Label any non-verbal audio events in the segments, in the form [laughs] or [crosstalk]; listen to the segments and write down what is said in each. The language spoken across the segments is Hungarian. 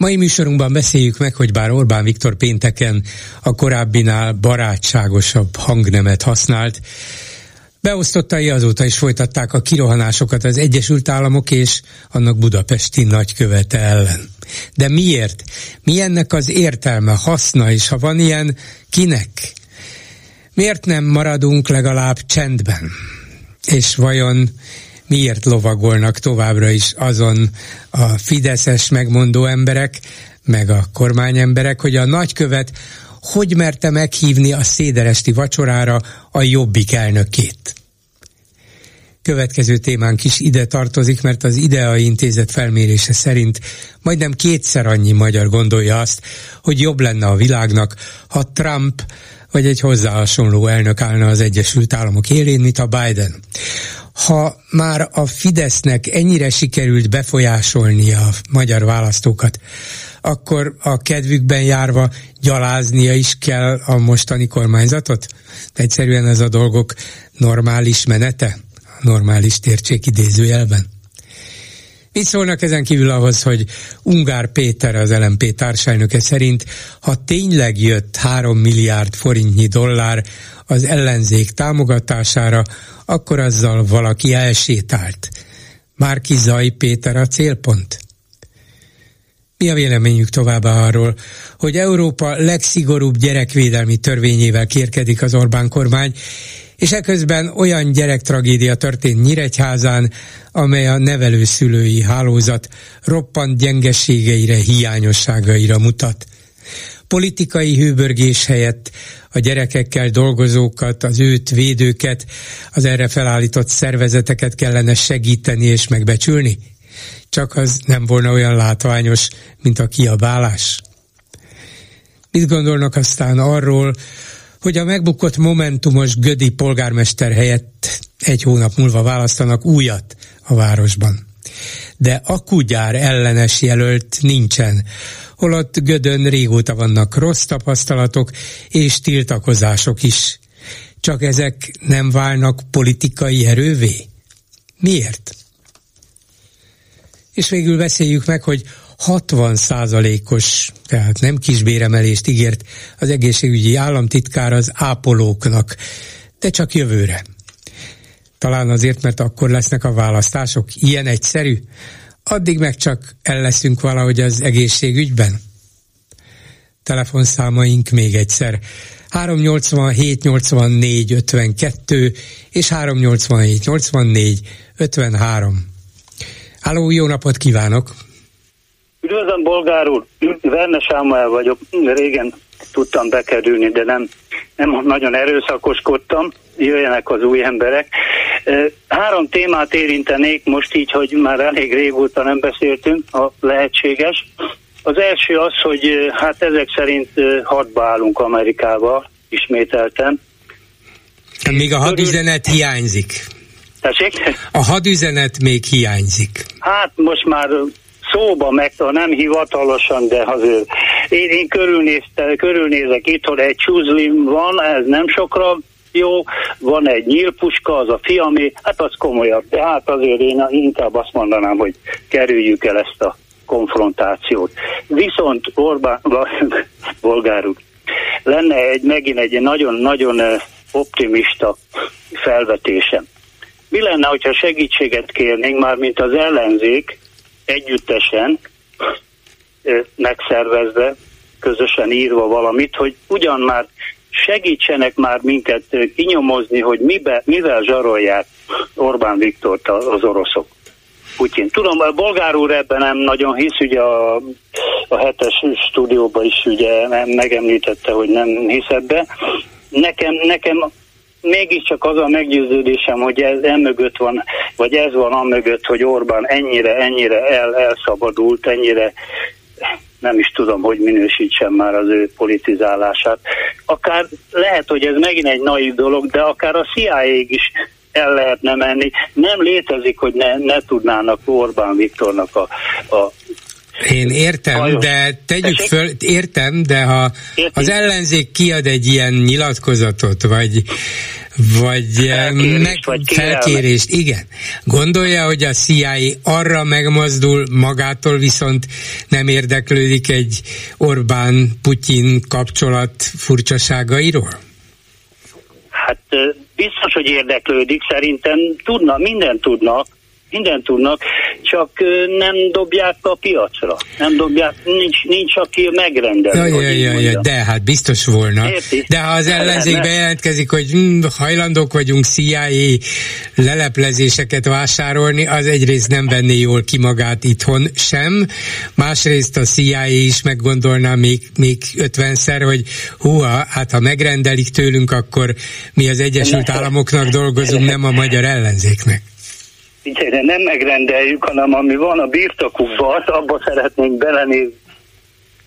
Mai műsorunkban beszéljük meg, hogy bár Orbán Viktor pénteken a korábbinál barátságosabb hangnemet használt, Beosztottai azóta is folytatták a kirohanásokat az Egyesült Államok és annak budapesti nagykövete ellen. De miért? Mi ennek az értelme, haszna, és ha van ilyen, kinek? Miért nem maradunk legalább csendben? És vajon miért lovagolnak továbbra is azon a fideszes megmondó emberek, meg a kormányemberek, hogy a nagykövet hogy merte meghívni a széderesti vacsorára a jobbik elnökét. Következő témánk is ide tartozik, mert az IDEA intézet felmérése szerint majdnem kétszer annyi magyar gondolja azt, hogy jobb lenne a világnak, ha Trump vagy egy hozzá hasonló elnök állna az Egyesült Államok élén, mint a Biden. Ha már a Fidesznek ennyire sikerült befolyásolni a magyar választókat, akkor a kedvükben járva gyaláznia is kell a mostani kormányzatot? Egyszerűen ez a dolgok normális menete? normális tértség idézőjelben? Mit szólnak ezen kívül ahhoz, hogy Ungár Péter, az LMP társelnöke szerint, ha tényleg jött 3 milliárd forintnyi dollár az ellenzék támogatására, akkor azzal valaki elsétált. Márki Zaj Péter a célpont? Mi a véleményük továbbá arról, hogy Európa legszigorúbb gyerekvédelmi törvényével kérkedik az Orbán kormány, és eközben olyan gyerektragédia történt Nyíregyházán, amely a nevelőszülői hálózat roppant gyengeségeire, hiányosságaira mutat. Politikai hőbörgés helyett a gyerekekkel dolgozókat, az őt védőket, az erre felállított szervezeteket kellene segíteni és megbecsülni? Csak az nem volna olyan látványos, mint a kiabálás. Mit gondolnak aztán arról, hogy a megbukott momentumos Gödi polgármester helyett egy hónap múlva választanak újat a városban. De akkugyár ellenes jelölt nincsen, holott Gödön régóta vannak rossz tapasztalatok és tiltakozások is. Csak ezek nem válnak politikai erővé? Miért? És végül beszéljük meg, hogy 60 százalékos, tehát nem kis béremelést ígért az egészségügyi államtitkár az ápolóknak, de csak jövőre. Talán azért, mert akkor lesznek a választások. Ilyen egyszerű? Addig meg csak el leszünk valahogy az egészségügyben? Telefonszámaink még egyszer. 387 84 52 és 387 84 53. Háló, jó napot kívánok! Üdvözlöm, bolgár úr! Verne Sámuel vagyok. Régen tudtam bekerülni, de nem, nem nagyon erőszakoskodtam. Jöjjenek az új emberek. Három témát érintenék most így, hogy már elég régóta nem beszéltünk, a lehetséges. Az első az, hogy hát ezek szerint hadba állunk Amerikával, ismételten. Még a hadüzenet hiányzik. Tessék? A hadüzenet még hiányzik. Hát most már szóba meg, nem hivatalosan, de azért én, én körülnézte, körülnézek itt, hogy egy csúzlim van, ez nem sokra jó, van egy nyílpuska, az a fiamé, hát az komolyabb, de hát azért én inkább azt mondanám, hogy kerüljük el ezt a konfrontációt. Viszont Orbán, [laughs] bolgár úr, lenne egy, megint egy nagyon-nagyon eh, optimista felvetésem. Mi lenne, hogyha segítséget kérnénk, már mint az ellenzék, együttesen megszervezve, közösen írva valamit, hogy ugyan már segítsenek már minket kinyomozni, hogy mibe, mivel zsarolják Orbán Viktort az oroszok. Putyin. Tudom, a bolgár úr ebben nem nagyon hisz, ugye a, a hetes stúdióban is ugye megemlítette, hogy nem hisz ebbe. Nekem, nekem mégiscsak az a meggyőződésem, hogy ez emögött van, vagy ez van amögött, hogy Orbán ennyire, ennyire el, elszabadult, ennyire nem is tudom, hogy minősítsem már az ő politizálását. akár lehet, hogy ez megint egy naív dolog, de akár a cia is el lehetne menni. Nem létezik, hogy ne, ne tudnának Orbán Viktornak a, a én értem, Hajos. de tegyük Tessék? föl, értem, de ha Érti? az ellenzék kiad egy ilyen nyilatkozatot, vagy vagy felkérést, meg, vagy felkérést, igen. Gondolja, hogy a CIA arra megmozdul, magától viszont nem érdeklődik egy Orbán-Putyin kapcsolat furcsaságairól? Hát biztos, hogy érdeklődik, szerintem tudna, mindent tudnak, mindent tudnak, csak nem dobják a piacra. Nem dobják, nincs, nincs aki megrendel. Ja, ja, ja, ja, de hát biztos volna. Érti? De ha az ellenzék bejelentkezik, hogy hm, hajlandók vagyunk CIA leleplezéseket vásárolni, az egyrészt nem venné jól ki magát itthon sem, másrészt a CIA is meggondolná még, még ötvenszer, hogy húha, hát ha megrendelik tőlünk, akkor mi az Egyesült [laughs] Államoknak dolgozunk, nem a magyar ellenzéknek figyelj, nem megrendeljük, hanem ami van a birtokukban, abba szeretnénk belenézni.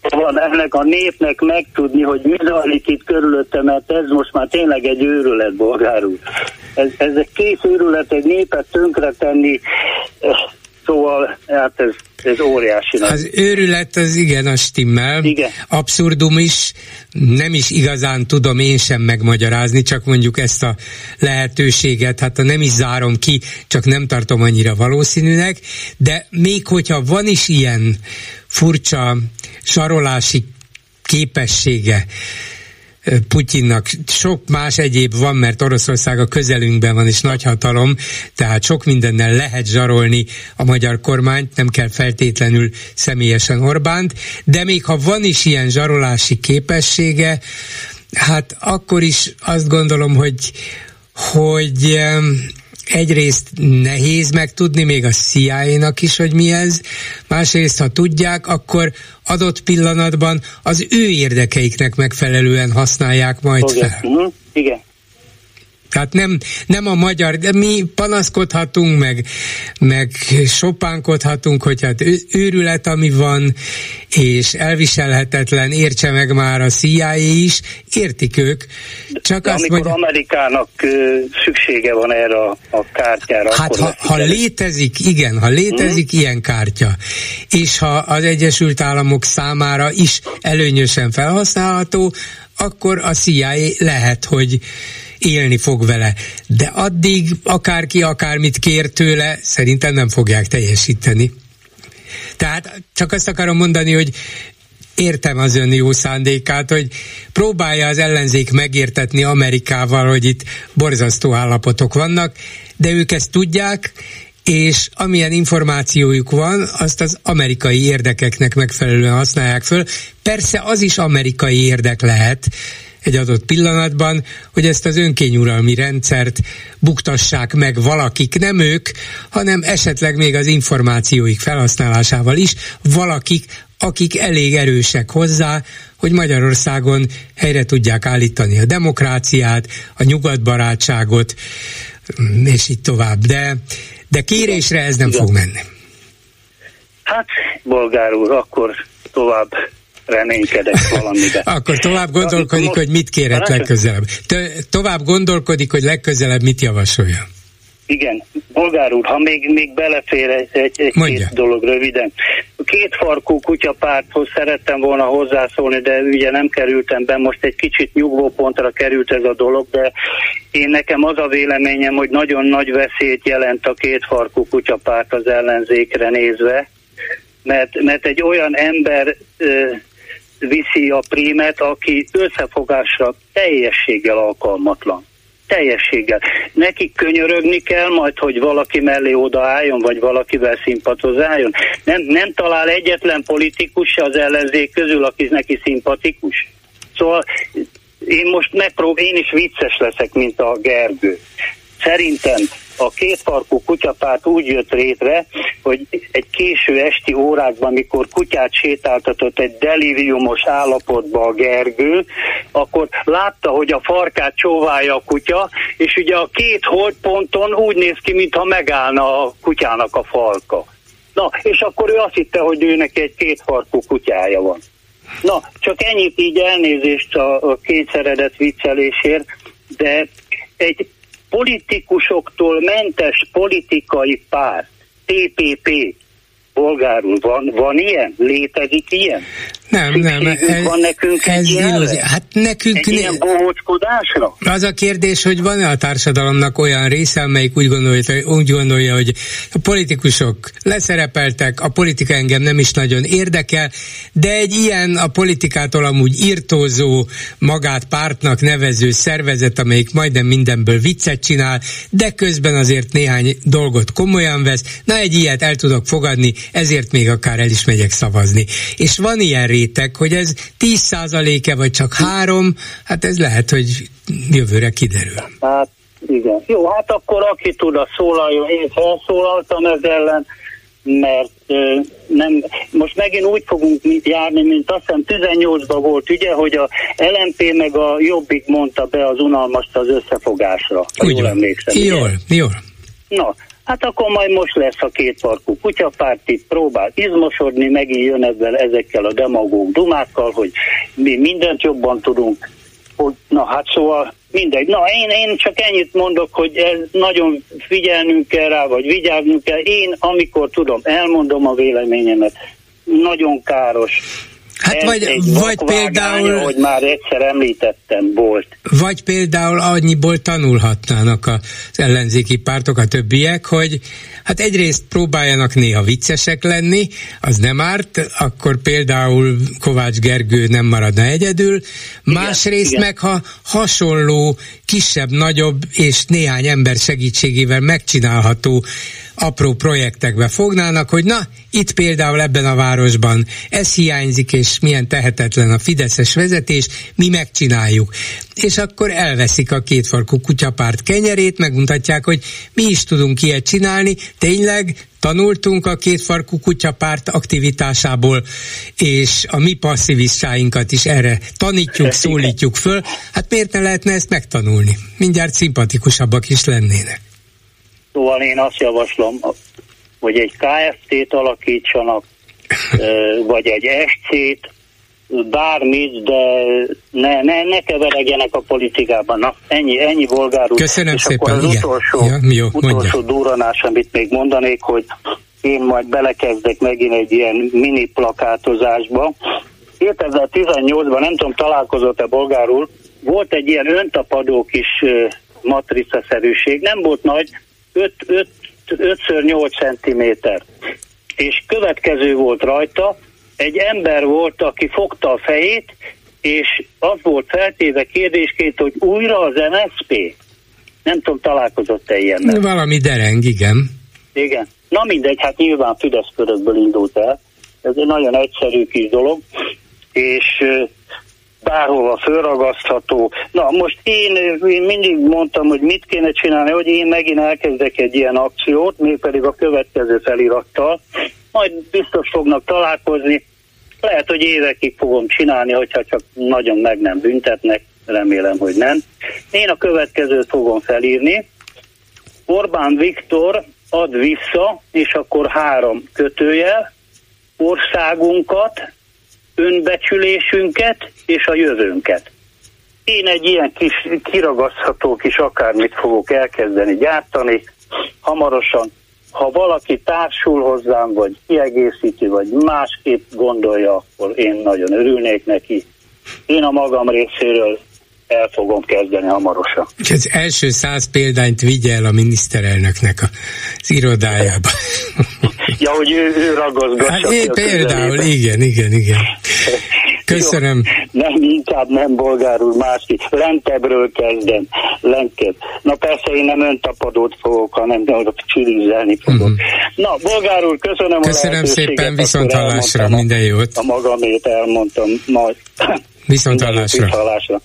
Van ennek a népnek megtudni, hogy mi zajlik itt körülötte, mert ez most már tényleg egy őrület, bolgár úr. Ez, ez egy kész őrület, egy népet tönkretenni, Szóval hát ez, ez óriási. Az őrület az igen, a stimmel. Igen. Abszurdum is, nem is igazán tudom én sem megmagyarázni, csak mondjuk ezt a lehetőséget, hát nem is zárom ki, csak nem tartom annyira valószínűnek, de még hogyha van is ilyen furcsa sarolási képessége, Putyinnak sok más egyéb van, mert Oroszország a közelünkben van és nagyhatalom, tehát sok mindennel lehet zsarolni a magyar kormányt, nem kell feltétlenül személyesen Orbánt, de még ha van is ilyen zsarolási képessége, hát akkor is azt gondolom, hogy hogy egyrészt nehéz megtudni, még a CIA-nak is, hogy mi ez, másrészt, ha tudják, akkor adott pillanatban az ő érdekeiknek megfelelően használják majd fel. Uh-huh. Igen. Tehát nem, nem a magyar, de mi panaszkodhatunk, meg, meg sopánkodhatunk, hogy hát őrület, ami van, és elviselhetetlen, értse meg már a CIA is, értik ők. Csak de azt amikor mondja, Amerikának szüksége van erre a, a kártyára. Hát ha, ha létezik, igen, ha létezik hmm. ilyen kártya, és ha az Egyesült Államok számára is előnyösen felhasználható, akkor a CIA lehet, hogy élni fog vele. De addig akárki akármit kér tőle, szerintem nem fogják teljesíteni. Tehát csak azt akarom mondani, hogy értem az ön jó szándékát, hogy próbálja az ellenzék megértetni Amerikával, hogy itt borzasztó állapotok vannak, de ők ezt tudják, és amilyen információjuk van, azt az amerikai érdekeknek megfelelően használják föl. Persze az is amerikai érdek lehet, egy adott pillanatban, hogy ezt az önkényuralmi rendszert buktassák meg valakik, nem ők, hanem esetleg még az információik felhasználásával is valakik, akik elég erősek hozzá, hogy Magyarországon helyre tudják állítani a demokráciát, a nyugatbarátságot, és így tovább. De, de kérésre ez nem Igen. fog menni. Hát, bolgár úr, akkor tovább reménykedek valamibe. [laughs] Akkor tovább gondolkodik, most, hogy mit kérhet legközelebb. tovább gondolkodik, hogy legközelebb mit javasolja. Igen, bolgár úr, ha még, még belefér egy, egy, egy két dolog röviden. Két farkú kutyapárthoz szerettem volna hozzászólni, de ugye nem kerültem be, most egy kicsit nyugvópontra került ez a dolog, de én nekem az a véleményem, hogy nagyon nagy veszélyt jelent a két farkú kutyapárt az ellenzékre nézve, mert, mert egy olyan ember viszi a prímet, aki összefogásra teljességgel alkalmatlan. Teljességgel. Nekik könyörögni kell majd, hogy valaki mellé odaálljon, vagy valakivel szimpatizáljon. Nem, nem talál egyetlen politikus az ellenzék közül, aki neki szimpatikus. Szóval én most megprób, én is vicces leszek, mint a Gergő. Szerintem a kétfarkú kutyapárt úgy jött létre, hogy egy késő esti órákban, mikor kutyát sétáltatott egy deliriumos állapotba a Gergő, akkor látta, hogy a farkát csóválja a kutya, és ugye a két holdponton úgy néz ki, mintha megállna a kutyának a falka. Na, és akkor ő azt hitte, hogy ő neki egy kétfarkú kutyája van. Na, csak ennyit így elnézést a, a kényszeredett viccelésért, de egy politikusoktól mentes politikai párt, TPP, polgárul, van, van ilyen? Létezik ilyen? Nem, nem. Ez, van nekünk ez illúzió. Hát nekünk... Egy ilyen bohóckodásra? Az a kérdés, hogy van-e a társadalomnak olyan része, amelyik úgy gondolja, úgy gondolja, hogy a politikusok leszerepeltek, a politika engem nem is nagyon érdekel, de egy ilyen a politikától amúgy írtózó, magát pártnak nevező szervezet, amelyik majdnem mindenből viccet csinál, de közben azért néhány dolgot komolyan vesz, na egy ilyet el tudok fogadni, ezért még akár el is megyek szavazni. És van ilyen része, réteg, hogy ez 10%-e vagy csak három, hát ez lehet, hogy jövőre kiderül. Hát igen. Jó, hát akkor aki tud, a szólaljon. Én felszólaltam ez ellen, mert ö, nem, most megint úgy fogunk járni, mint azt hiszem 18-ban volt, ugye, hogy a LMP meg a Jobbik mondta be az unalmast az összefogásra. Úgy jól emlékszem. Jól, jól. Na, Hát akkor majd most lesz a két parkú kutyapárt, itt próbál izmosodni, megint jön ezzel ezekkel a demagóg dumákkal, hogy mi mindent jobban tudunk. Hogy, na hát szóval mindegy. Na én, én csak ennyit mondok, hogy ez nagyon figyelnünk kell rá, vagy vigyáznunk kell. Én amikor tudom, elmondom a véleményemet. Nagyon káros Hát Ez vagy, vagy például... hogy már egyszer említettem, volt. Vagy például annyiból tanulhatnának az ellenzéki pártok, a többiek, hogy hát egyrészt próbáljanak néha viccesek lenni, az nem árt, akkor például Kovács Gergő nem maradna egyedül, másrészt igen. meg ha hasonló, kisebb, nagyobb és néhány ember segítségével megcsinálható apró projektekbe fognának, hogy na, itt például ebben a városban ez hiányzik, és milyen tehetetlen a fideszes vezetés, mi megcsináljuk. És akkor elveszik a kétfarkú kutyapárt kenyerét, megmutatják, hogy mi is tudunk ilyet csinálni, tényleg tanultunk a kétfarkú kutyapárt aktivitásából, és a mi passzivistáinkat is erre tanítjuk, szólítjuk föl. Hát miért ne lehetne ezt megtanulni? Mindjárt szimpatikusabbak is lennének. Szóval én azt javaslom, hogy egy KFT-t alakítsanak, [laughs] vagy egy SC-t, bármit, de ne, ne, ne keveregjenek a politikában. Na, ennyi, ennyi bolgár úr. Köszönöm És szépen. Akkor az igen. utolsó, ja, jó, utolsó duranás, amit még mondanék, hogy én majd belekezdek megint egy ilyen mini plakátozásba. 2018-ban, nem tudom, találkozott-e bolgár úr, volt egy ilyen öntapadó kis matricaszerűség, nem volt nagy, 5x8 cm. És következő volt rajta, egy ember volt, aki fogta a fejét, és az volt feltéve kérdésként, hogy újra az MSZP. Nem tudom, találkozott-e ilyen. Valami dereng, igen. Igen. Na mindegy, hát nyilván Fidesz körökből indult el. Ez egy nagyon egyszerű kis dolog, és bárhova fölragasztható. Na most én, én mindig mondtam, hogy mit kéne csinálni, hogy én megint elkezdek egy ilyen akciót, mégpedig a következő felirattal, majd biztos fognak találkozni, lehet, hogy évekig fogom csinálni, hogyha csak nagyon meg nem büntetnek, remélem, hogy nem. Én a következőt fogom felírni. Orbán Viktor ad vissza, és akkor három kötőjel, országunkat, önbecsülésünket és a jövőnket. Én egy ilyen kis kiragasztható kis akármit fogok elkezdeni gyártani, hamarosan, ha valaki társul hozzám, vagy kiegészíti, vagy másképp gondolja, akkor én nagyon örülnék neki. Én a magam részéről el fogom kezdeni hamarosan. Az első száz példányt vigye el a miniszterelnöknek az irodájába. Ja, hogy ő, ő ragaszgatja. Hát, például, igen, igen, igen. Köszönöm. Jó, nem, inkább nem bolgárul, másik. Lentebbről kezdem. Lentebb. Na persze én nem öntapadót fogok, hanem csilizelni fogok. Uh-huh. Na, bolgárul, köszönöm Köszönöm a szépen, viszont hallásra, minden jót. A magamét elmondtam, majd. Viszont hallásra.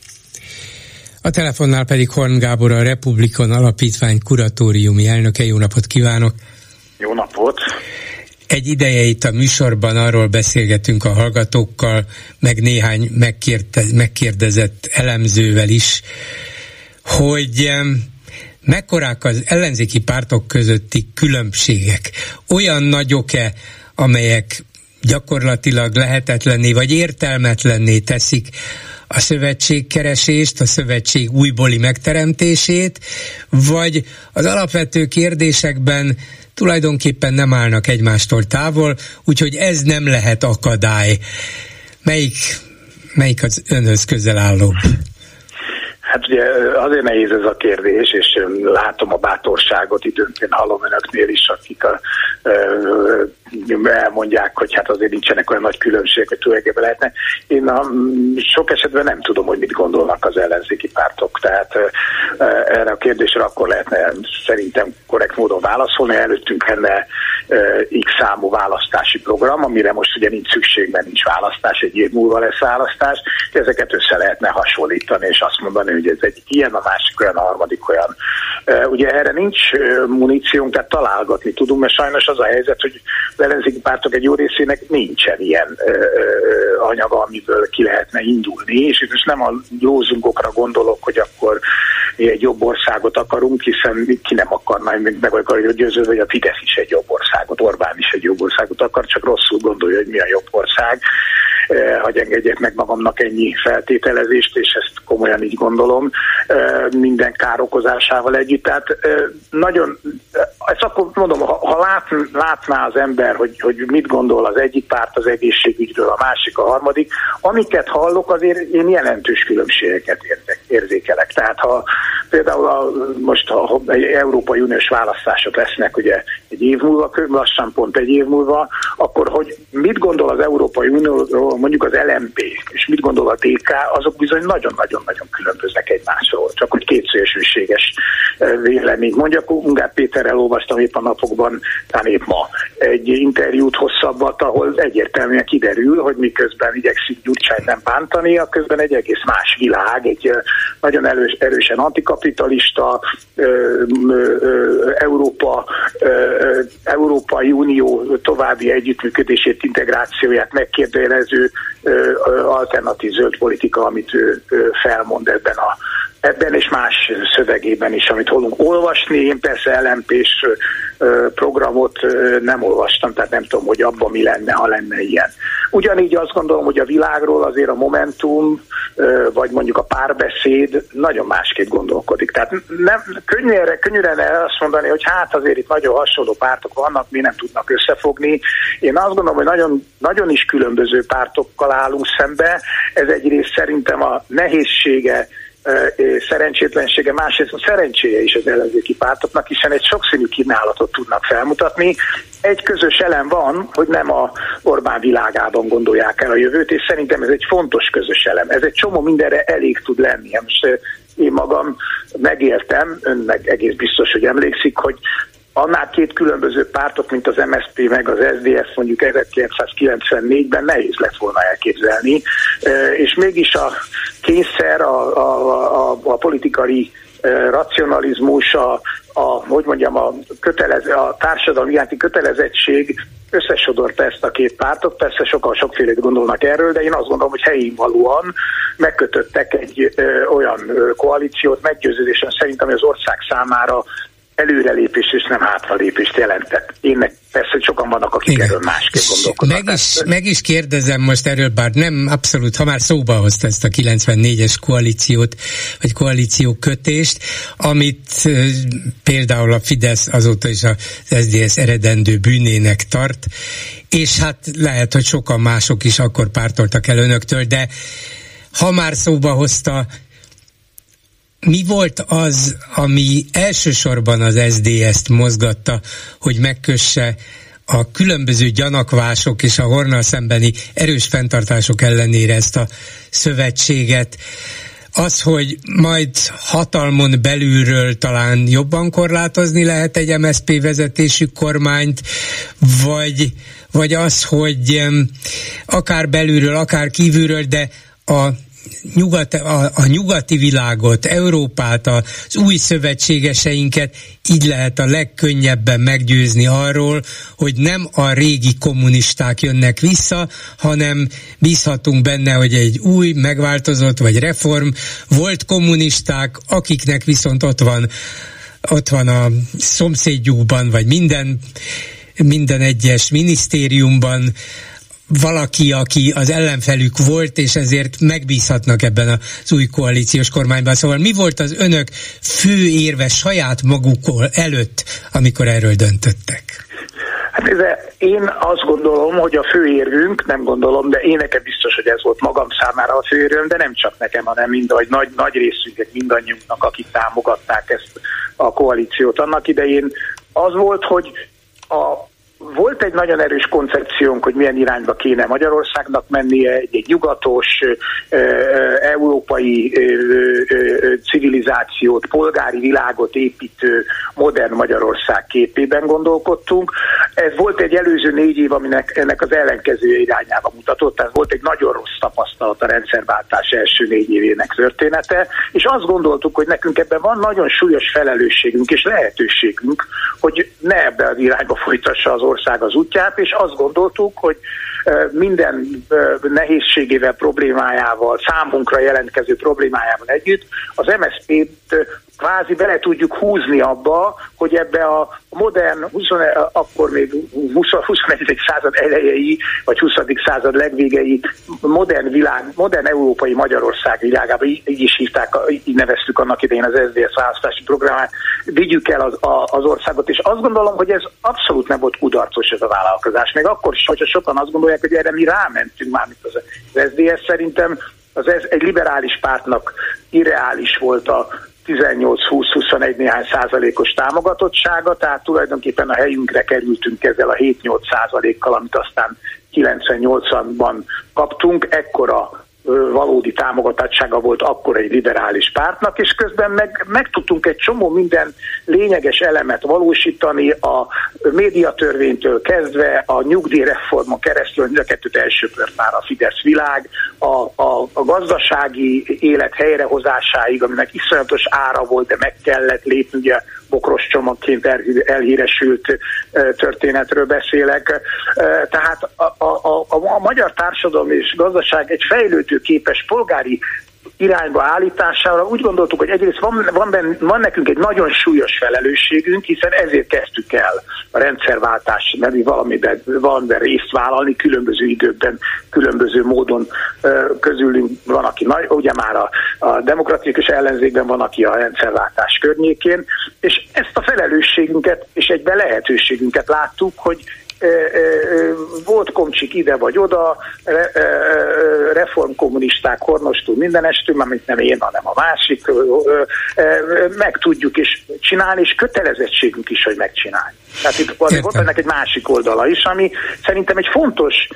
A telefonnál pedig Horn Gábor, a Republikon Alapítvány kuratóriumi elnöke. Jó napot kívánok! Jó napot! Egy ideje itt a műsorban arról beszélgetünk a hallgatókkal, meg néhány megkérte, megkérdezett elemzővel is, hogy mekkorák az ellenzéki pártok közötti különbségek? Olyan nagyok-e, amelyek gyakorlatilag lehetetlenné vagy értelmetlenné teszik a szövetségkeresést, a szövetség újbóli megteremtését, vagy az alapvető kérdésekben tulajdonképpen nem állnak egymástól távol, úgyhogy ez nem lehet akadály. Melyik, melyik az önhöz közel állóbb? Hát ugye azért nehéz ez a kérdés, és látom a bátorságot, időnként hallom önöknél is, akik a, elmondják, hogy hát azért nincsenek olyan nagy különbségek, hogy tulajdonképpen lehetne. Én a, sok esetben nem tudom, hogy mit gondolnak az ellenzéki pártok, tehát erre a kérdésre akkor lehetne szerintem korrekt módon válaszolni. Előttünk lenne X számú választási program, amire most ugye nincs szükség, mert nincs választás, egy év múlva lesz választás, ezeket össze lehetne hasonlítani, és azt mondani, hogy ez egy ilyen, a másik olyan, a harmadik olyan. Ugye erre nincs muníciónk, tehát találgatni tudunk, mert sajnos az a helyzet, hogy ellenzéki pártok egy jó részének nincsen ilyen anyaga, amiből ki lehetne indulni, és itt most nem a lózunkokra gondolok, hogy akkor egy jobb országot akarunk, hiszen ki nem akarná, meg, meg akarja győződni, hogy a Fidesz is egy jobb országot, Orbán is egy jobb országot akar, csak rosszul gondolja, hogy mi a jobb ország. Eh, hogy engedjek meg magamnak ennyi feltételezést, és ezt komolyan így gondolom, eh, minden károkozásával együtt. Tehát eh, nagyon, ezt akkor mondom, ha, lát, látná az ember, hogy, hogy mit gondol az egyik párt az egészségügyről, a másik, a harmadik, amiket hallok, azért én jelentős különbségeket érzek, érzékelek. Tehát ha például a, most ha egy Európai Uniós választások lesznek ugye egy év múlva, lassan pont egy év múlva, akkor hogy mit gondol az Európai Unióról mondjuk az LMP, és mit gondol a DK, azok bizony nagyon-nagyon-nagyon különböznek egymásról. Csak hogy két szélsőséges vélemény mondjak. Ungár Péterrel olvastam épp a napokban, talán épp ma, egy interjút hosszabbat, ahol egyértelműen kiderül, hogy miközben igyekszik Gyurcsány nem bántani, a közben egy egész más világ, egy nagyon erős, erősen antikapitalista Európa, Európai Unió további együttműködését, integrációját megkérdőjelező alternatív zöld politika, amit ő felmond ebben a ebben és más szövegében is, amit holunk olvasni. Én persze lmp programot nem olvastam, tehát nem tudom, hogy abban mi lenne, ha lenne ilyen. Ugyanígy azt gondolom, hogy a világról azért a Momentum, vagy mondjuk a párbeszéd nagyon másképp gondolkodik. Tehát nem, könnyűre, könnyűre azt mondani, hogy hát azért itt nagyon hasonló pártok vannak, mi nem tudnak összefogni. Én azt gondolom, hogy nagyon, nagyon is különböző pártokkal állunk szembe. Ez egyrészt szerintem a nehézsége szerencsétlensége, másrészt a szerencséje is az ellenzéki pártoknak, hiszen egy sokszínű kínálatot tudnak felmutatni. Egy közös elem van, hogy nem a Orbán világában gondolják el a jövőt, és szerintem ez egy fontos közös elem. Ez egy csomó mindenre elég tud lenni. Most én magam megéltem, ön meg egész biztos, hogy emlékszik, hogy annál két különböző pártok, mint az MSZP meg az SZDSZ mondjuk 1994-ben nehéz lett volna elképzelni, és mégis a kényszer, a, a, a, a politikai racionalizmus, a, a, hogy mondjam, a, kötelez, a társadalmi iránti kötelezettség összesodorta ezt a két pártot. Persze sokan sokfélét gondolnak erről, de én azt gondolom, hogy helyén valóan megkötöttek egy ö, olyan koalíciót meggyőződésen szerint, ami az ország számára előrelépés és nem hátralépést jelentett. Én meg persze sokan vannak, akik Igen. erről másképp gondolkodnak. Meg is, meg is kérdezem most erről, bár nem abszolút, ha már szóba hozta ezt a 94-es koalíciót, vagy koalíció kötést, amit például a Fidesz azóta is az SZDSZ eredendő bűnének tart, és hát lehet, hogy sokan mások is akkor pártoltak el önöktől, de ha már szóba hozta mi volt az, ami elsősorban az SZDSZ-t mozgatta, hogy megkösse a különböző gyanakvások és a Hornal szembeni erős fenntartások ellenére ezt a szövetséget? Az, hogy majd hatalmon belülről talán jobban korlátozni lehet egy MSZP vezetésű kormányt, vagy, vagy az, hogy akár belülről, akár kívülről, de a nyugat, a, a nyugati világot, Európát, az új szövetségeseinket így lehet a legkönnyebben meggyőzni arról, hogy nem a régi kommunisták jönnek vissza, hanem bízhatunk benne, hogy egy új, megváltozott vagy reform volt kommunisták, akiknek viszont ott van ott van a szomszédjukban, vagy minden, minden egyes minisztériumban valaki, aki az ellenfelük volt, és ezért megbízhatnak ebben az új koalíciós kormányban. Szóval mi volt az önök fő érve saját magukról előtt, amikor erről döntöttek? Hát ez, én azt gondolom, hogy a főérvünk, nem gondolom, de én nekem biztos, hogy ez volt magam számára a főérvünk, de nem csak nekem, hanem mind, hogy nagy, nagy részünknek, mindannyiunknak, akik támogatták ezt a koalíciót annak idején, az volt, hogy a volt egy nagyon erős koncepciónk, hogy milyen irányba kéne Magyarországnak mennie, egy, egy nyugatos, európai civilizációt, polgári világot építő modern Magyarország képében gondolkodtunk. Ez volt egy előző négy év, aminek ennek az ellenkező irányába mutatott, tehát volt egy nagyon rossz tapasztalat a rendszerváltás első négy évének története, és azt gondoltuk, hogy nekünk ebben van nagyon súlyos felelősségünk és lehetőségünk, hogy ne ebbe az irányba folytassa az ország az útját, és azt gondoltuk, hogy minden nehézségével, problémájával, számunkra jelentkező problémájával együtt az MSZP-t kvázi bele tudjuk húzni abba, hogy ebbe a modern, 20, akkor még 20, 21. század elejei, vagy 20. század legvégei modern világ, modern európai Magyarország világába, így is hívták, így neveztük annak idején az SZDSZ választási programát, vigyük el az, a, az országot, és azt gondolom, hogy ez abszolút nem volt kudarcos ez a vállalkozás. Még akkor is, hogyha sokan azt gondolják, hogy erre mi rámentünk már, mint az, az SZDSZ szerintem az ez egy liberális pártnak irreális volt a 18-20-21 néhány százalékos támogatottsága, tehát tulajdonképpen a helyünkre kerültünk ezzel a 7-8 százalékkal, amit aztán 98-ban kaptunk, ekkora valódi támogatottsága volt akkor egy liberális pártnak, és közben meg, meg tudtunk egy csomó minden lényeges elemet valósítani, a médiatörvénytől kezdve, a nyugdíjreformon keresztül, mind a kettőt elsöpört már a Fidesz világ, a, a, a gazdasági élet helyrehozásáig, aminek iszonyatos ára volt, de meg kellett lépni, ugye bokros csomagként elhíresült történetről beszélek. Tehát a, a, a, a magyar társadalom és gazdaság egy fejlődő képes polgári irányba állítására úgy gondoltuk, hogy egyrészt van, van, ben, van nekünk egy nagyon súlyos felelősségünk, hiszen ezért kezdtük el a rendszerváltás nevű valamiben, valamiben részt vállalni, különböző időkben, különböző módon közülünk van, aki nagy, ugye már a, a demokratikus ellenzékben van, aki a rendszerváltás környékén, és ezt a felelősségünket és egyben lehetőségünket láttuk, hogy volt komcsik ide vagy oda, reformkommunisták hornostól mindenestől, amit nem én, hanem a másik, meg tudjuk is csinálni, és kötelezettségünk is, hogy megcsinálni. Tehát itt azért volt ennek egy másik oldala is, ami szerintem egy fontos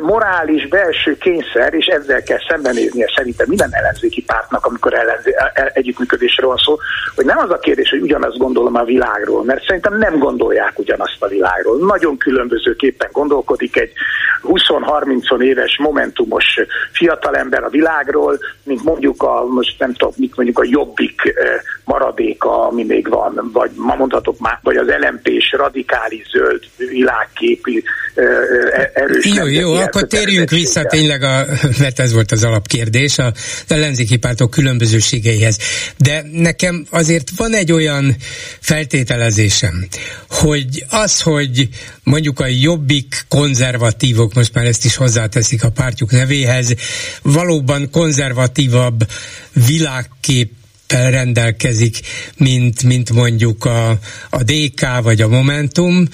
morális belső kényszer, és ezzel kell szembenéznie szerintem minden ellenzéki pártnak, amikor ellenzé, e, e, együttműködésről van szó, hogy nem az a kérdés, hogy ugyanazt gondolom a világról, mert szerintem nem gondolják ugyanazt a világról. Nagyon különbözőképpen gondolkodik egy 20-30 éves momentumos fiatalember a világról, mint mondjuk a, most nem tudom, mit mondjuk a jobbik maradéka, ami még van, vagy ma mondhatok már, vagy az LMP-s radikális zöld világképi erős. Jó, jó, jó, akkor térjünk vissza tényleg, a, [laughs] mert ez volt az alapkérdés, a ellenzéki pártok különbözőségeihez. De nekem azért van egy olyan feltételezésem, hogy az, hogy mondjuk a jobbik konzervatívok, most már ezt is hozzáteszik a pártjuk nevéhez, valóban konzervatívabb világkép rendelkezik, mint, mint mondjuk a, a DK vagy a Momentum,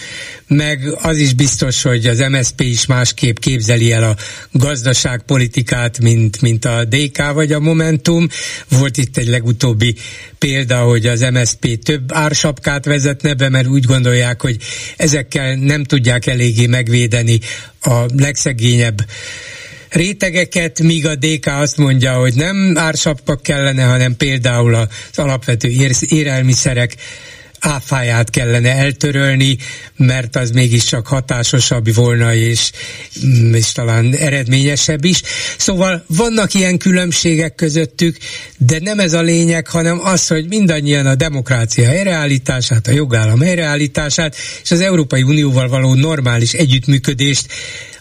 meg az is biztos, hogy az MSP is másképp képzeli el a gazdaságpolitikát, mint, mint a DK vagy a Momentum. Volt itt egy legutóbbi példa, hogy az MSP több ársapkát vezetne be, mert úgy gondolják, hogy ezekkel nem tudják eléggé megvédeni a legszegényebb rétegeket, míg a DK azt mondja, hogy nem ársapkak kellene, hanem például az alapvető élelmiszerek áfáját kellene eltörölni, mert az mégiscsak hatásosabb volna, és, és talán eredményesebb is. Szóval vannak ilyen különbségek közöttük, de nem ez a lényeg, hanem az, hogy mindannyian a demokrácia helyreállítását, a jogállam helyreállítását, és az Európai Unióval való normális együttműködést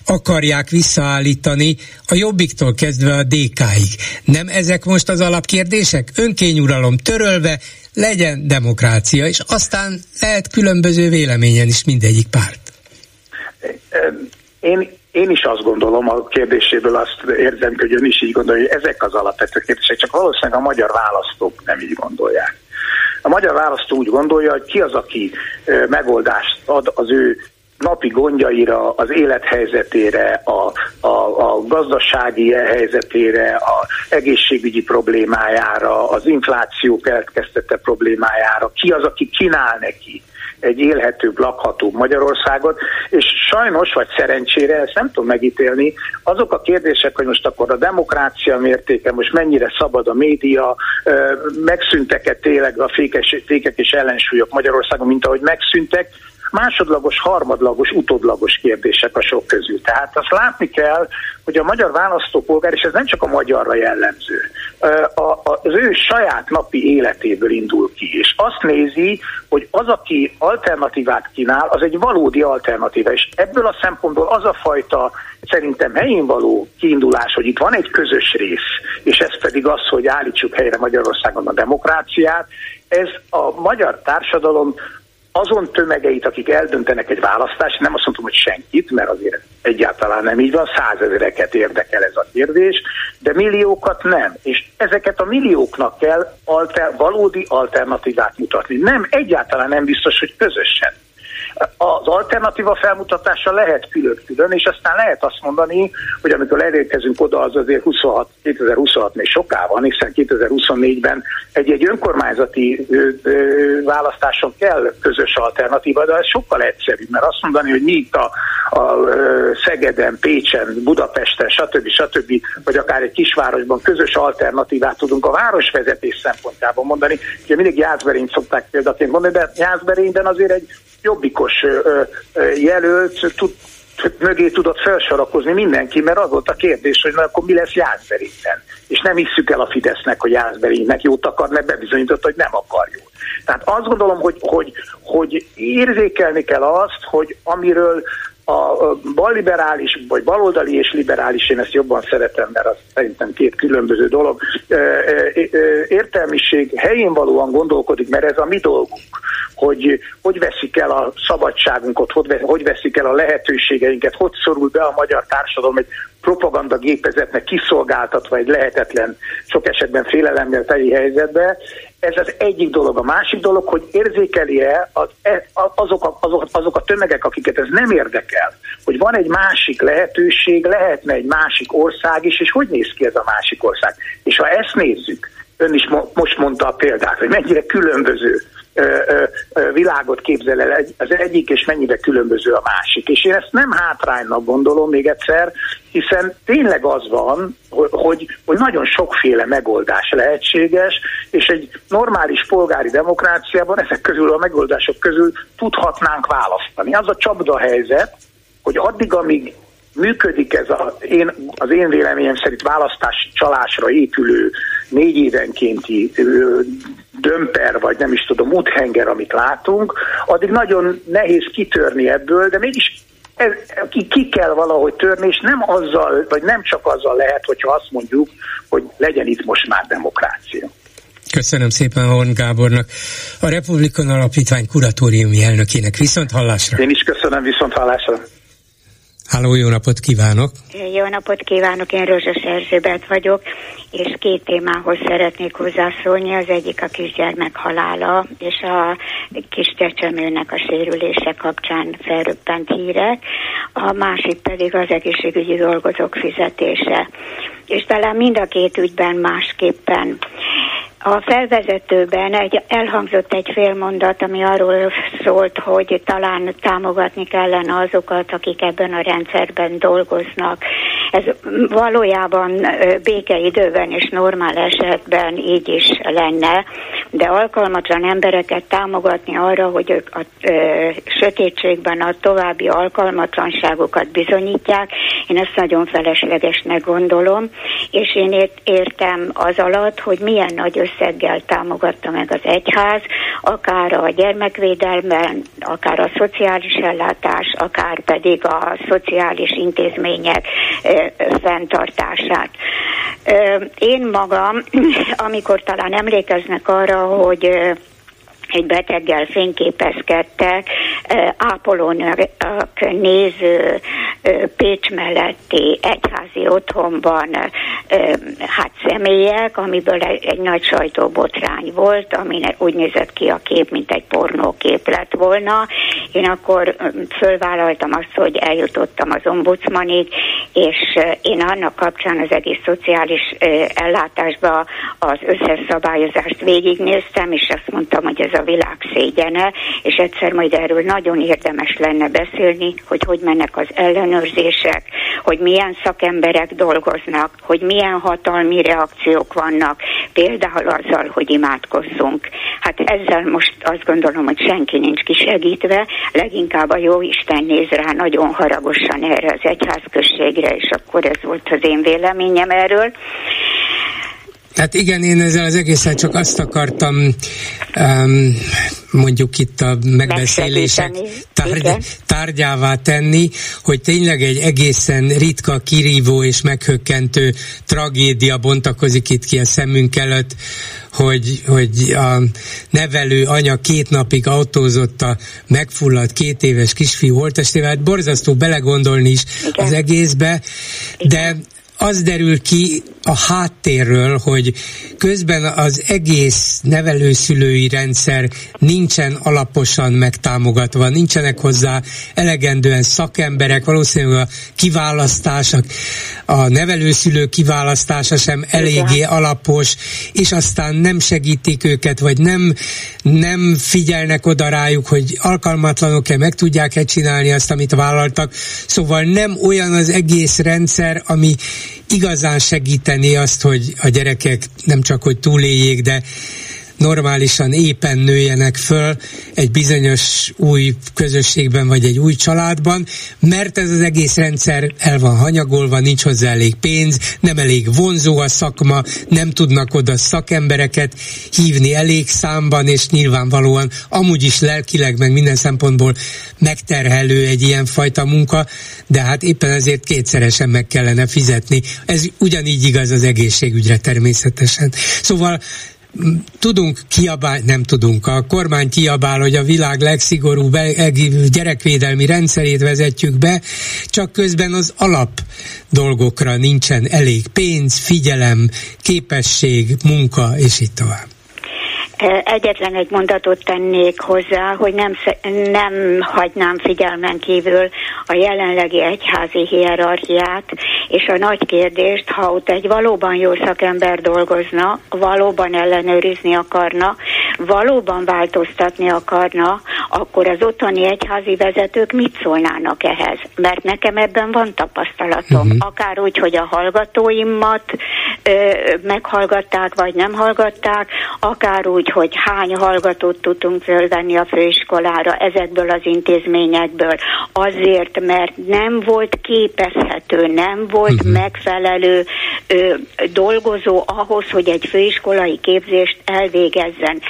akarják visszaállítani a jobbiktól kezdve a DK-ig. Nem ezek most az alapkérdések? Önkényuralom törölve, legyen demokrácia, és aztán lehet különböző véleményen is mindegyik párt. Én én is azt gondolom, a kérdéséből azt érzem, hogy ön is így gondolja, hogy ezek az alapvető kérdések, csak valószínűleg a magyar választók nem így gondolják. A magyar választó úgy gondolja, hogy ki az, aki megoldást ad az ő napi gondjaira, az élethelyzetére, a, a, a gazdasági helyzetére, a egészségügyi problémájára, az infláció keletkeztette problémájára, ki az, aki kínál neki egy élhetőbb, lakhatóbb Magyarországot, és sajnos, vagy szerencsére, ezt nem tudom megítélni, azok a kérdések, hogy most akkor a demokrácia mértéke, most mennyire szabad a média, megszűntek-e tényleg a fékes, fékek és ellensúlyok Magyarországon, mint ahogy megszűntek, másodlagos, harmadlagos, utódlagos kérdések a sok közül. Tehát azt látni kell, hogy a magyar választópolgár, és ez nem csak a magyarra jellemző, az ő saját napi életéből indul ki, és azt nézi, hogy az, aki alternatívát kínál, az egy valódi alternatíva, és ebből a szempontból az a fajta szerintem helyén való kiindulás, hogy itt van egy közös rész, és ez pedig az, hogy állítsuk helyre Magyarországon a demokráciát, ez a magyar társadalom azon tömegeit, akik eldöntenek egy választást, nem azt mondom, hogy senkit, mert azért egyáltalán nem így van, százezereket érdekel ez a kérdés, de milliókat nem. És ezeket a millióknak kell alter, valódi alternatívát mutatni. Nem, egyáltalán nem biztos, hogy közösen az alternatíva felmutatása lehet külön-külön, és aztán lehet azt mondani, hogy amikor elérkezünk oda, az azért 26, 2026 még soká van, hiszen 2024-ben egy-egy önkormányzati ö, ö, választáson kell közös alternatíva, de ez sokkal egyszerűbb, mert azt mondani, hogy mi itt a, a Szegeden, Pécsen, Budapesten, stb. stb. vagy akár egy kisvárosban közös alternatívát tudunk a városvezetés szempontjából mondani. Ugye mindig Jászberényt szokták példaként mondani, de Jászberényben azért egy jobbikos jelölt tud, mögé tudott felsorakozni mindenki, mert az volt a kérdés, hogy na, akkor mi lesz Jászberényben. És nem hisszük el a Fidesznek, hogy Jászberénynek jót akar, mert bebizonyított, hogy nem akar jót. Tehát azt gondolom, hogy, hogy, hogy érzékelni kell azt, hogy amiről a balliberális, vagy baloldali és liberális, én ezt jobban szeretem, mert az szerintem két különböző dolog, értelmiség helyén valóan gondolkodik, mert ez a mi dolgunk, hogy hogy veszik el a szabadságunkat, hogy veszik el a lehetőségeinket, hogy szorul be a magyar társadalom egy propaganda gépezetnek kiszolgáltatva egy lehetetlen, sok esetben félelemmel teli helyzetbe. Ez az egyik dolog. A másik dolog, hogy érzékeli-e az, e, azok, a, azok, azok a tömegek, akiket ez nem érdekel, hogy van egy másik lehetőség, lehetne egy másik ország is, és hogy néz ki ez a másik ország. És ha ezt nézzük, ön is mo- most mondta a példát, hogy mennyire különböző világot képzel el az egyik, és mennyire különböző a másik. És én ezt nem hátránynak gondolom még egyszer, hiszen tényleg az van, hogy, hogy nagyon sokféle megoldás lehetséges, és egy normális polgári demokráciában ezek közül a megoldások közül tudhatnánk választani. Az a csapda helyzet, hogy addig, amíg működik ez a, én, az én véleményem szerint választási csalásra épülő négy évenkénti dömper, vagy nem is tudom, úthenger, amit látunk, addig nagyon nehéz kitörni ebből, de mégis ez, ki, ki kell valahogy törni, és nem azzal, vagy nem csak azzal lehet, hogyha azt mondjuk, hogy legyen itt most már demokrácia. Köszönöm szépen Horn Gábornak, a Republikon Alapítvány kuratóriumi elnökének. Viszont hallásra! Én is köszönöm, viszont hallásra! Háló, jó napot kívánok! Jó napot kívánok, én Rózsa Erzsébet vagyok, és két témához szeretnék hozzászólni. Az egyik a kisgyermek halála, és a kis csecsemőnek a sérülése kapcsán felröppent hírek, a másik pedig az egészségügyi dolgozók fizetése. És talán mind a két ügyben másképpen. A felvezetőben egy, elhangzott egy félmondat, ami arról szólt, hogy talán támogatni kellene azokat, akik ebben a rendszerben dolgoznak. Ez valójában békeidőben és normál esetben így is lenne, de alkalmatlan embereket támogatni arra, hogy ők a ö, sötétségben a további alkalmatlanságokat bizonyítják, én ezt nagyon feleslegesnek gondolom, és én értem az alatt, hogy milyen nagy összeggel támogatta meg az egyház, akár a gyermekvédelmen, akár a szociális ellátás, akár pedig a szociális intézmények fenntartását. Én magam, [clears throat] amikor talán emlékeznek arra, hogy egy beteggel fényképezkedtek, ápolónak néző Pécs melletti egyházi otthonban hát személyek, amiből egy nagy sajtóbotrány volt, ami úgy nézett ki a kép, mint egy pornókép lett volna. Én akkor fölvállaltam azt, hogy eljutottam az ombudsmanig, és én annak kapcsán az egész szociális ellátásba az összes szabályozást végignéztem, és azt mondtam, hogy ez a világ szégyene, és egyszer majd erről nagyon érdemes lenne beszélni, hogy hogy mennek az ellenőrzések, hogy milyen szakemberek dolgoznak, hogy milyen hatalmi reakciók vannak, például azzal, hogy imádkozzunk. Hát ezzel most azt gondolom, hogy senki nincs kisegítve, leginkább a jó Isten néz rá nagyon haragosan erre az egyházközségre, és akkor ez volt az én véleményem erről. Hát igen, én ezzel az egészen csak azt akartam um, mondjuk itt a megbeszélések tárgy, tárgyává tenni, hogy tényleg egy egészen ritka, kirívó és meghökkentő tragédia bontakozik itt ki a szemünk előtt, hogy, hogy a nevelő anya két napig autózott a megfulladt két éves kisfiú holtestével, hát borzasztó belegondolni is Igen. az egészbe, de az derül ki a háttérről, hogy közben az egész nevelőszülői rendszer nincsen alaposan megtámogatva, nincsenek hozzá elegendően szakemberek, valószínűleg a kiválasztások, a nevelőszülő kiválasztása sem eléggé alapos, és aztán nem segítik őket, vagy nem, nem figyelnek oda rájuk, hogy alkalmatlanok-e, meg tudják-e csinálni azt, amit vállaltak. Szóval nem olyan az egész rendszer, ami igazán segíteni azt, hogy a gyerekek nem csak hogy túléljék, de normálisan éppen nőjenek föl egy bizonyos új közösségben vagy egy új családban, mert ez az egész rendszer el van hanyagolva, nincs hozzá elég pénz, nem elég vonzó a szakma, nem tudnak oda szakembereket hívni elég számban, és nyilvánvalóan amúgy is lelkileg, meg minden szempontból megterhelő egy ilyen fajta munka, de hát éppen ezért kétszeresen meg kellene fizetni. Ez ugyanígy igaz az egészségügyre természetesen. Szóval tudunk kiabálni, nem tudunk, a kormány kiabál, hogy a világ legszigorúbb gyerekvédelmi rendszerét vezetjük be, csak közben az alap dolgokra nincsen elég pénz, figyelem, képesség, munka, és így tovább. Egyetlen egy mondatot tennék hozzá, hogy nem, nem hagynám figyelmen kívül a jelenlegi egyházi hierarchiát, és a nagy kérdést, ha ott egy valóban jó szakember dolgozna, valóban ellenőrizni akarna, valóban változtatni akarna, akkor az otthoni egyházi vezetők mit szólnának ehhez? Mert nekem ebben van tapasztalatom. Uh-huh. Akár úgy, hogy a hallgatóimat ö, meghallgatták, vagy nem hallgatták, akár úgy, hogy hány hallgatót tudtunk fölvenni a főiskolára ezekből az intézményekből. Azért, mert nem volt képezhető, nem volt uh-huh. megfelelő ö, dolgozó ahhoz, hogy egy főiskolai képzést elvégezzen.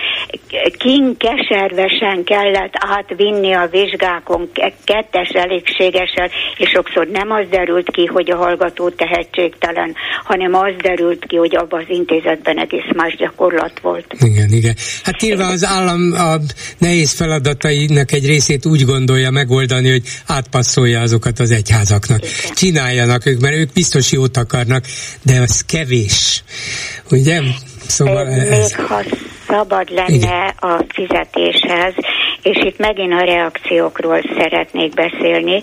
Kinkeservesen kellett átvinni a vizsgákon kettes elégségesen, és sokszor nem az derült ki, hogy a hallgató tehetségtelen, hanem az derült ki, hogy abban az intézetben egész más gyakorlat volt. Igen, igen. Hát nyilván az állam a nehéz feladatainak egy részét úgy gondolja megoldani, hogy átpasszolja azokat az egyházaknak. Igen. Csináljanak ők, mert ők biztos jót akarnak, de az kevés. Ugye? Szóval ez, ez... Még ha szabad lenne Igen. a fizetéshez, és itt megint a reakciókról szeretnék beszélni.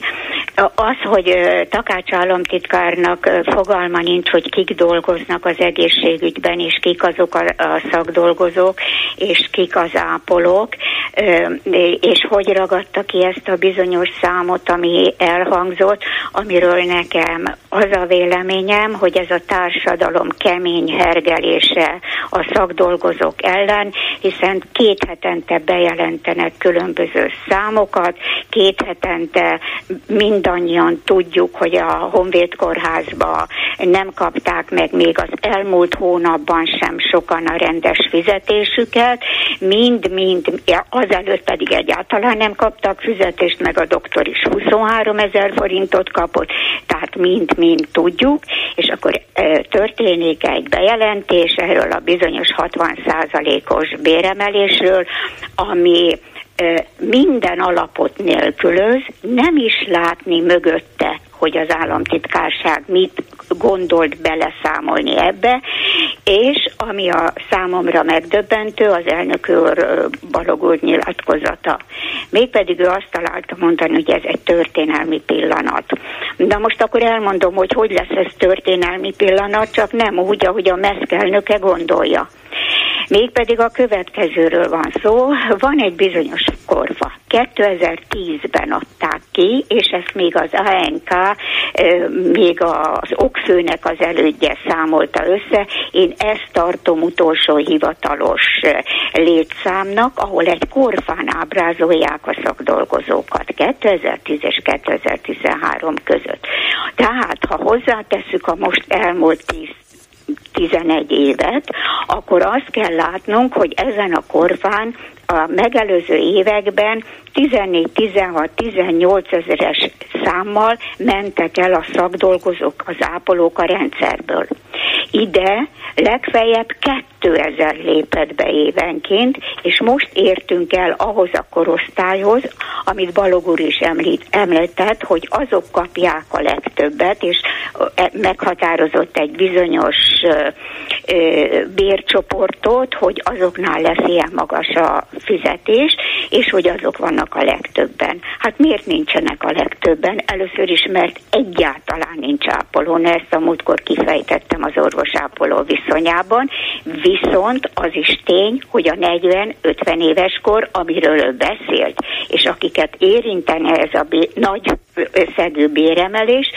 Az, hogy Takács államtitkárnak fogalma nincs, hogy kik dolgoznak az egészségügyben, és kik azok a, szakdolgozók, és kik az ápolók, és hogy ragadta ki ezt a bizonyos számot, ami elhangzott, amiről nekem az a véleményem, hogy ez a társadalom kemény hergelése a szakdolgozók ellen, hiszen két hetente bejelentenek különböző számokat, két hetente mindannyian tudjuk, hogy a Honvéd kórházba nem kapták meg még az elmúlt hónapban sem sokan a rendes fizetésüket, mind-mind, azelőtt pedig egyáltalán nem kaptak fizetést, meg a doktor is 23 ezer forintot kapott, tehát mind-mind tudjuk, és akkor történik egy bejelentés erről a bizonyos 60%-os béremelésről, ami minden alapot nélkülöz, nem is látni mögötte, hogy az államtitkárság mit gondolt beleszámolni ebbe, és ami a számomra megdöbbentő, az elnök úr Balog úr nyilatkozata. Mégpedig ő azt találta mondani, hogy ez egy történelmi pillanat. De most akkor elmondom, hogy hogy lesz ez történelmi pillanat, csak nem úgy, ahogy a MESZK elnöke gondolja. Mégpedig a következőről van szó. Van egy bizonyos korfa. 2010-ben adták ki, és ezt még az ANK, még az okfőnek az elődje számolta össze. Én ezt tartom utolsó hivatalos létszámnak, ahol egy korfán ábrázolják a szakdolgozókat 2010 és 2013 között. Tehát, ha hozzátesszük a most elmúlt 10 11 évet, akkor azt kell látnunk, hogy ezen a korfán a megelőző években 14-16-18 ezeres számmal mentek el a szakdolgozók, az ápolók a rendszerből. Ide legfeljebb 2000 lépett be évenként, és most értünk el ahhoz a korosztályhoz, amit Balog úr is említ, említett, hogy azok kapják a legtöbbet, és meghatározott egy bizonyos bércsoportot, hogy azoknál lesz ilyen magas a fizetés, és hogy azok vannak a legtöbben. Hát miért nincsenek a legtöbben? Először is, mert egyáltalán nincs ápoló, ezt a múltkor kifejtettem az orvos-ápoló viszonyában, viszont az is tény, hogy a 40-50 éves kor, amiről ő beszélt, és akiket érintene ez a bé- nagy összegű béremelés,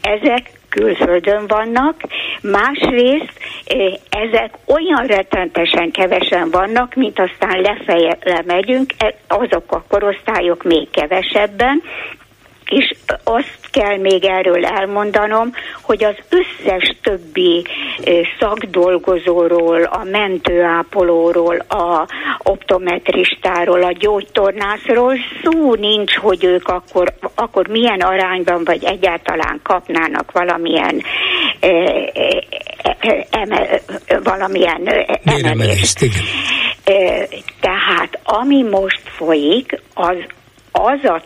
ezek külföldön vannak, másrészt ezek olyan rettentesen kevesen vannak, mint aztán lefejele megyünk, e, azok a korosztályok még kevesebben, és azt kell még erről elmondanom, hogy az összes többi szakdolgozóról, a mentőápolóról, a optometristáról, a gyógytornászról szó nincs, hogy ők akkor, akkor milyen arányban, vagy egyáltalán kapnának valamilyen eme, valamilyen emelést. Tehát ami most folyik, az az a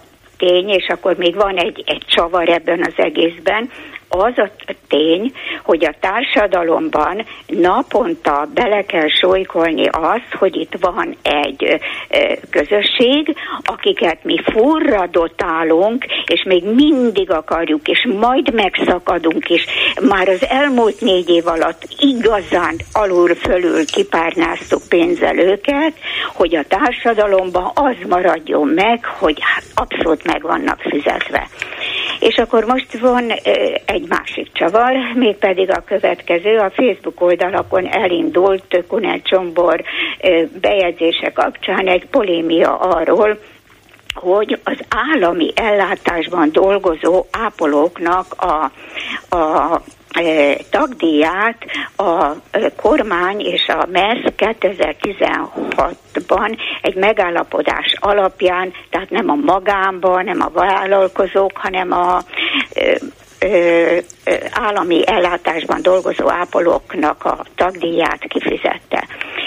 tény, és akkor még van egy, egy csavar ebben az egészben, az a tény, hogy a társadalomban naponta bele kell solykolni azt, hogy itt van egy közösség, akiket mi furradotálunk, és még mindig akarjuk, és majd megszakadunk, és már az elmúlt négy év alatt igazán alul-fölül kipárnáztuk pénzzel őket, hogy a társadalomban az maradjon meg, hogy hát abszolút meg vannak fizetve. És akkor most van egy másik csavar, mégpedig a következő, a Facebook oldalakon elindult Kunel Csombor bejegyzése kapcsán egy polémia arról, hogy az állami ellátásban dolgozó ápolóknak a, a tagdíját a kormány és a MERS 2016-ban egy megállapodás alapján, tehát nem a magánban, nem a vállalkozók, hanem a eh, állami ellátásban dolgozó ápolóknak a tagdíját kifizette.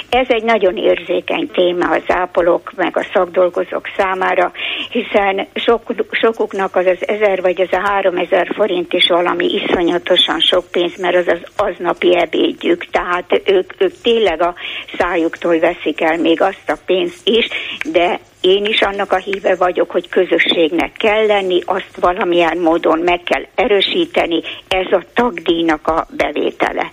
Ez egy nagyon érzékeny téma az ápolók meg a szakdolgozók számára, hiszen sok, sokuknak az az ezer vagy az a három ezer forint is valami iszonyatosan sok pénz, mert az az aznapi ebédjük, tehát ők, ők tényleg a szájuktól veszik el még azt a pénzt is, de én is annak a híve vagyok, hogy közösségnek kell lenni, azt valamilyen módon meg kell erősíteni, ez a tagdíjnak a bevétele.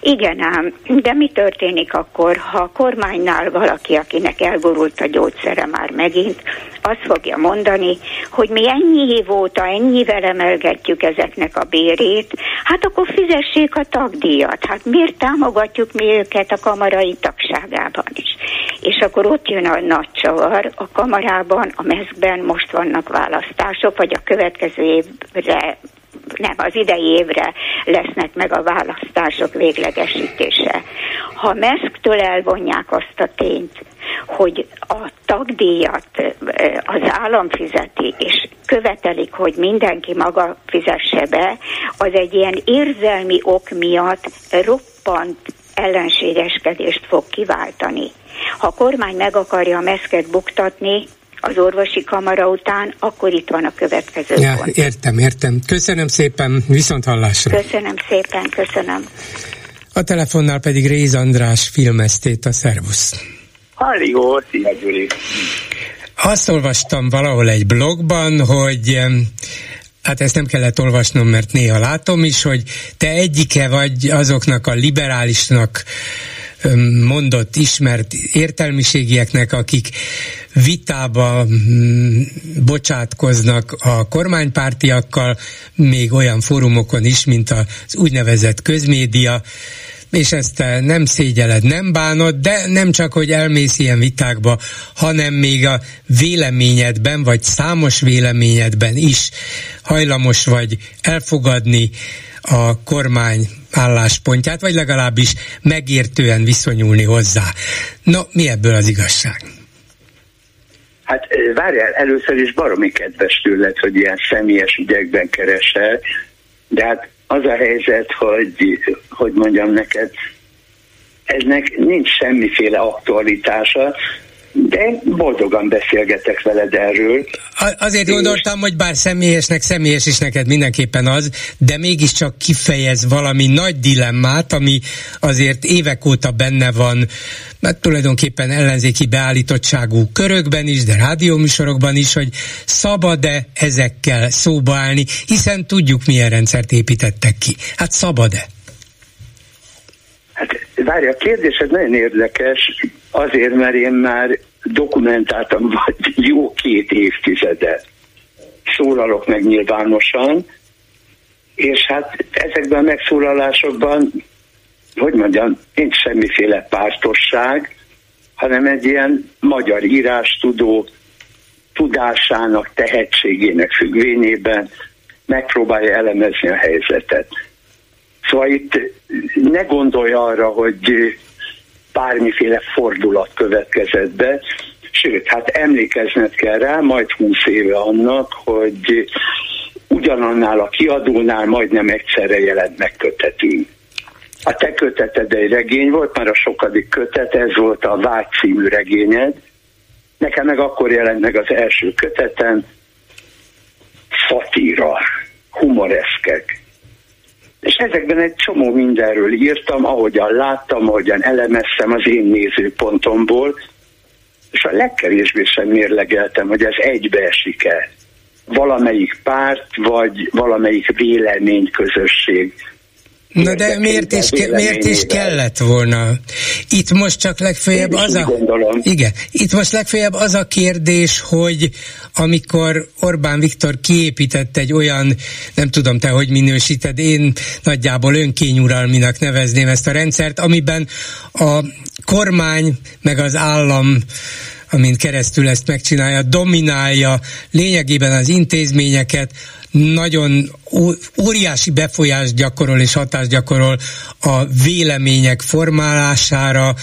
Igen ám, de mi történik akkor, ha a kormánynál valaki, akinek elborult a gyógyszere már megint, azt fogja mondani, hogy mi ennyi év óta ennyivel emelgetjük ezeknek a bérét, hát akkor fizessék a tagdíjat. Hát miért támogatjuk mi őket a kamarai tagságában is? És akkor ott jön a nagy csavar, a kamarában, a mezben most vannak választások, vagy a következő évre nem, az idei évre lesznek meg a választások véglegesítése. Ha meszktől elvonják azt a tényt, hogy a tagdíjat az állam fizeti, és követelik, hogy mindenki maga fizesse be, az egy ilyen érzelmi ok miatt roppant ellenségeskedést fog kiváltani. Ha a kormány meg akarja a meszket buktatni, az orvosi kamara után, akkor itt van a következő ja, pont. Értem, értem. Köszönöm szépen, viszont hallásra. Köszönöm szépen, köszönöm. A telefonnál pedig Réz András filmesztét a szervusz. Halligó, szia Gyuri. Azt olvastam valahol egy blogban, hogy hát ezt nem kellett olvasnom, mert néha látom is, hogy te egyike vagy azoknak a liberálisnak mondott, ismert értelmiségieknek, akik vitába mm, bocsátkoznak a kormánypártiakkal, még olyan fórumokon is, mint az úgynevezett közmédia, és ezt nem szégyeled, nem bánod, de nem csak, hogy elmész ilyen vitákba, hanem még a véleményedben, vagy számos véleményedben is hajlamos vagy elfogadni a kormány álláspontját, vagy legalábbis megértően viszonyulni hozzá. No, mi ebből az igazság? Hát várjál, először is baromi kedves tőled, hogy ilyen személyes ügyekben keresel, de hát az a helyzet, hogy, hogy mondjam neked, eznek nincs semmiféle aktualitása, de boldogan beszélgetek veled erről. Azért gondoltam, hogy bár személyesnek személyes is neked mindenképpen az, de mégiscsak kifejez valami nagy dilemmát, ami azért évek óta benne van, mert tulajdonképpen ellenzéki beállítottságú körökben is, de rádióműsorokban is, hogy szabad-e ezekkel szóba állni, hiszen tudjuk milyen rendszert építettek ki. Hát szabad-e? Hát várj, a kérdésed nagyon érdekes, azért, mert én már dokumentáltam vagy jó két évtizedet. Szólalok meg nyilvánosan, és hát ezekben a megszólalásokban, hogy mondjam, nincs semmiféle pártosság, hanem egy ilyen magyar írástudó tudásának, tehetségének függvényében megpróbálja elemezni a helyzetet. Szóval itt ne gondolj arra, hogy bármiféle fordulat következett be, sőt, hát emlékezned kell rá, majd húsz éve annak, hogy ugyanannál a kiadónál majdnem egyszerre jelent meg kötetünk. A te köteted egy regény volt, már a sokadik kötet, ez volt a Vágy című regényed. Nekem meg akkor jelent meg az első kötetem, szatíra, humoreszkek. És ezekben egy csomó mindenről írtam, ahogyan láttam, ahogyan elemeztem az én nézőpontomból, és a legkevésbé sem mérlegeltem, hogy ez egybeesik-e valamelyik párt, vagy valamelyik véleményközösség Na de miért is, ke- miért is kellett volna? Itt most csak legfeljebb az a... Gondolom. Igen, itt most legfeljebb az a kérdés, hogy amikor Orbán Viktor kiépített egy olyan, nem tudom te, hogy minősíted, én nagyjából önkényuralminak nevezném ezt a rendszert, amiben a kormány meg az állam amint keresztül ezt megcsinálja, dominálja lényegében az intézményeket, nagyon óriási befolyást gyakorol és hatást gyakorol a vélemények formálására,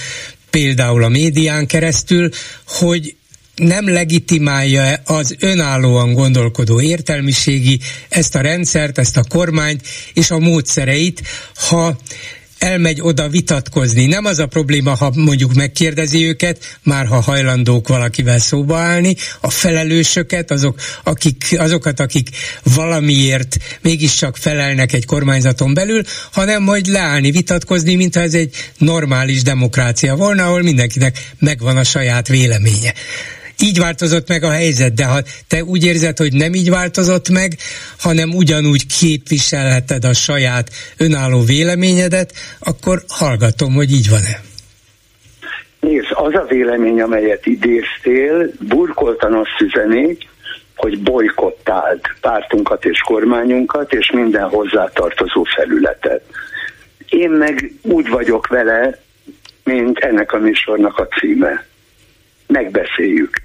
például a médián keresztül, hogy nem legitimálja az önállóan gondolkodó értelmiségi ezt a rendszert, ezt a kormányt és a módszereit, ha elmegy oda vitatkozni. Nem az a probléma, ha mondjuk megkérdezi őket, már ha hajlandók valakivel szóba állni, a felelősöket, azok, akik, azokat, akik valamiért mégiscsak felelnek egy kormányzaton belül, hanem hogy leállni, vitatkozni, mintha ez egy normális demokrácia volna, ahol mindenkinek megvan a saját véleménye így változott meg a helyzet, de ha te úgy érzed, hogy nem így változott meg, hanem ugyanúgy képviselheted a saját önálló véleményedet, akkor hallgatom, hogy így van-e. Nézd, az a vélemény, amelyet idéztél, burkoltan azt üzeni, hogy bolykottált pártunkat és kormányunkat, és minden hozzátartozó felületet. Én meg úgy vagyok vele, mint ennek a műsornak a címe. Megbeszéljük.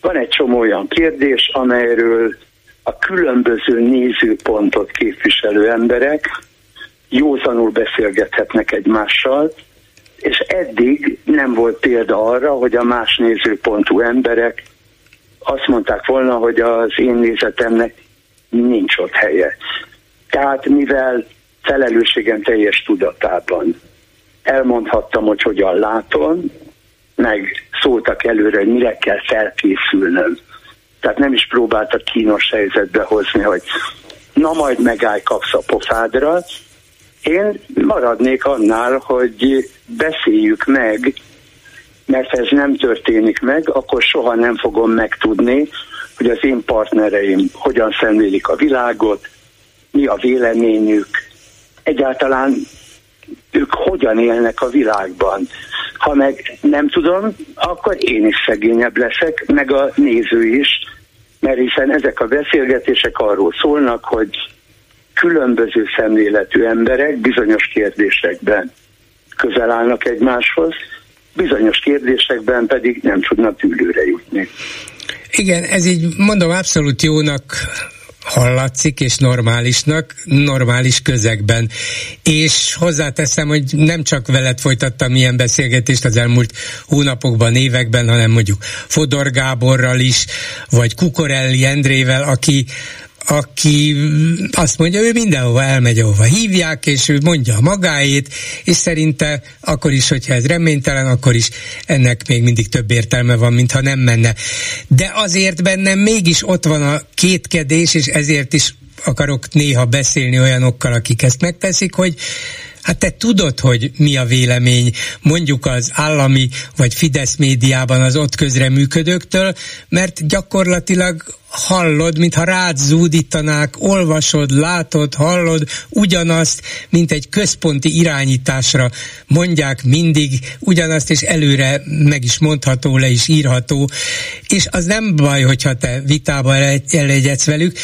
Van egy csomó olyan kérdés, amelyről a különböző nézőpontot képviselő emberek józanul beszélgethetnek egymással, és eddig nem volt példa arra, hogy a más nézőpontú emberek azt mondták volna, hogy az én nézetemnek nincs ott helye. Tehát mivel felelősségem teljes tudatában elmondhattam, hogy hogyan látom, meg szóltak előre, hogy mire kell felkészülnöm. Tehát nem is próbáltak kínos helyzetbe hozni, hogy na majd megállj, kapsz a pofádra. Én maradnék annál, hogy beszéljük meg, mert ez nem történik meg, akkor soha nem fogom megtudni, hogy az én partnereim hogyan szemlélik a világot, mi a véleményük, egyáltalán ők hogyan élnek a világban. Ha meg nem tudom, akkor én is szegényebb leszek, meg a néző is, mert hiszen ezek a beszélgetések arról szólnak, hogy különböző szemléletű emberek bizonyos kérdésekben közel állnak egymáshoz, bizonyos kérdésekben pedig nem tudnak ülőre jutni. Igen, ez így mondom abszolút jónak hallatszik, és normálisnak, normális közegben. És hozzáteszem, hogy nem csak veled folytattam ilyen beszélgetést az elmúlt hónapokban, években, hanem mondjuk Fodor Gáborral is, vagy Kukorelli Endrével, aki aki azt mondja, ő mindenhova elmegy, ahova hívják, és ő mondja a magáét, és szerinte akkor is, hogyha ez reménytelen, akkor is ennek még mindig több értelme van, mintha nem menne. De azért bennem mégis ott van a kétkedés, és ezért is akarok néha beszélni olyanokkal, akik ezt megteszik, hogy Hát te tudod, hogy mi a vélemény. Mondjuk az állami vagy Fidesz médiában az ott közreműködőktől, mert gyakorlatilag hallod, mintha rád zúdítanák, olvasod, látod, hallod ugyanazt, mint egy központi irányításra mondják mindig ugyanazt, és előre meg is mondható, le is írható, és az nem baj, hogyha te vitába elegyedsz velük,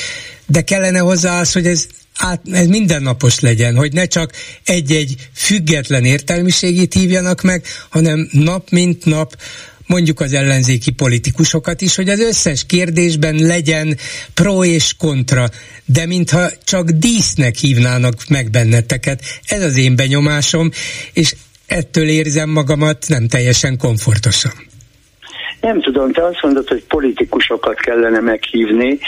de kellene hozzá az, hogy ez át, ez mindennapos legyen, hogy ne csak egy-egy független értelmiségét hívjanak meg, hanem nap mint nap mondjuk az ellenzéki politikusokat is, hogy az összes kérdésben legyen pro és kontra, de mintha csak dísznek hívnának meg benneteket. Ez az én benyomásom, és ettől érzem magamat nem teljesen komfortosan. Nem tudom, te azt mondod, hogy politikusokat kellene meghívni.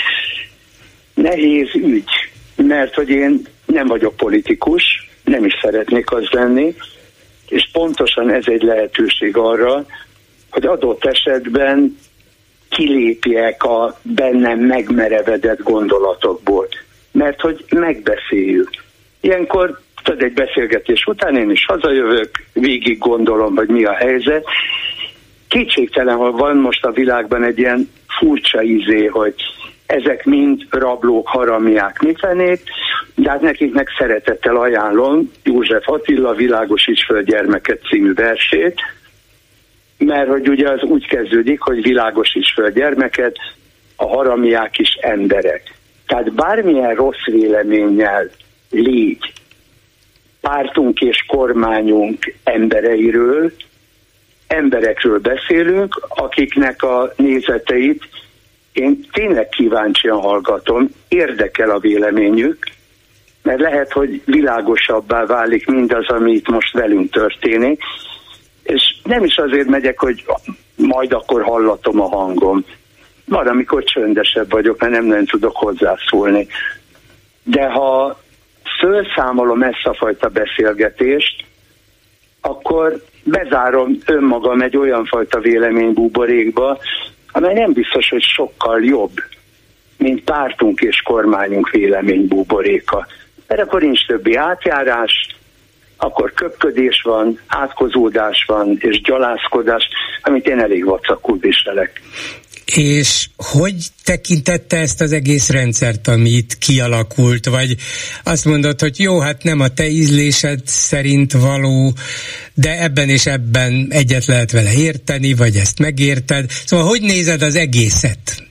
Nehéz ügy mert hogy én nem vagyok politikus, nem is szeretnék az lenni, és pontosan ez egy lehetőség arra, hogy adott esetben kilépjek a bennem megmerevedett gondolatokból. Mert hogy megbeszéljük. Ilyenkor tudod, egy beszélgetés után én is hazajövök, végig gondolom, hogy mi a helyzet. Kétségtelen, hogy van most a világban egy ilyen furcsa izé, hogy ezek mind rablók, haramiák, mifenét, de hát nekik meg szeretettel ajánlom József Attila Világosíts föl gyermeket című versét, mert hogy ugye az úgy kezdődik, hogy világosíts föl gyermeket, a haramiák is emberek. Tehát bármilyen rossz véleménnyel légy pártunk és kormányunk embereiről, emberekről beszélünk, akiknek a nézeteit én tényleg kíváncsian hallgatom, érdekel a véleményük, mert lehet, hogy világosabbá válik mindaz, ami itt most velünk történik, és nem is azért megyek, hogy majd akkor hallatom a hangom. Van, amikor csöndesebb vagyok, mert nem nagyon tudok hozzászólni. De ha felszámolom ezt a fajta beszélgetést, akkor bezárom önmagam egy olyan fajta véleménybúborékba, amely nem biztos, hogy sokkal jobb, mint pártunk és kormányunk véleménybúboréka. Mert akkor nincs többi átjárás, akkor köpködés van, átkozódás van, és gyalászkodás, amit én elég vacakul viselek. És hogy tekintette ezt az egész rendszert, amit kialakult, vagy azt mondod, hogy jó, hát nem a te ízlésed szerint való, de ebben és ebben egyet lehet vele érteni, vagy ezt megérted. Szóval hogy nézed az egészet?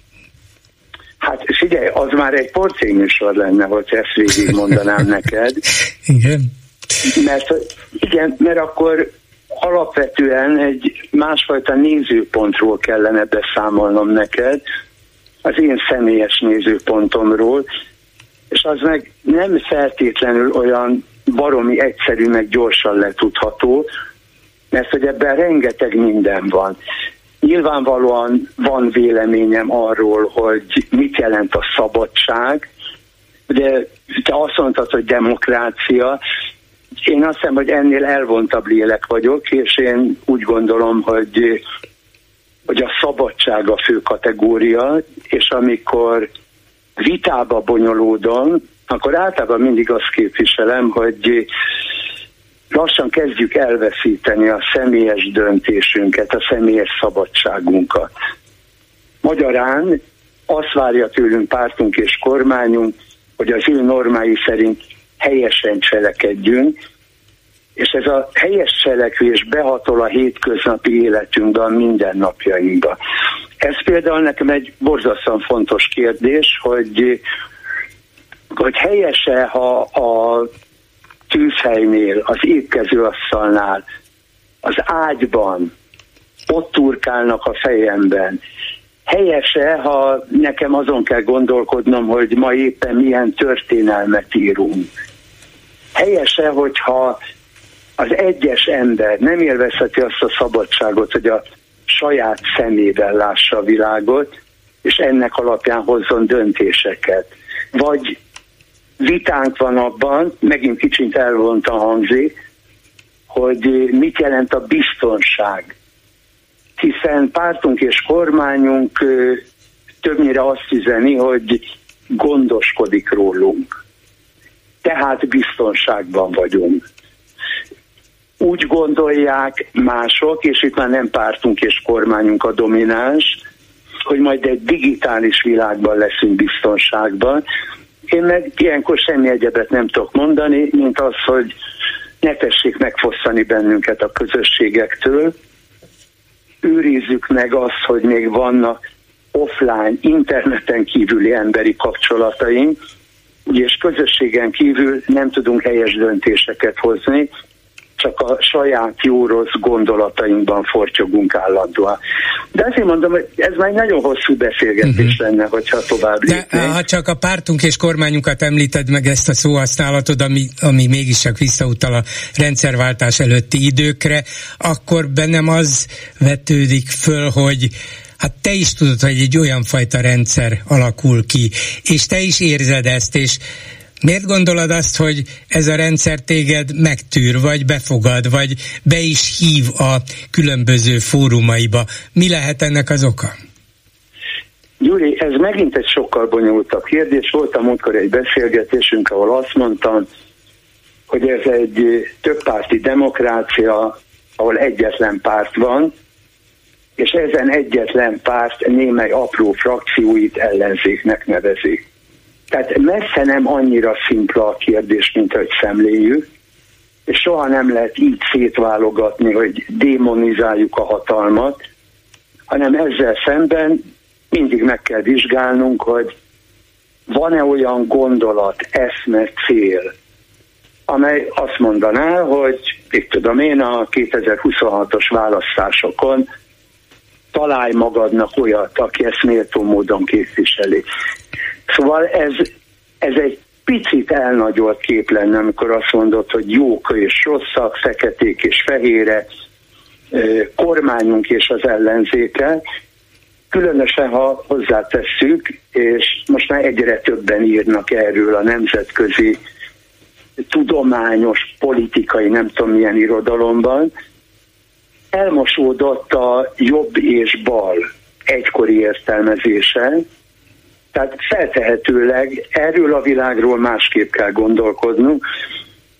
Hát figyelj, az már egy porcégműsor lenne, hogy ezt végig mondanám [laughs] neked. Igen. Mert igen, mert akkor alapvetően egy másfajta nézőpontról kellene beszámolnom neked, az én személyes nézőpontomról, és az meg nem feltétlenül olyan baromi egyszerű, meg gyorsan letudható, mert hogy ebben rengeteg minden van. Nyilvánvalóan van véleményem arról, hogy mit jelent a szabadság, de te azt mondtad, hogy demokrácia, én azt hiszem, hogy ennél elvontabb lélek vagyok, és én úgy gondolom, hogy, hogy a szabadság a fő kategória, és amikor vitába bonyolódom, akkor általában mindig azt képviselem, hogy lassan kezdjük elveszíteni a személyes döntésünket, a személyes szabadságunkat. Magyarán azt várja tőlünk pártunk és kormányunk, hogy az ő normái szerint helyesen cselekedjünk, és ez a helyes cselekvés behatol a hétköznapi életünkbe, a mindennapjainkba. Ez például nekem egy borzasztóan fontos kérdés, hogy, hogy helyese, ha a tűzhelynél, az étkezőasszalnál, az ágyban, ott turkálnak a fejemben, helyese, ha nekem azon kell gondolkodnom, hogy ma éppen milyen történelmet írunk. Helyese, hogyha az egyes ember nem élvezheti azt a szabadságot, hogy a saját szemében lássa a világot, és ennek alapján hozzon döntéseket. Vagy vitánk van abban, megint kicsit elvont a hangzik, hogy mit jelent a biztonság hiszen pártunk és kormányunk többnyire azt üzeni, hogy gondoskodik rólunk. Tehát biztonságban vagyunk. Úgy gondolják mások, és itt már nem pártunk és kormányunk a domináns, hogy majd egy digitális világban leszünk biztonságban. Én meg ilyenkor semmi egyebet nem tudok mondani, mint az, hogy ne tessék megfosztani bennünket a közösségektől, őrizzük meg azt, hogy még vannak offline, interneten kívüli emberi kapcsolataink, és közösségen kívül nem tudunk helyes döntéseket hozni, csak a saját jó-rossz gondolatainkban fortyogunk állandóan. De azért mondom, hogy ez már egy nagyon hosszú beszélgetés uh-huh. lenne, hogyha tovább lépnénk. De ha csak a pártunk és kormányunkat említed meg ezt a szóhasználatod, ami, ami mégis csak visszautal a rendszerváltás előtti időkre, akkor bennem az vetődik föl, hogy Hát te is tudod, hogy egy olyan fajta rendszer alakul ki, és te is érzed ezt, és Miért gondolod azt, hogy ez a rendszer téged megtűr, vagy befogad, vagy be is hív a különböző fórumaiba? Mi lehet ennek az oka? Gyuri, ez megint egy sokkal bonyolultabb kérdés. Volt a múltkor egy beszélgetésünk, ahol azt mondtam, hogy ez egy többpárti demokrácia, ahol egyetlen párt van, és ezen egyetlen párt némely apró frakcióit ellenzéknek nevezik. Tehát messze nem annyira szimpla a kérdés, mint ahogy szemléljük, és soha nem lehet így szétválogatni, hogy démonizáljuk a hatalmat, hanem ezzel szemben mindig meg kell vizsgálnunk, hogy van-e olyan gondolat, eszme, cél, amely azt mondaná, hogy itt tudom én a 2026-os választásokon találj magadnak olyat, aki ezt méltó módon képviseli. Szóval ez, ez egy picit elnagyolt kép lenne, amikor azt mondod, hogy jók és rosszak, feketék és fehére, kormányunk és az ellenzéke, különösen ha hozzátesszük, és most már egyre többen írnak erről a nemzetközi tudományos, politikai, nem tudom milyen irodalomban, elmosódott a jobb és bal egykori értelmezése, tehát feltehetőleg erről a világról másképp kell gondolkodnunk,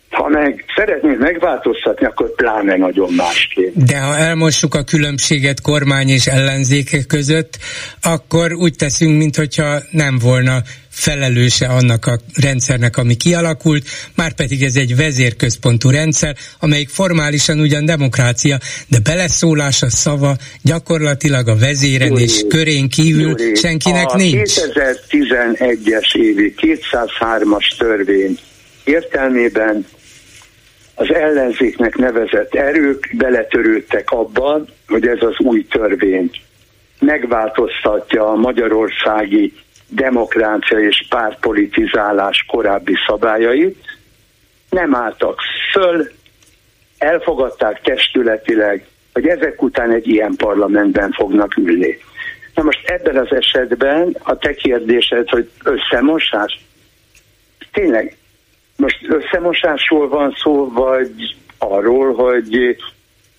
ha meg szeretnénk megváltoztatni, akkor pláne nagyon másképp. De ha elmossuk a különbséget kormány és ellenzékek között, akkor úgy teszünk, mintha nem volna felelőse annak a rendszernek, ami kialakult, már pedig ez egy vezérközpontú rendszer, amelyik formálisan ugyan demokrácia, de beleszólása szava gyakorlatilag a vezéren Júri, és körén kívül Júri, senkinek a nincs. 2011-es évi 203-as törvény értelmében az ellenzéknek nevezett erők beletörődtek abban, hogy ez az új törvény megváltoztatja a magyarországi demokrácia és pártpolitizálás korábbi szabályait, nem álltak föl, elfogadták testületileg, hogy ezek után egy ilyen parlamentben fognak ülni. Na most ebben az esetben a te kérdésed, hogy összemosás, tényleg most összemosásról van szó, vagy arról, hogy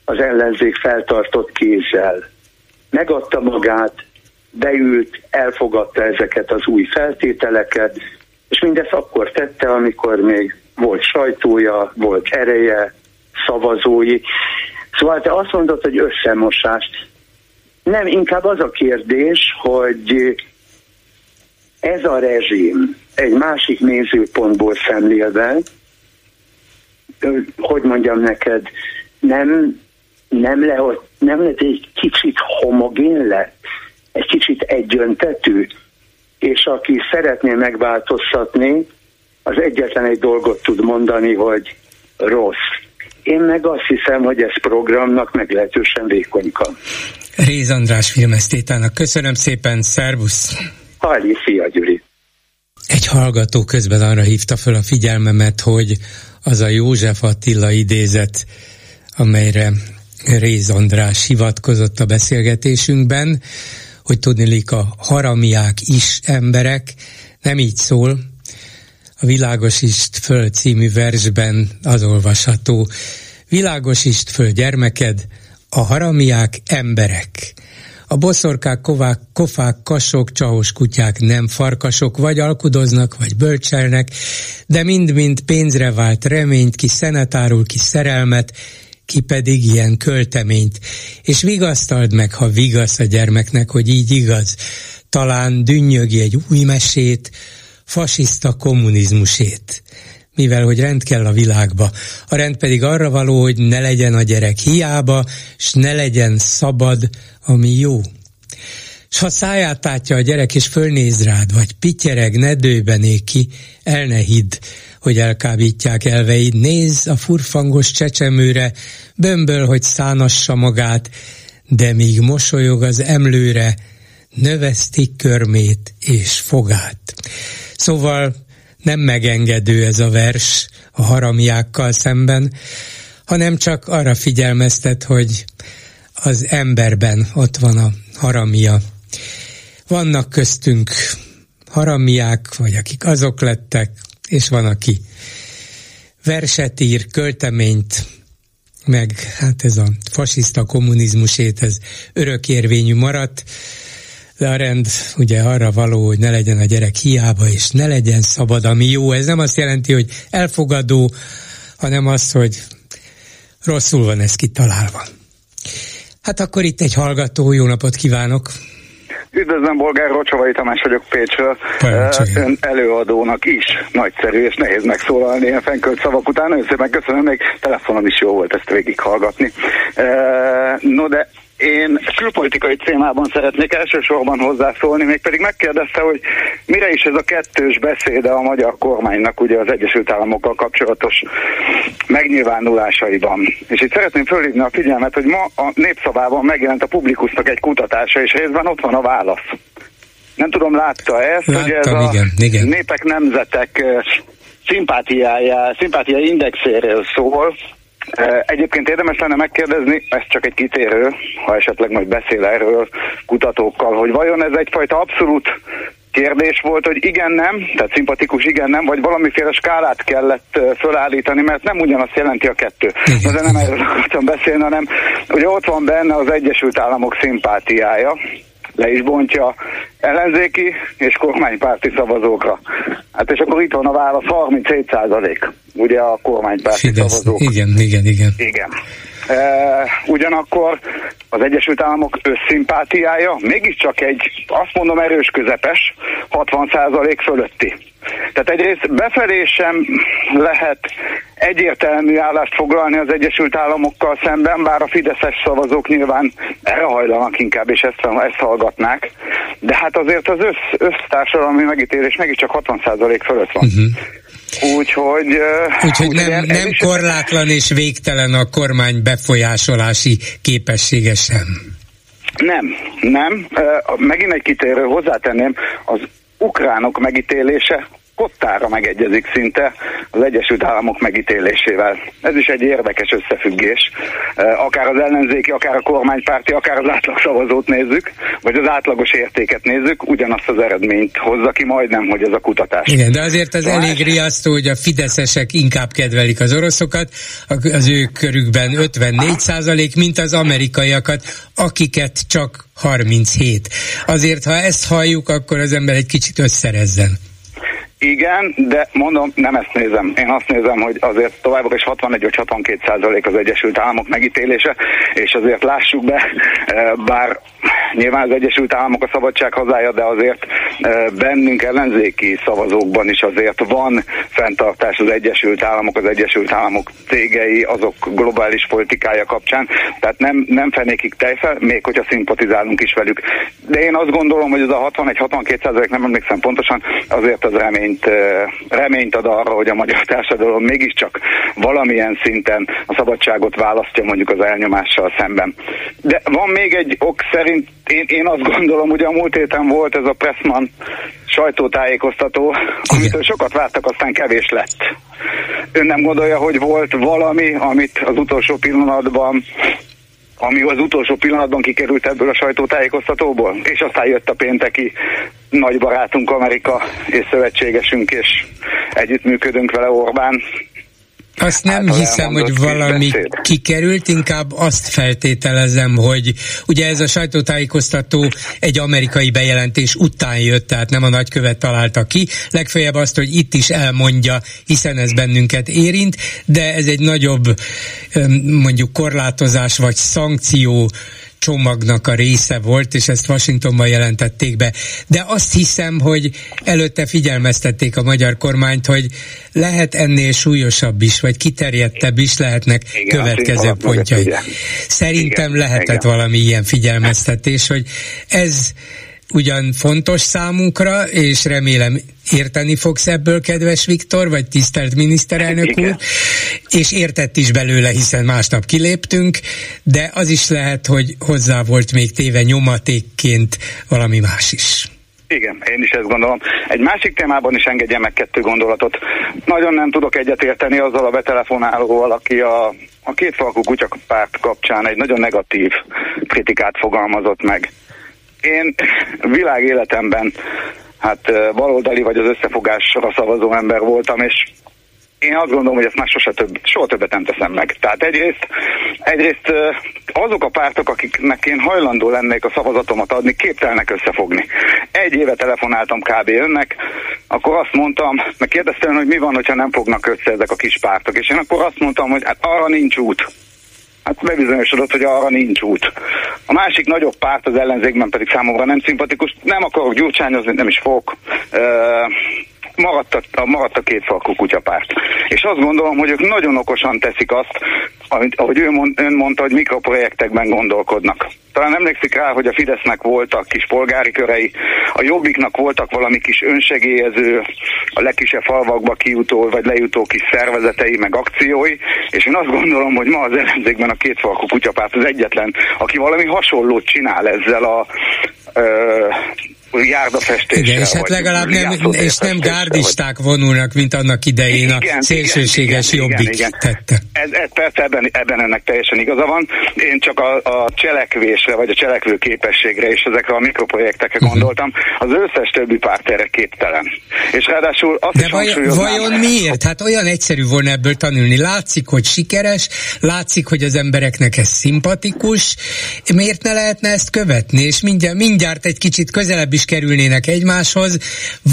az ellenzék feltartott kézzel megadta magát, beült, elfogadta ezeket az új feltételeket, és mindezt akkor tette, amikor még volt sajtója, volt ereje, szavazói. Szóval te azt mondod, hogy összemosást. Nem, inkább az a kérdés, hogy ez a rezsim egy másik nézőpontból szemlélve, hogy mondjam neked, nem, nem, le, nem lett egy kicsit homogén lett, egy kicsit egyöntetű, és aki szeretné megváltoztatni, az egyetlen egy dolgot tud mondani, hogy rossz. Én meg azt hiszem, hogy ez programnak meglehetősen vékonyka. Réz András filmesztétának köszönöm szépen, szervusz! Hajli, szia Gyuri! Egy hallgató közben arra hívta föl a figyelmemet, hogy az a József Attila idézet, amelyre Réz András hivatkozott a beszélgetésünkben, hogy tudnilik a haramiák is emberek, nem így szól, a Világosist föl című versben az olvasható. Világosist föl gyermeked, a haramiák emberek. A boszorkák, kovák, kofák, kasok, csahos kutyák nem farkasok, vagy alkudoznak, vagy bölcselnek, de mind-mind pénzre vált reményt, ki szenetárul, ki szerelmet, ki pedig ilyen költeményt. És vigasztald meg, ha vigasz a gyermeknek, hogy így igaz. Talán dünnyögi egy új mesét, fasiszta kommunizmusét mivel hogy rend kell a világba. A rend pedig arra való, hogy ne legyen a gyerek hiába, s ne legyen szabad, ami jó. S ha száját tátja a gyerek, és fölnéz rád, vagy pityereg, ne dőbené ki, el ne hidd, hogy elkábítják elveid, néz a furfangos csecsemőre, bömböl, hogy szánassa magát, de míg mosolyog az emlőre, növesztik körmét és fogát. Szóval nem megengedő ez a vers a haramiákkal szemben, hanem csak arra figyelmeztet, hogy az emberben ott van a haramia. Vannak köztünk haramiák, vagy akik azok lettek, és van, aki verset ír, költeményt, meg hát ez a fasiszta kommunizmusét, ez örökérvényű maradt, de a rend ugye arra való, hogy ne legyen a gyerek hiába, és ne legyen szabad, ami jó. Ez nem azt jelenti, hogy elfogadó, hanem az, hogy rosszul van ez kitalálva. Hát akkor itt egy hallgató, jó napot kívánok! Üdvözlöm, Bolgár Rocsavai Tamás vagyok Pécsről. Ön előadónak is nagyszerű és nehéz megszólalni a fenkölt szavak után. Nagyon szépen köszönöm, még telefonon is jó volt ezt végighallgatni. No, de én külpolitikai témában szeretnék elsősorban hozzászólni, mégpedig megkérdezte, hogy mire is ez a kettős beszéde a magyar kormánynak ugye az Egyesült Államokkal kapcsolatos megnyilvánulásaiban. És itt szeretném fölhívni a figyelmet, hogy ma a népszavában megjelent a publikusnak egy kutatása, és részben ott van a válasz. Nem tudom, látta ezt, Láttam, hogy ez a igen, igen. népek nemzetek eh, szimpátiája, szimpátia indexéről szól, Egyébként érdemes lenne megkérdezni, ez csak egy kitérő, ha esetleg majd beszél erről kutatókkal, hogy vajon ez egyfajta abszolút kérdés volt, hogy igen-nem, tehát szimpatikus igen-nem, vagy valamiféle skálát kellett fölállítani, mert nem ugyanazt jelenti a kettő. Igen, de nem erről akartam beszélni, hanem ugye ott van benne az Egyesült Államok szimpátiája, le is bontja ellenzéki és kormánypárti szavazókra. Hát és akkor itt van a válasz, 37 százalék, ugye a kormánypárti Fidesz. szavazók. Igen, igen, igen. Igen. E, ugyanakkor az Egyesült Államok összszimpátiája mégiscsak egy, azt mondom, erős közepes, 60% fölötti. Tehát egyrészt befelé sem lehet egyértelmű állást foglalni az Egyesült Államokkal szemben, bár a fideszes szavazók nyilván erre hajlanak inkább, és ezt, ezt hallgatnák. De hát azért az össz, össztársadalmi megítélés mégiscsak 60% fölött van. Uh-huh. Úgyhogy, Úgyhogy nem, nem, nem korlátlan és végtelen a kormány befolyásolási képessége sem. Nem, nem. Megint egy kitérő hozzátenném, az ukránok megítélése kottára megegyezik szinte az Egyesült Államok megítélésével. Ez is egy érdekes összefüggés. Akár az ellenzéki, akár a kormánypárti, akár az átlagszavazót nézzük, vagy az átlagos értéket nézzük, ugyanazt az eredményt hozza ki majdnem, hogy ez a kutatás. Igen, de azért az elég riasztó, hogy a fideszesek inkább kedvelik az oroszokat, az ő körükben 54 százalék, mint az amerikaiakat, akiket csak 37. Azért, ha ezt halljuk, akkor az ember egy kicsit összerezzen. Igen, de mondom, nem ezt nézem. Én azt nézem, hogy azért továbbra is 61 vagy 62 százalék az Egyesült Államok megítélése, és azért lássuk be, eh, bár nyilván az Egyesült Államok a szabadság hazája, de azért eh, bennünk ellenzéki szavazókban is azért van fenntartás az Egyesült Államok, az Egyesült Államok cégei, azok globális politikája kapcsán, tehát nem, nem fenékig tejfel, még hogyha szimpatizálunk is velük. De én azt gondolom, hogy ez a 61-62 százalék, nem emlékszem pontosan, azért az remény reményt, reményt ad arra, hogy a magyar társadalom mégiscsak valamilyen szinten a szabadságot választja mondjuk az elnyomással szemben. De van még egy ok szerint, én, én azt gondolom, hogy a múlt héten volt ez a Pressman sajtótájékoztató, amitől sokat vártak, aztán kevés lett. Ön nem gondolja, hogy volt valami, amit az utolsó pillanatban ami az utolsó pillanatban kikerült ebből a sajtótájékoztatóból, és aztán jött a pénteki nagy barátunk Amerika és szövetségesünk, és együttműködünk vele Orbán, azt nem hát, hiszem, hogy valami beszéd. kikerült, inkább azt feltételezem, hogy ugye ez a sajtótájékoztató egy amerikai bejelentés után jött, tehát nem a nagykövet találta ki, legfeljebb azt, hogy itt is elmondja, hiszen ez bennünket érint, de ez egy nagyobb mondjuk korlátozás vagy szankció csomagnak a része volt, és ezt Washingtonban jelentették be. De azt hiszem, hogy előtte figyelmeztették a magyar kormányt, hogy lehet ennél súlyosabb is, vagy kiterjedtebb is lehetnek igen, következő pontjai. Szerintem igen, lehetett igen. valami ilyen figyelmeztetés, hogy ez ugyan fontos számunkra, és remélem érteni fogsz ebből, kedves Viktor, vagy tisztelt miniszterelnök Igen. úr, és értett is belőle, hiszen másnap kiléptünk, de az is lehet, hogy hozzá volt még téve nyomatékként valami más is. Igen, én is ezt gondolom. Egy másik témában is engedje meg kettő gondolatot. Nagyon nem tudok egyetérteni azzal a betelefonálóval, aki a, a kétfalkú kutyapárt kapcsán egy nagyon negatív kritikát fogalmazott meg. Én világéletemben hát baloldali vagy az összefogásra szavazó ember voltam, és én azt gondolom, hogy ezt már sose több, soha többet nem teszem meg. Tehát egyrészt, egyrészt azok a pártok, akiknek én hajlandó lennék a szavazatomat adni, képtelnek összefogni. Egy éve telefonáltam kb. önnek, akkor azt mondtam, meg kérdeztem, hogy mi van, hogyha nem fognak össze ezek a kis pártok, és én akkor azt mondtam, hogy hát arra nincs út. Hát bebizonyosodott, hogy arra nincs út. A másik nagyobb párt az ellenzékben pedig számomra nem szimpatikus, nem akarok gyurcsányozni, nem is fogok. Uh, maradt a, maradt a két falkú kutyapárt. És azt gondolom, hogy ők nagyon okosan teszik azt, amit, ahogy ő mond, ön mondta, hogy mikroprojektekben gondolkodnak. Talán emlékszik rá, hogy a Fidesznek voltak kis polgári körei, a Jobbiknak voltak valami kis önsegélyező, a legkisebb falvakba kijutó vagy lejutó kis szervezetei, meg akciói, és én azt gondolom, hogy ma az ellenzékben a két falkú kutyapárt az egyetlen, aki valami hasonlót csinál ezzel a ö, járdafestéssel. Igen, és hát legalább nem, és nem gárdisták vagy... vonulnak, mint annak idején igen, a szélsőséges igen, jobbik igen, igen. tette. Ez, ez persze ebben, ebben ennek teljesen igaza van. Én csak a, a cselekvésre, vagy a cselekvő képességre és ezekre a mikroprojektekre uh-huh. gondoltam. Az összes többi párt erre képtelen. És ráadásul azt De is vajon, vajon miért? Hát olyan egyszerű volna ebből tanulni. Látszik, hogy sikeres, látszik, hogy az embereknek ez szimpatikus. Miért ne lehetne ezt követni? És mindjárt, mindjárt egy kicsit közelebb is kerülnének egymáshoz,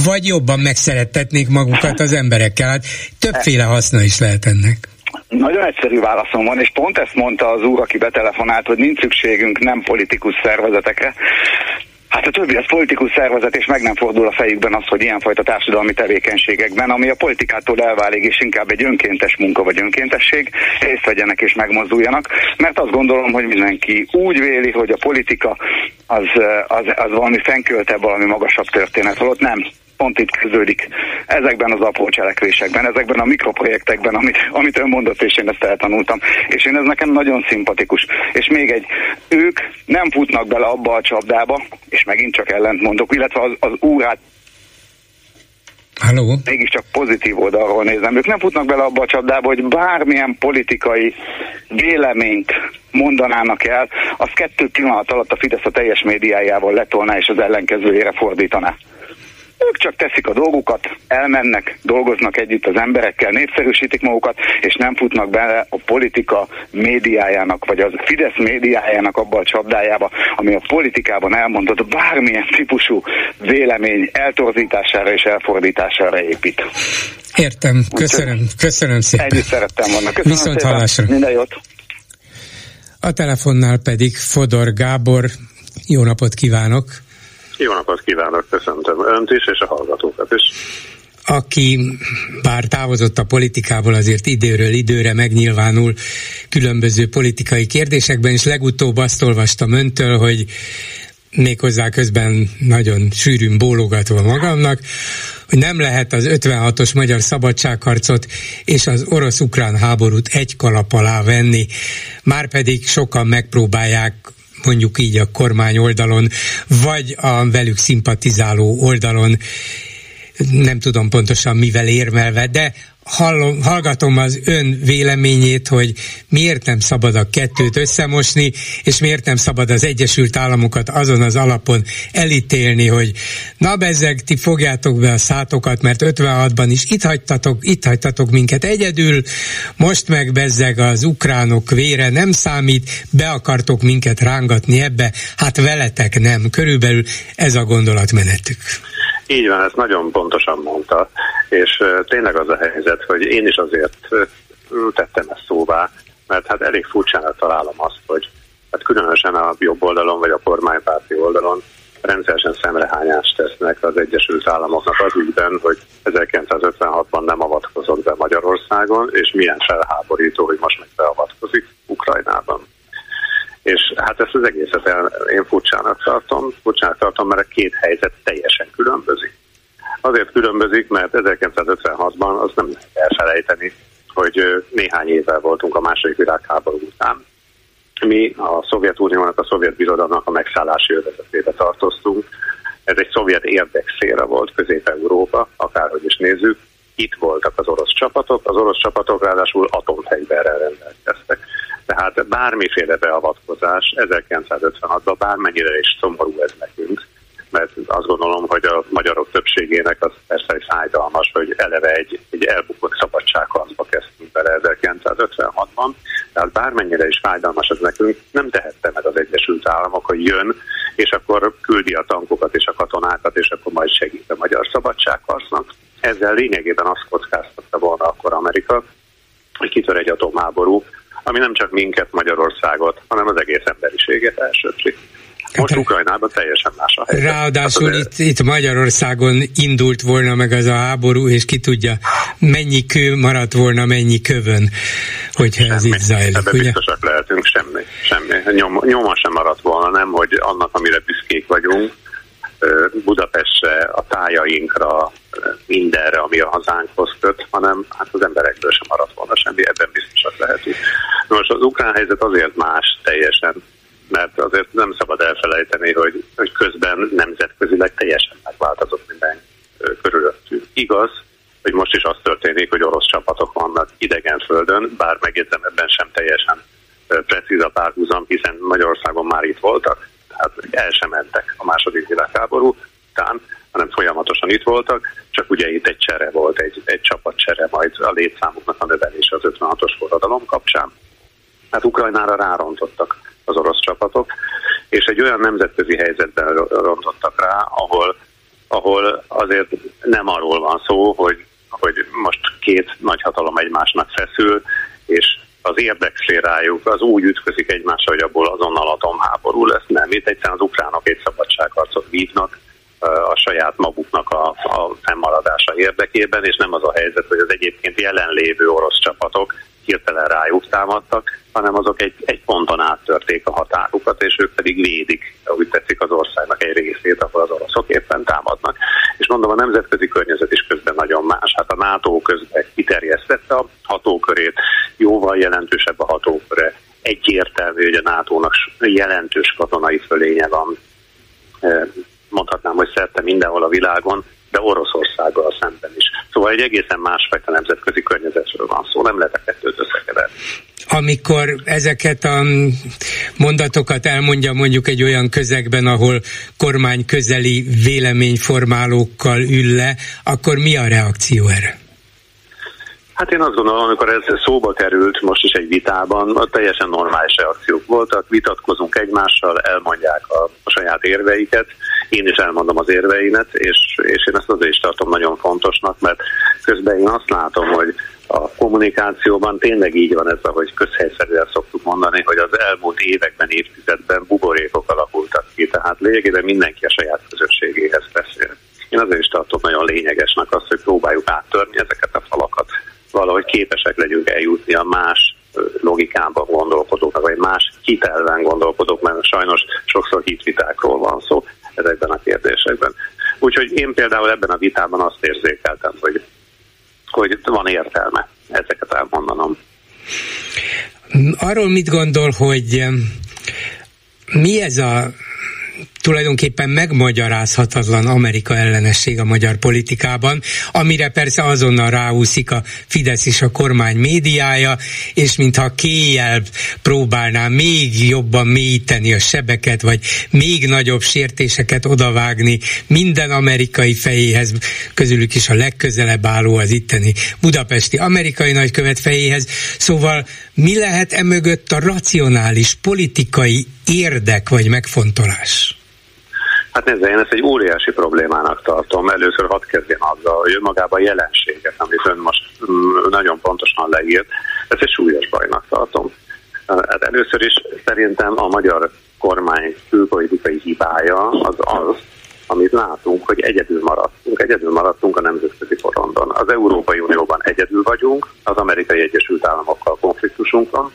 vagy jobban megszerettetnék magukat az emberekkel. Hát többféle haszna is lehet ennek. Nagyon egyszerű válaszom van, és pont ezt mondta az úr, aki betelefonált, hogy nincs szükségünk nem politikus szervezetekre, Hát a többi az politikus szervezet, és meg nem fordul a fejükben az, hogy ilyenfajta társadalmi tevékenységekben, ami a politikától elválik, és inkább egy önkéntes munka vagy önkéntesség, részt vegyenek és megmozduljanak, mert azt gondolom, hogy mindenki úgy véli, hogy a politika az, az, az valami fenköltebb, valami magasabb történet, holott nem pont itt kezdődik ezekben az apró cselekvésekben, ezekben a mikroprojektekben, amit, amit ön mondott, és én ezt eltanultam. És én ez nekem nagyon szimpatikus. És még egy, ők nem futnak bele abba a csapdába, és megint csak ellent mondok, illetve az, az úrát Halló? mégiscsak pozitív oldalról nézem. Ők nem futnak bele abba a csapdába, hogy bármilyen politikai véleményt mondanának el, az kettő pillanat alatt a Fidesz a teljes médiájával letolná és az ellenkezőjére fordítaná. Ők csak teszik a dolgukat, elmennek, dolgoznak együtt az emberekkel, népszerűsítik magukat, és nem futnak bele a politika médiájának, vagy az Fidesz médiájának abba a csapdájába, ami a politikában elmondott bármilyen típusú vélemény eltorzítására és elfordítására épít. Értem, köszönöm, köszönöm szépen. Ennyit szerettem volna. Köszönöm Viszont szépen. hallásra. Minden jót. A telefonnál pedig Fodor Gábor. Jó napot kívánok! Jó napot kívánok, köszöntöm Önt is, és a hallgatókat is. Aki bár távozott a politikából, azért időről időre megnyilvánul különböző politikai kérdésekben, és legutóbb azt olvastam Öntől, hogy méghozzá közben nagyon sűrűn bólogatva magamnak, hogy nem lehet az 56-os magyar szabadságharcot és az orosz-ukrán háborút egy kalap alá venni, márpedig sokan megpróbálják mondjuk így a kormány oldalon, vagy a velük szimpatizáló oldalon, nem tudom pontosan mivel érmelve, de hallom, hallgatom az ön véleményét, hogy miért nem szabad a kettőt összemosni, és miért nem szabad az Egyesült Államokat azon az alapon elítélni, hogy na bezzeg, ti fogjátok be a szátokat, mert 56-ban is itt hagytatok, itt hagytatok minket egyedül, most meg bezzeg az ukránok vére nem számít, be akartok minket rángatni ebbe, hát veletek nem. Körülbelül ez a gondolatmenetük. Így van, ezt nagyon pontosan mondta, és tényleg az a helyzet, hogy én is azért tettem ezt szóvá, mert hát elég furcsának találom azt, hogy hát különösen a jobb oldalon vagy a kormánypárti oldalon rendszeresen szemrehányást tesznek az Egyesült Államoknak az ügyben, hogy 1956-ban nem avatkozott be Magyarországon, és milyen felháborító, hogy most meg beavatkozik Ukrajnában. És hát ezt az egészet én furcsának tartom, furcsának tartom, mert a két helyzet teljesen különbözik. Azért különbözik, mert 1956-ban azt nem lehet elfelejteni, hogy néhány évvel voltunk a második világháború után. Mi a Szovjetuniónak, a szovjet birodalomnak a megszállási övezetébe tartoztunk. Ez egy szovjet érdekszéra volt Közép-Európa, akárhogy is nézzük. Itt voltak az orosz csapatok, az orosz csapatok ráadásul atomfegyverrel rendelkeztek. Tehát bármiféle beavatkozás 1956-ban, bármennyire is szomorú ez nekünk, mert azt gondolom, hogy a magyarok többségének az persze egy fájdalmas, hogy eleve egy, egy elbukott szabadságharcba kezdtünk bele 1956-ban, tehát bármennyire is fájdalmas ez nekünk, nem tehette meg az Egyesült Államok, hogy jön, és akkor küldi a tankokat és a katonákat, és akkor majd segít a magyar szabadságharcnak. Ezzel lényegében azt kockáztatta volna akkor Amerika, hogy kitör egy atomháború, ami nem csak minket, Magyarországot, hanem az egész emberiséget elsősít. Most Ukrajnában teljesen más a helyzet. Ráadásul hát, itt, itt Magyarországon indult volna meg az a háború, és ki tudja, mennyi kő maradt volna, mennyi kövön, hogyha semmi. ez itt zajlik. Ebben ugye? biztosak lehetünk, semmi. semmi. Nyom, nyoma sem maradt volna, nem, hogy annak, amire büszkék vagyunk, Budapestre, a tájainkra, mindenre, ami a hazánkhoz köt, hanem hát az emberekből sem maradt volna semmi, ebben biztosak lehetünk. Most az ukrán helyzet azért más teljesen, mert azért nem szabad elfelejteni, hogy, hogy közben nemzetközileg teljesen megváltozott minden körülöttünk. Igaz, hogy most is az történik, hogy orosz csapatok vannak idegen földön, bár megjegyzem ebben sem teljesen precíz a párhuzam, hiszen Magyarországon már itt voltak, tehát el sem mentek a második világháború után, hanem folyamatosan itt voltak, csak ugye itt egy csere volt, egy, egy csapatcsere, majd a létszámuknak a növelése az 56-os forradalom kapcsán. Hát Ukrajnára rárontottak az orosz csapatok, és egy olyan nemzetközi helyzetben rontottak rá, ahol, ahol azért nem arról van szó, hogy, hogy most két nagyhatalom egymásnak feszül, és az érdekszférájuk az úgy ütközik egymásra, hogy abból azonnal atomháború lesz. Nem, itt egyszerűen az ukránok egy szabadságharcot vívnak a saját maguknak a, a fennmaradása érdekében, és nem az a helyzet, hogy az egyébként jelenlévő orosz csapatok hirtelen rájuk támadtak, hanem azok egy, egy ponton áttörték a határukat, és ők pedig védik, ahogy tetszik az országnak egy részét, ahol az oroszok éppen támadnak. És mondom, a nemzetközi környezet is közben nagyon más. Hát a NATO közben kiterjesztette a hatókörét, jóval jelentősebb a hatóköre. Egyértelmű, hogy a NATO-nak jelentős katonai fölénye van mondhatnám, hogy szerte mindenhol a világon, de Oroszországgal szemben is. Szóval egy egészen másfajta nemzetközi környezetről van szó, nem lehet a kettőt összekeverni amikor ezeket a mondatokat elmondja mondjuk egy olyan közegben, ahol kormány közeli véleményformálókkal ül le, akkor mi a reakció erre? Hát én azt gondolom, amikor ez szóba került most is egy vitában, teljesen normális reakciók voltak, vitatkozunk egymással, elmondják a, a saját érveiket, én is elmondom az érveimet, és, és én ezt azért is tartom nagyon fontosnak, mert közben én azt látom, hogy a kommunikációban tényleg így van ez, ahogy közhelyszerűen szoktuk mondani, hogy az elmúlt években, évtizedben buborékok alakultak ki, tehát lényegében mindenki a saját közösségéhez beszél. Én azért is tartom nagyon lényegesnek azt, hogy próbáljuk áttörni ezeket a falakat, valahogy képesek legyünk eljutni a más logikában gondolkodóknak, vagy más hitelben gondolkodók, mert sajnos sokszor hitvitákról van szó ezekben a kérdésekben. Úgyhogy én például ebben a vitában azt érzékeltem, hogy hogy van értelme ezeket elmondanom. Arról mit gondol, hogy mi ez a tulajdonképpen megmagyarázhatatlan Amerika ellenesség a magyar politikában, amire persze azonnal ráúszik a Fidesz és a kormány médiája, és mintha kéjjel próbálná még jobban mélyíteni a sebeket, vagy még nagyobb sértéseket odavágni minden amerikai fejéhez, közülük is a legközelebb álló az itteni budapesti amerikai nagykövet fejéhez. Szóval mi lehet emögött a racionális politikai érdek vagy megfontolás? Hát nézze, én ezt egy óriási problémának tartom. Először hadd kezdjem azzal, hogy önmagában a jelenséget, amit ön most mm, nagyon pontosan leírt, ezt egy súlyos bajnak tartom. Hát először is szerintem a magyar kormány külpolitikai hibája az az, amit látunk, hogy egyedül maradtunk. Egyedül maradtunk a nemzetközi porondon. Az Európai Unióban egyedül vagyunk, az Amerikai Egyesült Államokkal konfliktusunk van,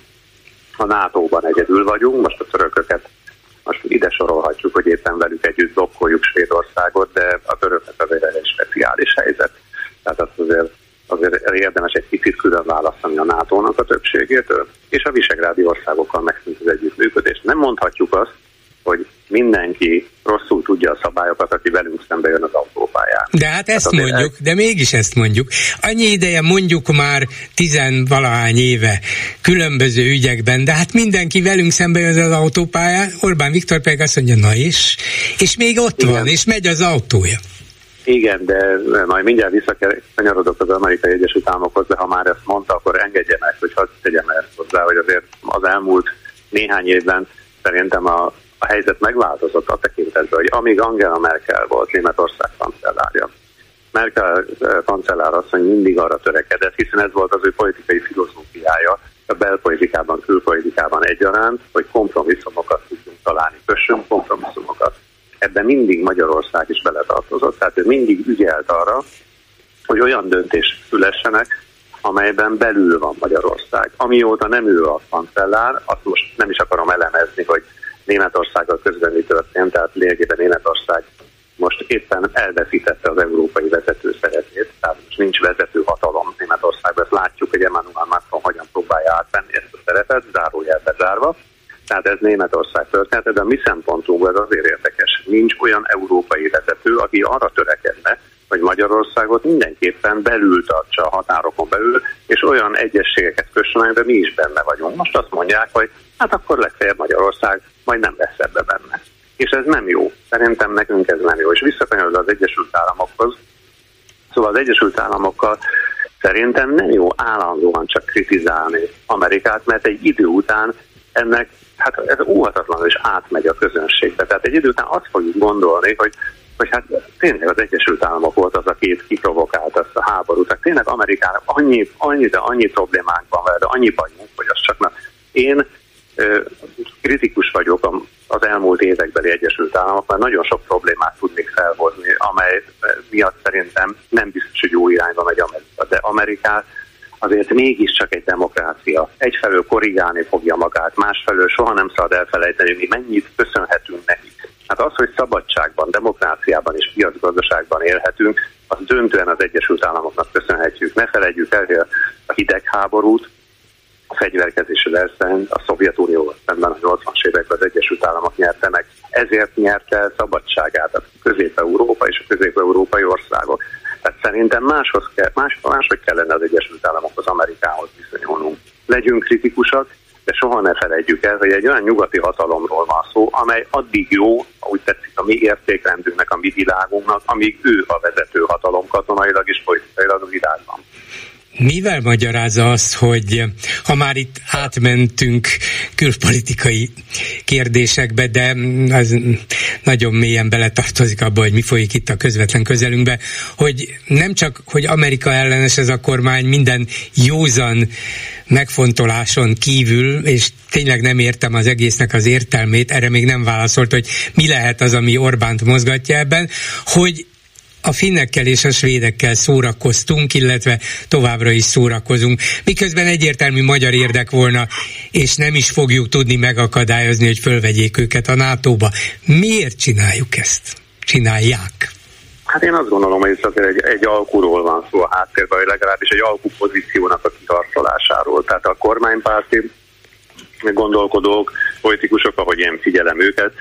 a NATO-ban egyedül vagyunk, most a törököket most ide sorolhatjuk, hogy éppen velük együtt blokkoljuk Svédországot, de a töröknek azért egy speciális helyzet. Tehát azt azért, azért érdemes egy kicsit külön választani a NATO-nak a többségétől, és a visegrádi országokkal megszűnt az együttműködés. Nem mondhatjuk azt, hogy mindenki rosszul tudja a szabályokat, aki velünk szembe jön az autópályán. De hát ezt hát mondjuk, el... de mégis ezt mondjuk. Annyi ideje mondjuk már tizenvalahány éve különböző ügyekben, de hát mindenki velünk szembe jön az autópályán, Orbán Viktor pedig azt mondja, na és, és még ott Igen. van, és megy az autója. Igen, de majd mindjárt visszakanyarodok az Amerikai Egyesült Államokhoz, de ha már ezt mondta, akkor engedje meg, hogy hadd tegyem ezt hozzá, hogy azért az elmúlt néhány évben szerintem a a helyzet megváltozott a tekintetben, hogy amíg Angela Merkel volt Németország kancellárja, Merkel eh, kancellár asszony mindig arra törekedett, hiszen ez volt az ő politikai filozófiája, a belpolitikában, külpolitikában egyaránt, hogy kompromisszumokat tudjunk találni, kössünk kompromisszumokat. Ebben mindig Magyarország is beletartozott, tehát ő mindig ügyelt arra, hogy olyan döntés szülessenek, amelyben belül van Magyarország. Amióta nem ő a kancellár, azt most nem is akarom elemezni, hogy Németországgal közben mi történt, tehát lényegében Németország most éppen elveszítette az európai vezető szerepét, tehát most nincs vezető hatalom Németországban, ezt látjuk, hogy Emmanuel Macron hogyan próbálja átvenni ezt a szerepet, zárójel bezárva. Tehát ez Németország története, de a mi szempontunkból ez azért érdekes. Nincs olyan európai vezető, aki arra törekedne, hogy Magyarországot mindenképpen belül tartsa a határokon belül, és olyan egyességeket kössön, amiben mi is benne vagyunk. Most azt mondják, hogy hát akkor legfeljebb Magyarország majd nem lesz ebbe benne. És ez nem jó. Szerintem nekünk ez nem jó. És visszakanyarod az Egyesült Államokhoz. Szóval az Egyesült Államokkal szerintem nem jó állandóan csak kritizálni Amerikát, mert egy idő után ennek hát ez óhatatlanul is átmegy a közönségbe. Tehát egy idő után azt fogjuk gondolni, hogy hogy hát tényleg az Egyesült Államok volt az, aki kiprovokált ezt a háborút. Tehát tényleg Amerikának annyi, annyi, de annyi problémánk van vele, annyi bajunk, hogy az csak nem. Én kritikus vagyok az elmúlt évekbeli Egyesült Államok, mert nagyon sok problémát tudnék felhozni, amely miatt szerintem nem biztos, hogy jó irányba megy Amerika. De Amerikát azért mégiscsak egy demokrácia. Egyfelől korrigálni fogja magát, másfelől soha nem szabad elfelejteni, mi mennyit köszönhetünk neki. Hát az, hogy szabadságban, demokráciában és piacgazdaságban élhetünk, az döntően az Egyesült Államoknak köszönhetjük. Ne felejtjük el, a hidegháborút fegyverkezési verseny a Szovjetunióval szemben a 80-as években az Egyesült Államok nyerte meg. Ezért nyerte szabadságát a Közép-Európa és a közép-európai országok. Tehát szerintem máshoz kell, más, máshogy kellene az Egyesült Államokhoz, Amerikához viszonyulnunk. Legyünk kritikusak, de soha ne felejtjük el, hogy egy olyan nyugati hatalomról van szó, amely addig jó, ahogy tetszik a mi értékrendünknek, a mi világunknak, amíg ő a vezető hatalom katonailag és politikailag a világban. Mivel magyarázza azt, hogy ha már itt átmentünk külpolitikai kérdésekbe, de az nagyon mélyen beletartozik abba, hogy mi folyik itt a közvetlen közelünkbe, hogy nem csak, hogy Amerika ellenes ez a kormány, minden józan megfontoláson kívül, és tényleg nem értem az egésznek az értelmét, erre még nem válaszolt, hogy mi lehet az, ami Orbánt mozgatja ebben, hogy a finnekkel és a svédekkel szórakoztunk, illetve továbbra is szórakozunk, miközben egyértelmű magyar érdek volna, és nem is fogjuk tudni megakadályozni, hogy fölvegyék őket a NATO-ba. Miért csináljuk ezt? Csinálják. Hát én azt gondolom, hogy ez azért egy, egy alkuról van szó a háttérben, vagy legalábbis egy alkupozíciónak a kiharcolásáról. Tehát a kormánypárti gondolkodók, politikusok, ahogy én figyelem őket,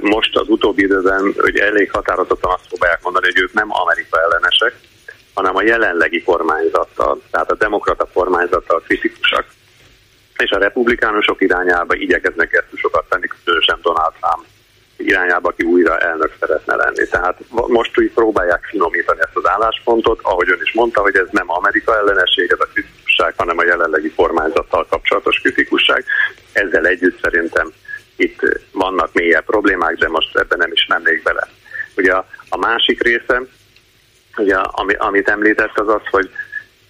most az utóbbi időben hogy elég határozottan azt próbálják mondani, hogy ők nem Amerika ellenesek, hanem a jelenlegi kormányzattal, tehát a demokrata kormányzattal kritikusak. És a republikánusok irányába igyekeznek gesztusokat tenni, különösen Donald Trump irányába, aki újra elnök szeretne lenni. Tehát most úgy próbálják finomítani ezt az álláspontot, ahogy ön is mondta, hogy ez nem Amerika ellenesség, ez a kritikusság, hanem a jelenlegi kormányzattal kapcsolatos kritikusság. Ezzel együtt szerintem itt vannak mélyebb problémák, de most ebben nem is mennék bele. Ugye a, a másik része, ugye, ami, amit említett, az az, hogy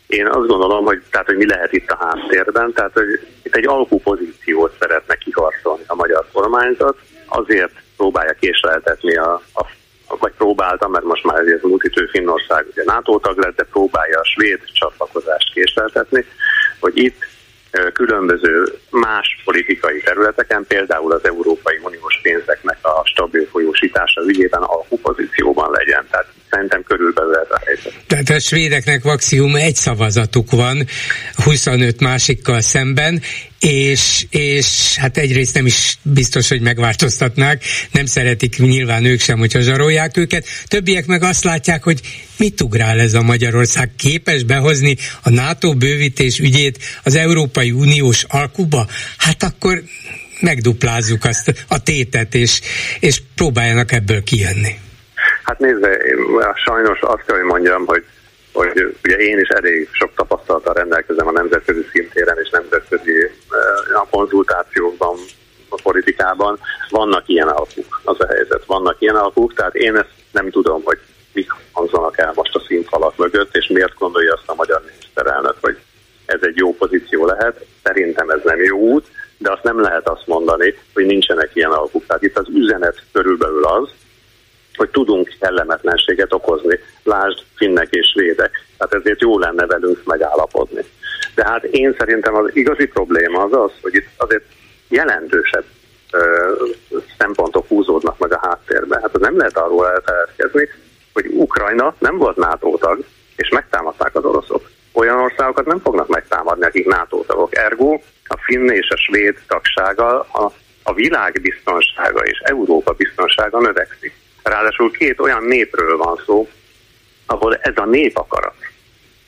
én azt gondolom, hogy, tehát, hogy mi lehet itt a háttérben, tehát hogy itt egy alkupozíciót szeretne kiharcolni a magyar kormányzat, azért próbálja késleltetni a, a vagy próbálta, mert most már ez múltítő Finnország ugye NATO tag lett, de próbálja a svéd csatlakozást késleltetni, hogy itt különböző más politikai területeken, például az Európai Uniós pénzeknek a stabil folyósítása ügyében alkupozícióban legyen. Tehát szerintem körülbelül ez a helyzet. Tehát a svédeknek maximum egy szavazatuk van 25 másikkal szemben, és, és hát egyrészt nem is biztos, hogy megváltoztatnák, nem szeretik nyilván ők sem, hogyha zsarolják őket, többiek meg azt látják, hogy mit ugrál ez a Magyarország, képes behozni a NATO bővítés ügyét az Európai Uniós alkuba? Hát akkor megduplázzuk azt a tétet, és, és próbáljanak ebből kijönni. Hát nézze, én sajnos azt kell, hogy mondjam, hogy hogy ugye én is elég sok tapasztalattal rendelkezem a nemzetközi szintéren és nemzetközi uh, a konzultációkban, a politikában. Vannak ilyen alkuk, az a helyzet. Vannak ilyen alkuk, tehát én ezt nem tudom, hogy mik hangzanak el most a színfalak mögött, és miért gondolja azt a magyar miniszterelnök, hogy ez egy jó pozíció lehet. Szerintem ez nem jó út, de azt nem lehet azt mondani, hogy nincsenek ilyen alkuk. Tehát itt az üzenet körülbelül az, hogy tudunk kellemetlenséget okozni. Lásd, finnek és svédek. Tehát ezért jó lenne velünk megállapodni. De hát én szerintem az igazi probléma az az, hogy itt azért jelentősebb ö, szempontok húzódnak meg a háttérben. Hát az nem lehet arról elfeledkezni, hogy Ukrajna nem volt NATO tag, és megtámadták az oroszok. Olyan országokat nem fognak megtámadni, akik NATO tagok. Ergo a finn és a svéd tagsága a, a világ biztonsága és Európa biztonsága növekszik. Ráadásul két olyan népről van szó, ahol ez a nép akarat.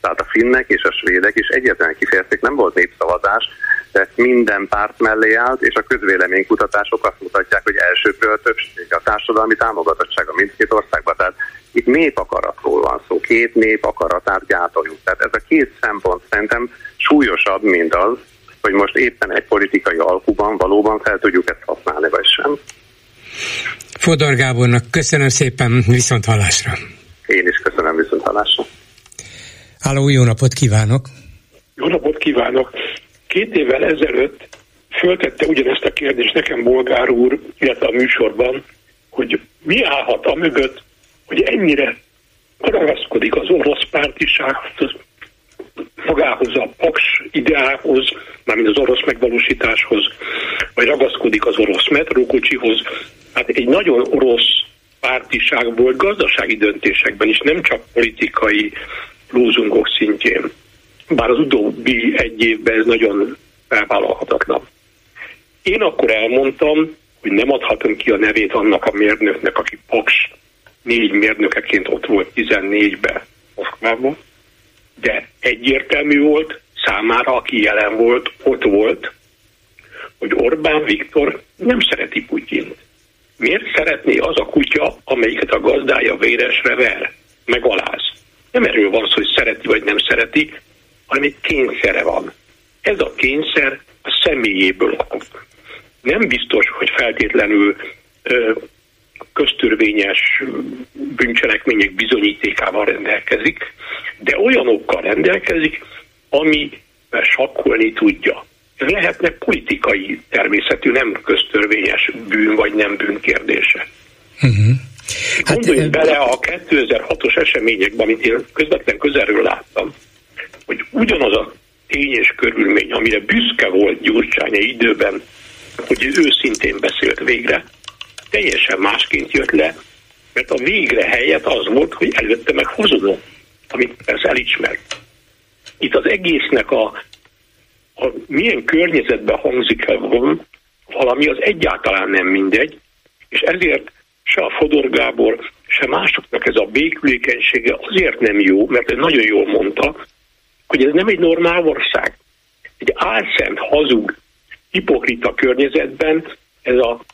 Tehát a finnek és a svédek is egyetlen kifejezték, nem volt népszavazás, de minden párt mellé állt, és a közvéleménykutatások azt mutatják, hogy elsőbről többség a társadalmi támogatottsága mindkét országban. Tehát itt népakaratról van szó, két nép akaratát gátoljuk. Tehát ez a két szempont szerintem súlyosabb, mint az, hogy most éppen egy politikai alkuban valóban fel tudjuk ezt használni, vagy sem. Fodor Gábornak köszönöm szépen, viszont hallásra. Én is köszönöm, viszont hallásra. Háló, jó napot kívánok! Jó napot kívánok! Két évvel ezelőtt föltette ugyanezt a kérdést nekem Bolgár úr, illetve a műsorban, hogy mi állhat a mögött, hogy ennyire ragaszkodik az orosz pártisághoz, magához a paks ideához, mármint az orosz megvalósításhoz, vagy ragaszkodik az orosz metrókocsihoz. Hát egy nagyon orosz pártiság volt gazdasági döntésekben is, nem csak politikai lózungok szintjén. Bár az utóbbi egy évben ez nagyon felvállalhatatlan. Én akkor elmondtam, hogy nem adhatom ki a nevét annak a mérnöknek, aki Paks négy mérnökeként ott volt 14-ben Moszkvában, de egyértelmű volt számára, aki jelen volt, ott volt, hogy Orbán Viktor nem szereti Putyint. Miért szeretné az a kutya, amelyiket a gazdája véresre ver, megaláz? Nem erről van szó, hogy szereti vagy nem szereti, hanem egy kényszere van. Ez a kényszer a személyéből Nem biztos, hogy feltétlenül ö, köztörvényes bűncselekmények bizonyítékával rendelkezik, de olyanokkal rendelkezik, ami sakkolni tudja. Lehetne politikai természetű, nem köztörvényes bűn vagy nem bűn kérdése. Uh-huh. Hát, Gondoljunk bele a 2006-os eseményekben, amit én közvetlen közelről láttam, hogy ugyanaz a tény és körülmény, amire büszke volt Gyurcsány időben, hogy ő őszintén beszélt végre, teljesen másként jött le, mert a végre helyett az volt, hogy előtte meg hazudott, amit persze elismer. Itt az egésznek a, a milyen környezetben hangzik el valami, az egyáltalán nem mindegy, és ezért se a Fodor Gábor, se másoknak ez a békülékenysége azért nem jó, mert ő nagyon jól mondta, hogy ez nem egy normál ország. Egy álszent, hazug, hipokrita környezetben ez a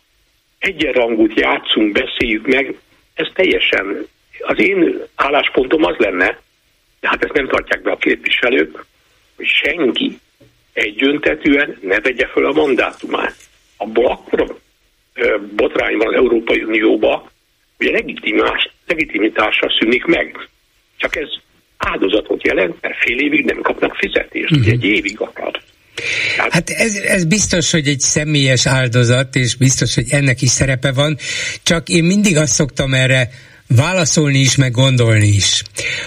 egyenrangút játszunk, beszéljük meg, ez teljesen, az én álláspontom az lenne, de hát ezt nem tartják be a képviselők, hogy senki egyöntetűen ne vegye föl a mandátumát. Abból akkor botrány van az Európai Unióba, hogy a legitimás, legitimitása szűnik meg. Csak ez áldozatot jelent, mert fél évig nem kapnak fizetést, uh-huh. egy évig akar. Hát, hát ez, ez biztos, hogy egy személyes áldozat, és biztos, hogy ennek is szerepe van, csak én mindig azt szoktam erre válaszolni is, meg gondolni is,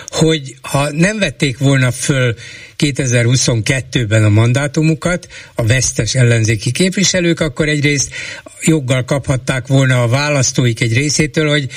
hogy ha nem vették volna föl 2022-ben a mandátumukat, a vesztes ellenzéki képviselők, akkor egyrészt joggal kaphatták volna a választóik egy részétől, hogy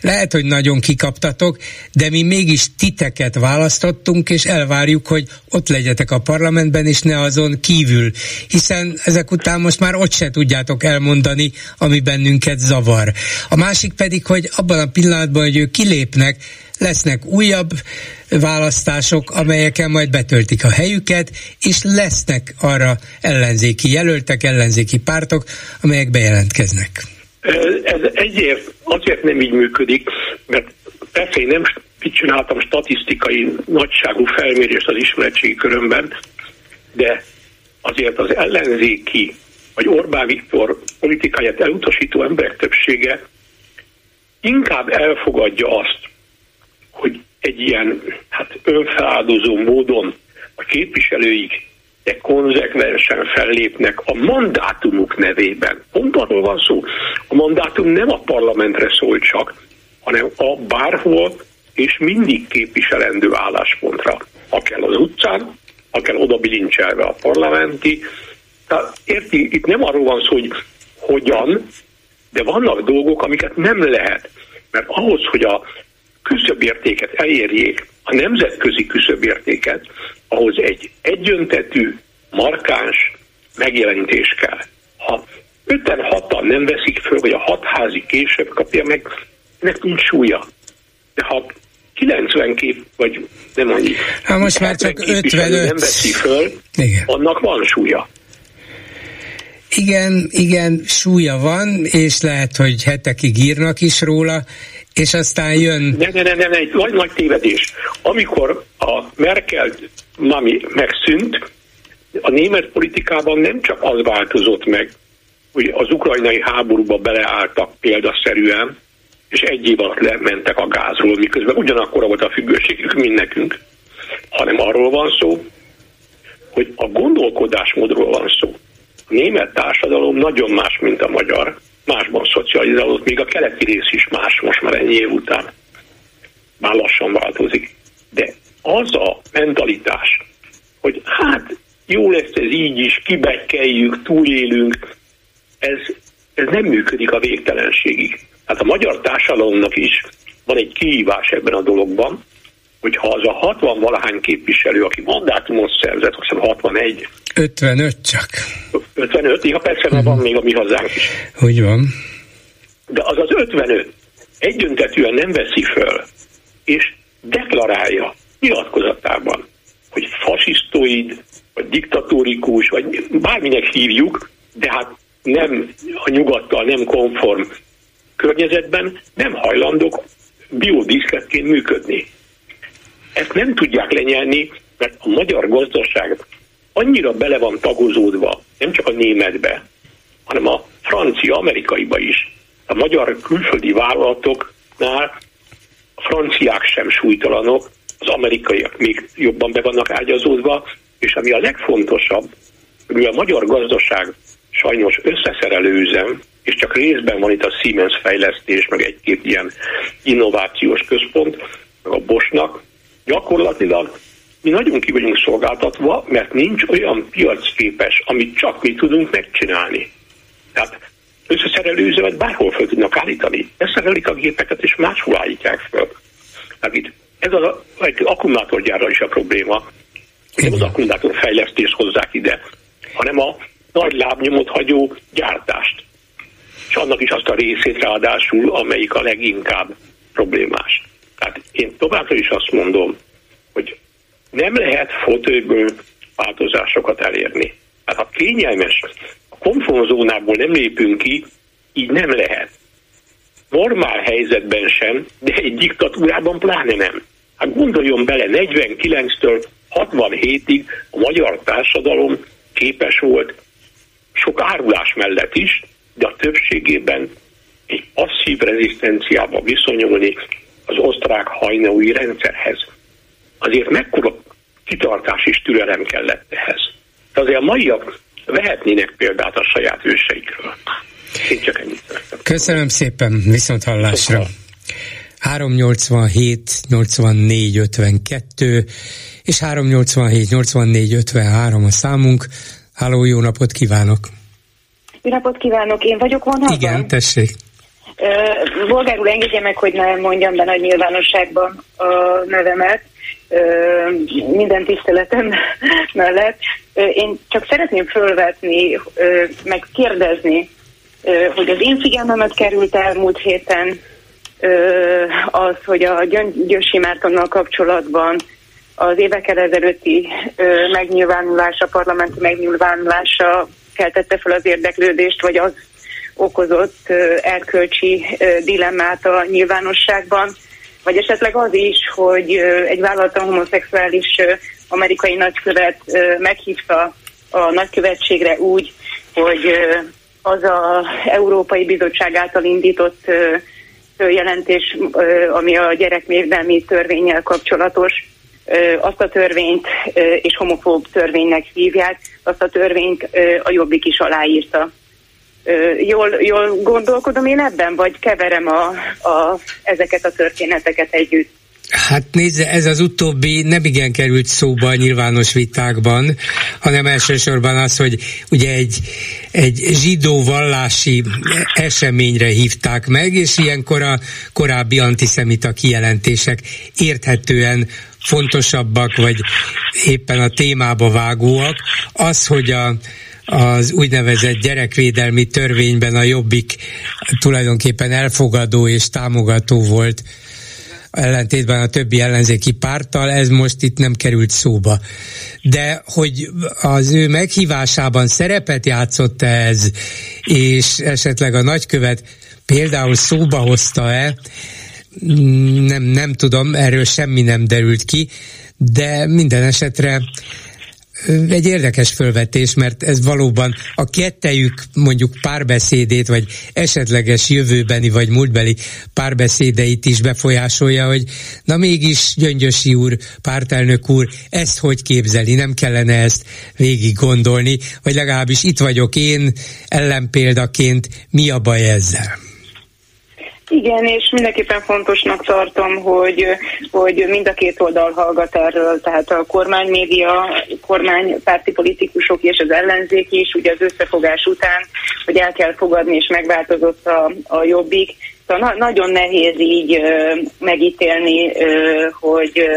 lehet, hogy nagyon kikaptatok, de mi mégis titeket választottunk, és elvárjuk, hogy ott legyetek a parlamentben, és ne azon kívül. Hiszen ezek után most már ott se tudjátok elmondani, ami bennünket zavar. A másik pedig, hogy abban a pillanatban, hogy ők kilépnek, lesznek újabb választások, amelyeken majd betöltik a helyüket, és lesznek arra ellenzéki jelöltek, ellenzéki pártok, amelyek bejelentkeznek. Ez egyért azért nem így működik, mert persze én nem csináltam statisztikai nagyságú felmérést az ismeretségi körömben, de azért az ellenzéki vagy Orbán Viktor politikáját elutasító emberek többsége inkább elfogadja azt, hogy egy ilyen hát önfeláldozó módon a képviselőik de konzekvensen fellépnek a mandátumuk nevében. Pont arról van szó. A mandátum nem a parlamentre szól csak, hanem a bárhol és mindig képviselendő álláspontra. Ha kell az utcán, ha kell oda bilincselve a parlamenti. Tehát érti, itt nem arról van szó, hogy hogyan, de vannak dolgok, amiket nem lehet. Mert ahhoz, hogy a küszöbértéket elérjék, a nemzetközi küszöbértéket, ahhoz egy egyöntetű, markáns megjelenítés kell. Ha öten hatan nem veszik föl, vagy a hatházi később kapja meg, ennek nincs súlya. De ha 90 kép, vagy nem annyi. Hát most már csak 55. Nem veszi föl, Igen. annak van súlya. Igen, igen, súlya van, és lehet, hogy hetekig írnak is róla, és aztán jön... Nem, nem, nem, nem, egy nagy, nagy tévedés. Amikor a Merkel mami megszűnt, a német politikában nem csak az változott meg, hogy az ukrajnai háborúba beleálltak példaszerűen, és egy év alatt lementek a gázról, miközben ugyanakkor volt a függőségük, mint nekünk, hanem arról van szó, hogy a gondolkodásmódról van szó. A német társadalom nagyon más, mint a magyar, másban szocializálódott, még a keleti rész is más most már ennyi év után. Már lassan változik. De az a mentalitás, hogy hát jó lesz ez így is, kibekkeljük, túlélünk, ez, ez nem működik a végtelenségig. Hát a magyar társadalomnak is van egy kihívás ebben a dologban, hogyha az a 60 valahány képviselő, aki mandátumot szerzett, azt hiszem 61, 55 csak. 55, ja persze, uh-huh. van még a mi hazánk is. Hogy van. De az az 55 egyöntetűen nem veszi föl, és deklarálja nyilatkozatában, hogy fasisztoid, vagy diktatórikus, vagy bárminek hívjuk, de hát nem a nyugattal nem konform környezetben nem hajlandók biodiszketként működni. Ezt nem tudják lenyelni, mert a magyar gazdaság annyira bele van tagozódva, nem csak a németbe, hanem a francia, amerikaiba is. A magyar külföldi vállalatoknál a franciák sem súlytalanok, az amerikaiak még jobban be vannak ágyazódva, és ami a legfontosabb, hogy a magyar gazdaság sajnos összeszerelő üzem, és csak részben van itt a Siemens fejlesztés, meg egy-két ilyen innovációs központ, meg a Bosnak, gyakorlatilag mi nagyon ki vagyunk szolgáltatva, mert nincs olyan piacképes, amit csak mi tudunk megcsinálni. Tehát összeszerelő üzemet bárhol fel tudnak állítani. Összeszerelik a gépeket, és máshol állítják fel. Tehát itt ez az egy akkumulátorgyárra is a probléma. Nem az akkumulátor fejlesztést hozzák ide, hanem a nagy lábnyomot hagyó gyártást. És annak is azt a részét ráadásul, amelyik a leginkább problémás. Tehát én továbbra is azt mondom, hogy nem lehet fotóből változásokat elérni. Tehát ha kényelmes, a komfortzónából nem lépünk ki, így nem lehet. Normál helyzetben sem, de egy diktatúrában pláne nem. Hát gondoljon bele, 49-től 67-ig a magyar társadalom képes volt sok árulás mellett is, de a többségében egy passzív rezisztenciába viszonyulni az osztrák hajnaui rendszerhez. Azért mekkora kitartás és türelem kellett ehhez. De azért a maiak vehetnének példát a saját őseikről. Én csak ennyit szeretem. Köszönöm szépen, viszont hallásra. 387 84 52 és 387 84 53 a számunk. Háló, jó napot kívánok! Jó napot kívánok, én vagyok vonalban? Igen, tessék. Bolgár úr, engedje meg, hogy ne mondjam be nagy nyilvánosságban a nevemet, minden tiszteletem [laughs] mellett. Én csak szeretném fölvetni, meg kérdezni, hogy az én figyelmemet került el múlt héten az, hogy a Gyöngyösi Mártonnal kapcsolatban az évekkel ezelőtti megnyilvánulása, parlamenti megnyilvánulása keltette fel az érdeklődést, vagy az okozott erkölcsi dilemmát a nyilvánosságban, vagy esetleg az is, hogy egy vállaltan homoszexuális amerikai nagykövet meghívta a nagykövetségre úgy, hogy az a Európai Bizottság által indított jelentés, ami a gyerekvédelmi törvényel kapcsolatos, azt a törvényt és homofób törvénynek hívják, azt a törvényt a Jobbik is aláírta. Jól, jól gondolkodom én ebben, vagy keverem a, a, ezeket a történeteket együtt? Hát nézze, ez az utóbbi nem igen került szóba a nyilvános vitákban, hanem elsősorban az, hogy ugye egy, egy zsidó vallási eseményre hívták meg, és ilyenkor a korábbi antiszemita kijelentések érthetően fontosabbak, vagy éppen a témába vágóak. Az, hogy a az úgynevezett gyerekvédelmi törvényben a Jobbik tulajdonképpen elfogadó és támogató volt ellentétben a többi ellenzéki párttal, ez most itt nem került szóba. De hogy az ő meghívásában szerepet játszott ez, és esetleg a nagykövet például szóba hozta-e, nem, nem tudom, erről semmi nem derült ki, de minden esetre egy érdekes fölvetés, mert ez valóban a kettejük mondjuk párbeszédét, vagy esetleges jövőbeni, vagy múltbeli párbeszédeit is befolyásolja, hogy na mégis Gyöngyösi úr, pártelnök úr, ezt hogy képzeli, nem kellene ezt végig gondolni, vagy legalábbis itt vagyok én ellenpéldaként, mi a baj ezzel? Igen, és mindenképpen fontosnak tartom, hogy, hogy mind a két oldal hallgat erről, tehát a kormánymédia, kormánypárti politikusok és az ellenzék is, ugye az összefogás után, hogy el kell fogadni, és megváltozott a, a jobbik. Szóval na, nagyon nehéz így uh, megítélni, uh, hogy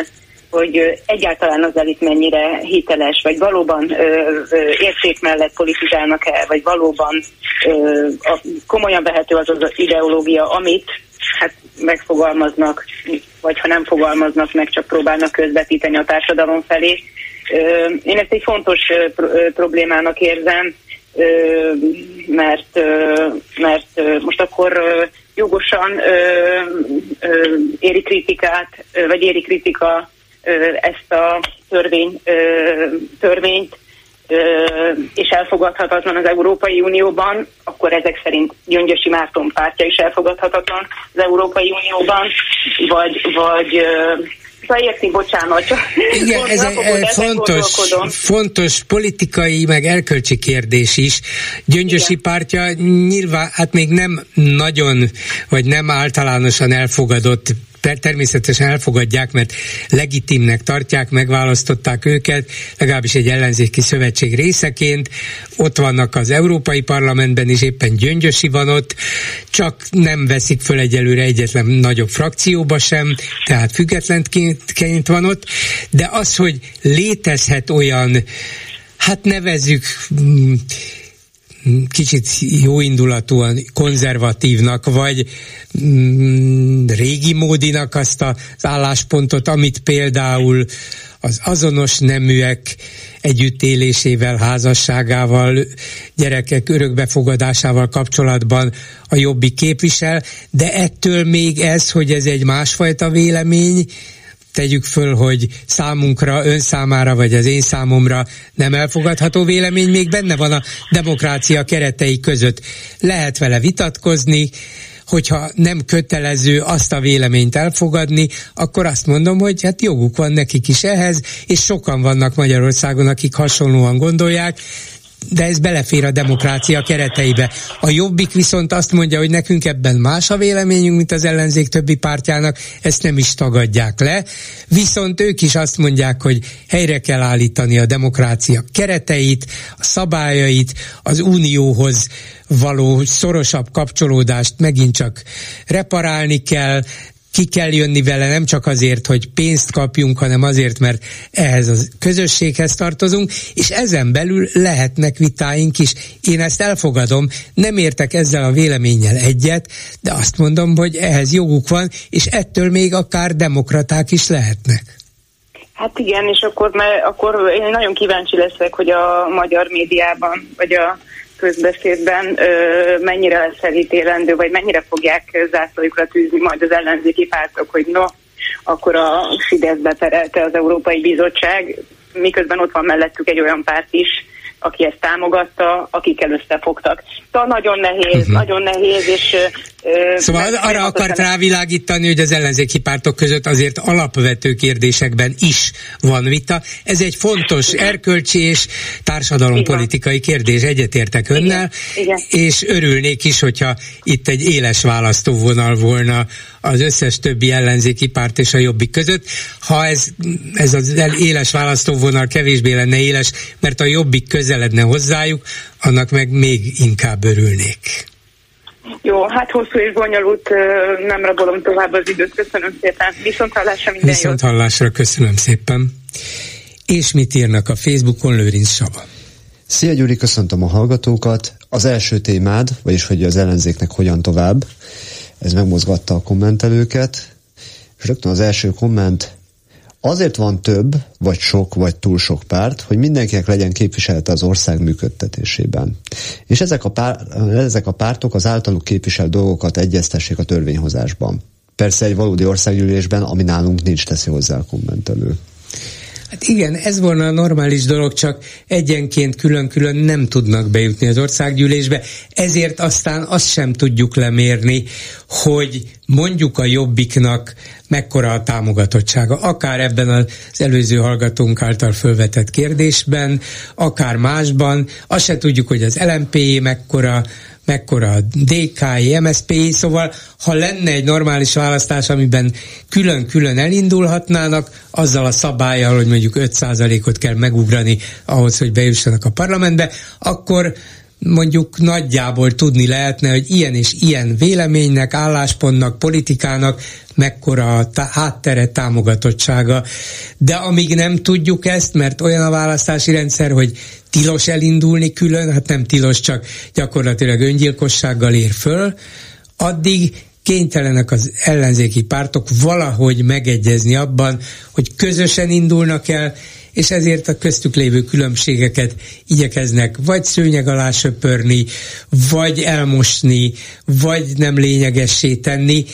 hogy egyáltalán az elit mennyire hiteles, vagy valóban ö, ö, érték mellett politizálnak-e, vagy valóban ö, a, komolyan vehető az az ideológia, amit hát megfogalmaznak, vagy ha nem fogalmaznak meg, csak próbálnak közvetíteni a társadalom felé. Ö, én ezt egy fontos ö, problémának érzem, mert, mert most akkor jogosan éri kritikát, vagy éri kritika ezt a törvény, törvényt, és elfogadhatatlan az Európai Unióban, akkor ezek szerint Gyöngyösi Márton pártja is elfogadhatatlan az Európai Unióban, vagy, vagy érti, bocsánat. Igen, ez egy fontos, fontos politikai, meg erkölcsi kérdés is. Gyöngyösi Igen. pártja nyilván, hát még nem nagyon, vagy nem általánosan elfogadott természetesen elfogadják, mert legitimnek tartják, megválasztották őket, legalábbis egy ellenzéki szövetség részeként, ott vannak az Európai Parlamentben is, éppen Gyöngyösi van ott, csak nem veszik föl egyelőre egyetlen nagyobb frakcióba sem, tehát függetlenként van ott, de az, hogy létezhet olyan, hát nevezük mm, kicsit jóindulatúan konzervatívnak, vagy mm, régi módinak azt az álláspontot, amit például az azonos neműek együttélésével, házasságával, gyerekek örökbefogadásával kapcsolatban a jobbik képvisel, de ettől még ez, hogy ez egy másfajta vélemény, tegyük föl, hogy számunkra, ön számára, vagy az én számomra nem elfogadható vélemény, még benne van a demokrácia keretei között. Lehet vele vitatkozni, hogyha nem kötelező azt a véleményt elfogadni, akkor azt mondom, hogy hát joguk van nekik is ehhez, és sokan vannak Magyarországon, akik hasonlóan gondolják, de ez belefér a demokrácia kereteibe. A jobbik viszont azt mondja, hogy nekünk ebben más a véleményünk, mint az ellenzék többi pártjának, ezt nem is tagadják le. Viszont ők is azt mondják, hogy helyre kell állítani a demokrácia kereteit, a szabályait, az unióhoz való szorosabb kapcsolódást megint csak reparálni kell, ki kell jönni vele nem csak azért, hogy pénzt kapjunk, hanem azért, mert ehhez a közösséghez tartozunk, és ezen belül lehetnek vitáink is. Én ezt elfogadom, nem értek ezzel a véleménnyel egyet, de azt mondom, hogy ehhez joguk van, és ettől még akár demokraták is lehetnek. Hát igen, és akkor, mert, akkor én nagyon kíváncsi leszek, hogy a magyar médiában, vagy a közbeszédben mennyire lesz elítélendő, vagy mennyire fogják zászlójukra tűzni majd az ellenzéki pártok, hogy no, akkor a Fidesz beterelte az Európai Bizottság, miközben ott van mellettük egy olyan párt is, aki ezt támogatta, akikkel összefogtak. Szóval nagyon nehéz, uh-huh. nagyon nehéz, és... Uh, szóval arra akart rávilágítani, hogy az ellenzéki pártok között azért alapvető kérdésekben is van vita. Ez egy fontos erkölcsi és társadalompolitikai kérdés, egyetértek önnel, Igen. Igen. és örülnék is, hogyha itt egy éles választóvonal volna az összes többi ellenzéki párt és a jobbik között. Ha ez, ez az éles választóvonal kevésbé lenne éles, mert a jobbik közeledne hozzájuk, annak meg még inkább örülnék. Jó, hát hosszú és bonyolult, nem rabolom tovább az időt. Köszönöm szépen. Viszont hallásra minden Viszont hallásra, köszönöm szépen. És mit írnak a Facebookon Lőrinc Saba? Szia Gyuri, köszöntöm a hallgatókat. Az első témád, vagyis hogy az ellenzéknek hogyan tovább, ez megmozgatta a kommentelőket, és rögtön az első komment, azért van több, vagy sok, vagy túl sok párt, hogy mindenkinek legyen képviselete az ország működtetésében. És ezek a, pár, ezek a pártok az általuk képviselt dolgokat egyeztessék a törvényhozásban. Persze egy valódi országgyűlésben, ami nálunk nincs, teszi hozzá a kommentelő. Hát igen, ez volna a normális dolog, csak egyenként külön-külön nem tudnak bejutni az országgyűlésbe, ezért aztán azt sem tudjuk lemérni, hogy mondjuk a jobbiknak mekkora a támogatottsága, akár ebben az előző hallgatónk által fölvetett kérdésben, akár másban, azt se tudjuk, hogy az lmp mekkora, mekkora DK-i, MSZP-i, szóval ha lenne egy normális választás, amiben külön-külön elindulhatnának, azzal a szabályjal, hogy mondjuk 5%-ot kell megugrani ahhoz, hogy bejussanak a parlamentbe, akkor mondjuk nagyjából tudni lehetne, hogy ilyen és ilyen véleménynek, álláspontnak, politikának mekkora a tá- háttere, támogatottsága. De amíg nem tudjuk ezt, mert olyan a választási rendszer, hogy tilos elindulni külön, hát nem tilos, csak gyakorlatilag öngyilkossággal ér föl, addig kénytelenek az ellenzéki pártok valahogy megegyezni abban, hogy közösen indulnak el, és ezért a köztük lévő különbségeket igyekeznek vagy szőnyeg alá söpörni, vagy elmosni, vagy nem lényegessé tenni,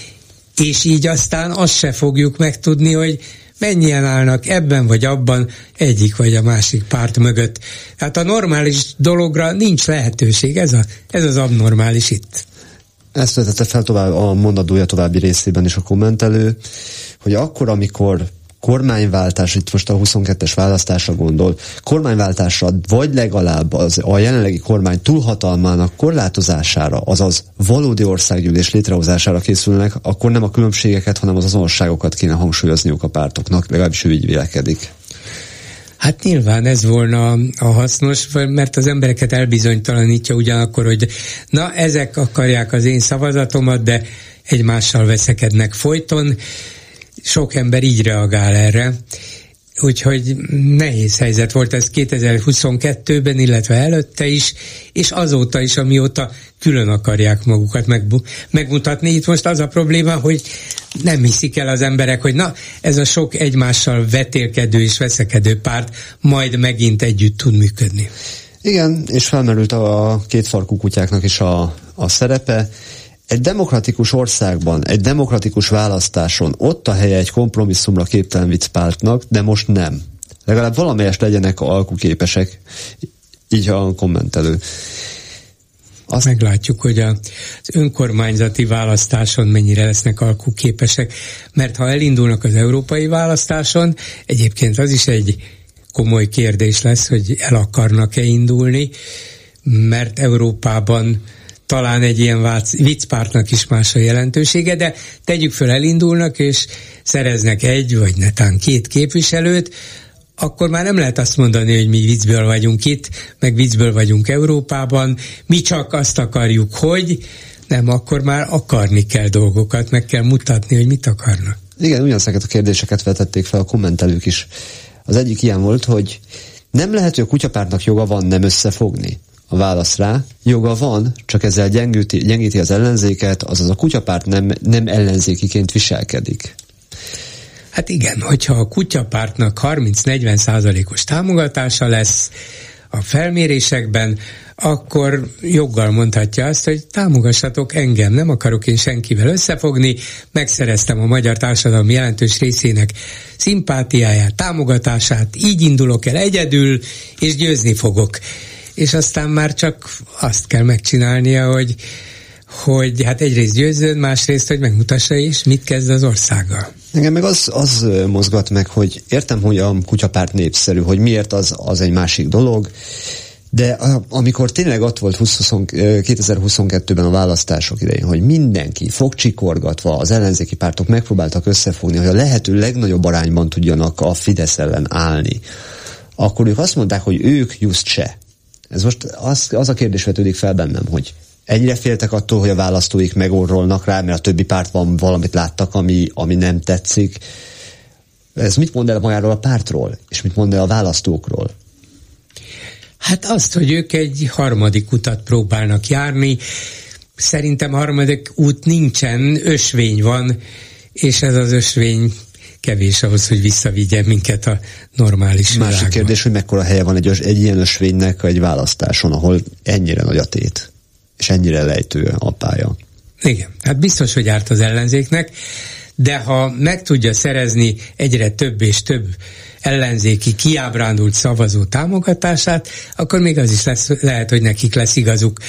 és így aztán azt se fogjuk megtudni, hogy mennyien állnak ebben vagy abban egyik vagy a másik párt mögött. Hát a normális dologra nincs lehetőség, ez, a, ez az abnormális itt. Ezt vetette fel tovább a mondadója további részében is a kommentelő, hogy akkor, amikor kormányváltás, itt most a 22-es választásra gondol, kormányváltásra vagy legalább az, a jelenlegi kormány túlhatalmának korlátozására, azaz valódi országgyűlés létrehozására készülnek, akkor nem a különbségeket, hanem az azonosságokat kéne hangsúlyozniuk a pártoknak, legalábbis ő így vélekedik. Hát nyilván ez volna a hasznos, mert az embereket elbizonytalanítja ugyanakkor, hogy na, ezek akarják az én szavazatomat, de egymással veszekednek folyton, sok ember így reagál erre, úgyhogy nehéz helyzet volt ez 2022-ben, illetve előtte is, és azóta is, amióta külön akarják magukat megmutatni. Itt most az a probléma, hogy nem hiszik el az emberek, hogy na, ez a sok egymással vetélkedő és veszekedő párt majd megint együtt tud működni. Igen, és felmerült a két farkú kutyáknak is a, a szerepe. Egy demokratikus országban, egy demokratikus választáson ott a helye egy kompromisszumra képtelen viccpártnak, de most nem. Legalább valamelyest legyenek alkuképesek, így a kommentelő. Azt meglátjuk, hogy az önkormányzati választáson mennyire lesznek alkuképesek, mert ha elindulnak az európai választáson, egyébként az is egy komoly kérdés lesz, hogy el akarnak-e indulni, mert Európában talán egy ilyen viccpártnak is más a jelentősége, de tegyük föl, elindulnak, és szereznek egy, vagy netán két képviselőt, akkor már nem lehet azt mondani, hogy mi viccből vagyunk itt, meg viccből vagyunk Európában, mi csak azt akarjuk, hogy nem, akkor már akarni kell dolgokat, meg kell mutatni, hogy mit akarnak. Igen, ugyanezeket a kérdéseket vetették fel a kommentelők is. Az egyik ilyen volt, hogy nem lehet, hogy a kutyapártnak joga van nem összefogni. A válasz rá, joga van, csak ezzel gyengíti, gyengíti az ellenzéket, azaz a kutyapárt nem, nem ellenzékiként viselkedik. Hát igen, hogyha a kutyapártnak 30-40 százalékos támogatása lesz a felmérésekben, akkor joggal mondhatja azt, hogy támogassatok engem, nem akarok én senkivel összefogni, megszereztem a magyar társadalom jelentős részének szimpátiáját, támogatását, így indulok el egyedül, és győzni fogok. És aztán már csak azt kell megcsinálnia, hogy hogy hát egyrészt győzzön, másrészt, hogy megmutassa is, mit kezd az országgal. Engem meg az, az mozgat meg, hogy értem, hogy a kutyapárt népszerű, hogy miért az, az egy másik dolog, de amikor tényleg ott volt 2022-ben a választások idején, hogy mindenki fogcsikorgatva, az ellenzéki pártok megpróbáltak összefogni, hogy a lehető legnagyobb arányban tudjanak a Fidesz ellen állni, akkor ők azt mondták, hogy ők just se. Ez most az, az a kérdés vetődik fel bennem, hogy ennyire féltek attól, hogy a választóik megorrolnak rá, mert a többi pártban valamit láttak, ami, ami nem tetszik. Ez mit mond el magáról a pártról, és mit mond el a választókról? Hát azt, hogy ők egy harmadik utat próbálnak járni. Szerintem harmadik út nincsen, ösvény van, és ez az ösvény kevés ahhoz, hogy visszavigye minket a normális Másik világban. kérdés, hogy mekkora helye van egy, egy ilyen ösvénynek egy választáson, ahol ennyire nagy a tét és ennyire lejtő a pálya. Igen, hát biztos, hogy árt az ellenzéknek, de ha meg tudja szerezni egyre több és több ellenzéki kiábrándult szavazó támogatását, akkor még az is lesz, lehet, hogy nekik lesz igazuk.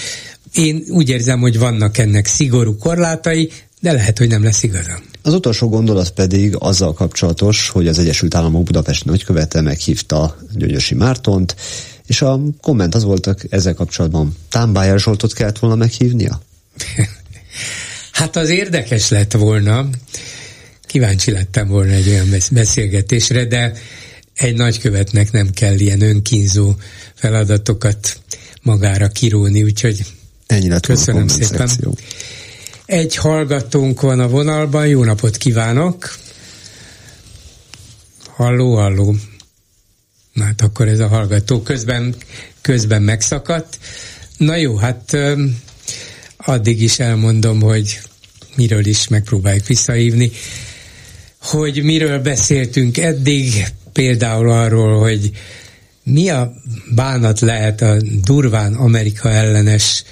Én úgy érzem, hogy vannak ennek szigorú korlátai, de lehet, hogy nem lesz igazam. Az utolsó gondolat pedig azzal kapcsolatos, hogy az Egyesült Államok Budapest nagykövete meghívta Gyöngyösi Mártont, és a komment az voltak ezzel kapcsolatban, Támbájár Zsoltot kellett volna meghívnia? [laughs] hát az érdekes lett volna, kíváncsi lettem volna egy olyan beszélgetésre, de egy nagykövetnek nem kell ilyen önkínzó feladatokat magára kiróni, úgyhogy Ennyi lett köszönöm szépen. Szekció. Egy hallgatónk van a vonalban, jó napot kívánok! Halló, halló! Na hát akkor ez a hallgató közben, közben megszakadt. Na jó, hát addig is elmondom, hogy miről is megpróbáljuk visszahívni, hogy miről beszéltünk eddig, például arról, hogy mi a bánat lehet a durván Amerika ellenes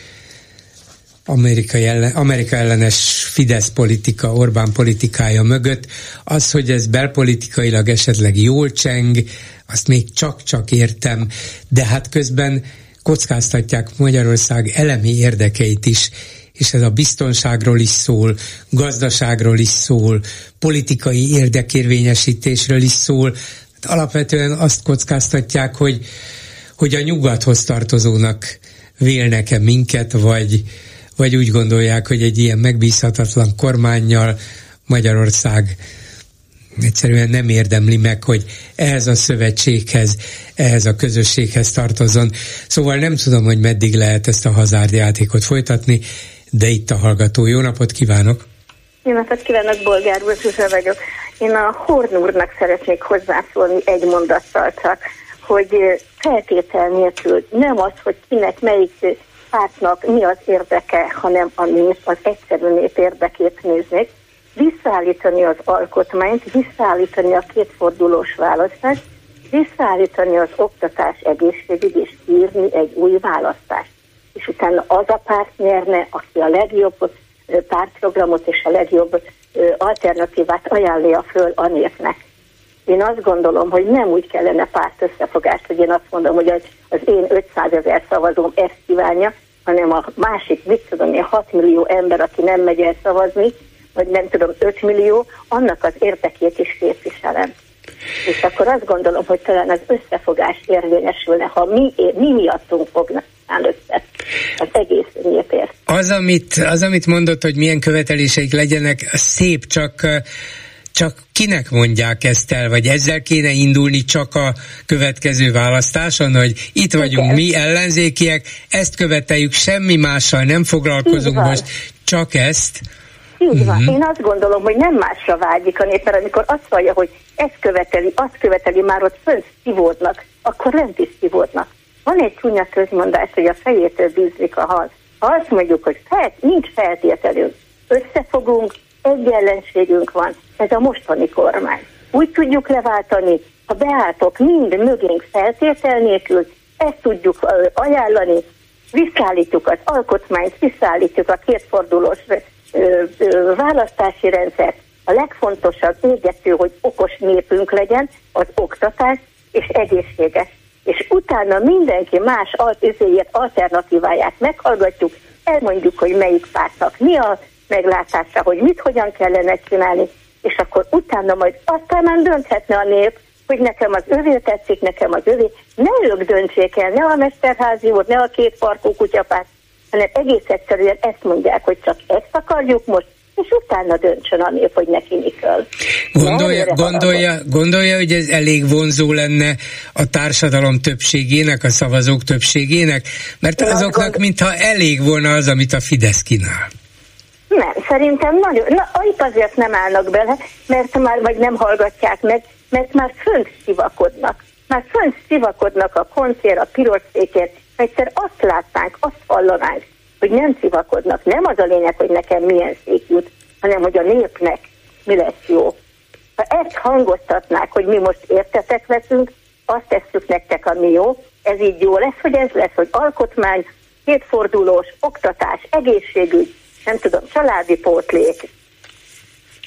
Amerika, ellen, Amerika ellenes Fidesz politika, Orbán politikája mögött, az, hogy ez belpolitikailag esetleg jól cseng, azt még csak-csak értem, de hát közben kockáztatják Magyarország elemi érdekeit is, és ez a biztonságról is szól, gazdaságról is szól, politikai érdekérvényesítésről is szól. Hát alapvetően azt kockáztatják, hogy, hogy a nyugathoz tartozónak vélnek-e minket, vagy, vagy úgy gondolják, hogy egy ilyen megbízhatatlan kormányjal Magyarország egyszerűen nem érdemli meg, hogy ehhez a szövetséghez, ehhez a közösséghez tartozon. Szóval nem tudom, hogy meddig lehet ezt a hazárdjátékot folytatni, de itt a hallgató. Jó napot kívánok! Jó napot kívánok, Bolgár úr, vagyok. Én a Horn úrnak szeretnék hozzászólni egy mondattal csak, hogy feltétel nélkül nem az, hogy kinek melyik pártnak mi az érdeke, hanem a nép, az egyszerű nép érdekét néznék, visszaállítani az alkotmányt, visszaállítani a kétfordulós választást, visszaállítani az oktatás egészségügy és írni egy új választást. És utána az a párt nyerne, aki a legjobb pártprogramot és a legjobb alternatívát ajánlja föl a népnek. Én azt gondolom, hogy nem úgy kellene párt összefogást, hogy én azt mondom, hogy az, én 500 ezer szavazóm ezt kívánja, hanem a másik, mit tudom én, 6 millió ember, aki nem megy el szavazni, vagy nem tudom, 5 millió, annak az érdekét is képviselem. És akkor azt gondolom, hogy talán az összefogás érvényesülne, ha mi, mi miattunk fognak össze az egész népért. Az amit, az, amit mondott, hogy milyen követeléseik legyenek, szép, csak csak kinek mondják ezt el, vagy ezzel kéne indulni csak a következő választáson, hogy itt vagyunk Igen. mi ellenzékiek, ezt követeljük, semmi mással nem foglalkozunk most, csak ezt. Így van. Uh-huh. Én azt gondolom, hogy nem másra vágyik a nép, mert amikor azt mondja, hogy ezt követeli, azt követeli, már ott fönt szivódnak, akkor lent is szivódnak. Van egy csúnya közmondás, hogy a fejétől bízik a hal. Ha azt mondjuk, hogy fel, nincs feltételünk, összefogunk, egy ellenségünk van, ez a mostani kormány. Úgy tudjuk leváltani, ha beálltok mind mögénk feltétel nélkül, ezt tudjuk ajánlani, visszaállítjuk az alkotmányt, visszaállítjuk a kétfordulós választási rendszert. A legfontosabb égető, hogy okos népünk legyen, az oktatás és egészséges. És utána mindenki más alternatíváját meghallgatjuk, elmondjuk, hogy melyik pártnak mi a meglátása, hogy mit hogyan kellene csinálni, és akkor utána majd aztán már dönthetne a nép, hogy nekem az övé tetszik, nekem az övé. Ne ők döntsék el, ne a Mesterházi úr, ne a két parkó kutyapárt, hanem egész egyszerűen ezt mondják, hogy csak ezt akarjuk most, és utána döntsön a nép, hogy neki mi kell. Gondolja, gondolja, gondolja, hogy ez elég vonzó lenne a társadalom többségének, a szavazók többségének? Mert azoknak gond... mintha elég volna az, amit a Fidesz kínál. Nem, szerintem nagyon, na, itt azért nem állnak bele, mert már vagy nem hallgatják meg, mert már fönt szivakodnak. Már fönt szivakodnak a koncér, a piros székért, egyszer azt látnánk, azt hallanánk, hogy nem szivakodnak. Nem az a lényeg, hogy nekem milyen szék jut, hanem hogy a népnek mi lesz jó. Ha ezt hangoztatnák, hogy mi most értetek leszünk, azt tesszük nektek, ami jó, ez így jó lesz, hogy ez lesz, hogy alkotmány, kétfordulós, oktatás, egészségügy, nem tudom, családi pótlék,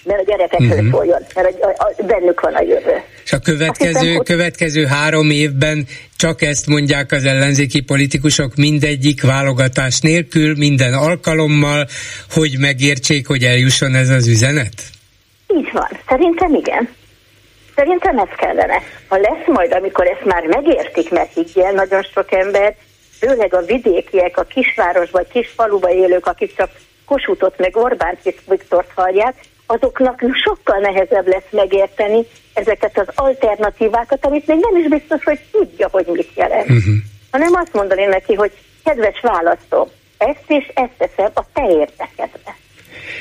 mert a gyerekekről uh-huh. szóljon, mert a, a, a, bennük van a jövő. És a következő, hiszem, következő három évben csak ezt mondják az ellenzéki politikusok mindegyik válogatás nélkül, minden alkalommal, hogy megértsék, hogy eljusson ez az üzenet? Így van. Szerintem igen. Szerintem ez kellene. Ha lesz majd, amikor ezt már megértik, mert higgyel nagyon sok ember, főleg a vidékiek, a kisváros vagy kisfaluba élők, akik csak Kossuthot meg Orbán Viktort hallják, azoknak sokkal nehezebb lesz megérteni ezeket az alternatívákat, amit még nem is biztos, hogy tudja, hogy mit jelent. Uh-huh. Hanem azt mondani neki, hogy kedves választó, ezt és ezt teszem a te érdekedbe.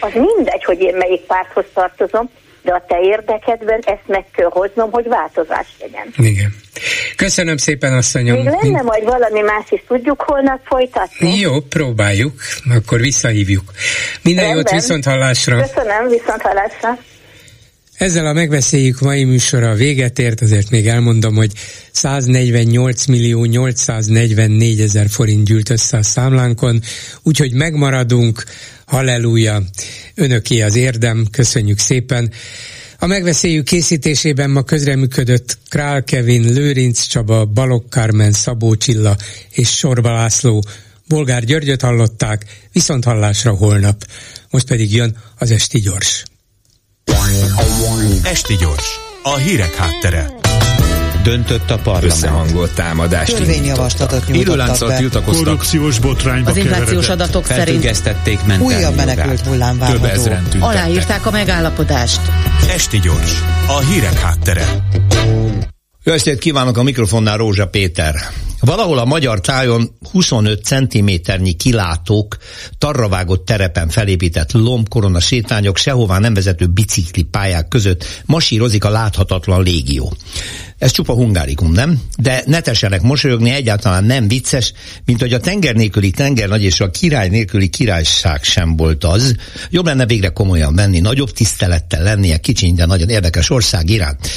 Az mindegy, hogy én melyik párthoz tartozom, de a te érdekedben ezt meg kell hoznom, hogy változás legyen. Igen. Köszönöm szépen, asszonyom. Még lenne majd valami más is, tudjuk holnap folytatni? Jó, próbáljuk, akkor visszahívjuk. Minden Rendben. jót, viszont hallásra. Köszönöm, viszont hallásra. Ezzel a megbeszéljük mai műsora véget ért, azért még elmondom, hogy 148 millió 844 ezer forint gyűlt össze a számlánkon, úgyhogy megmaradunk, halleluja, önöké az érdem, köszönjük szépen. A megbeszéljük készítésében ma közreműködött Král Kevin, Lőrinc Csaba, Balok Kármen, Szabó Csilla és Sorba László. Bolgár Györgyöt hallották, viszont hallásra holnap. Most pedig jön az Esti Gyors. Esti gyors, a hírek háttere. Döntött a parlament. Összehangolt támadást Törvényjavaslatot nyújtottak be. tiltakoztak. Korrupciós botrányba Az inflációs adatok szerint újabb menekült hullám tüntettek. Aláírták a megállapodást. Esti gyors, a hírek háttere. Jó estét kívánok a mikrofonnál Rózsa Péter. Valahol a magyar tájon 25 centiméternyi kilátók, tarravágott terepen felépített lombkorona sétányok, sehová nem vezető bicikli pályák között masírozik a láthatatlan légió. Ez csupa hungárikum, nem? De ne tessenek mosolyogni, egyáltalán nem vicces, mint hogy a tenger nélküli nagy és a király nélküli királyság sem volt az. Jobb lenne végre komolyan venni, nagyobb tisztelettel lennie kicsiny, de nagyon érdekes ország iránt.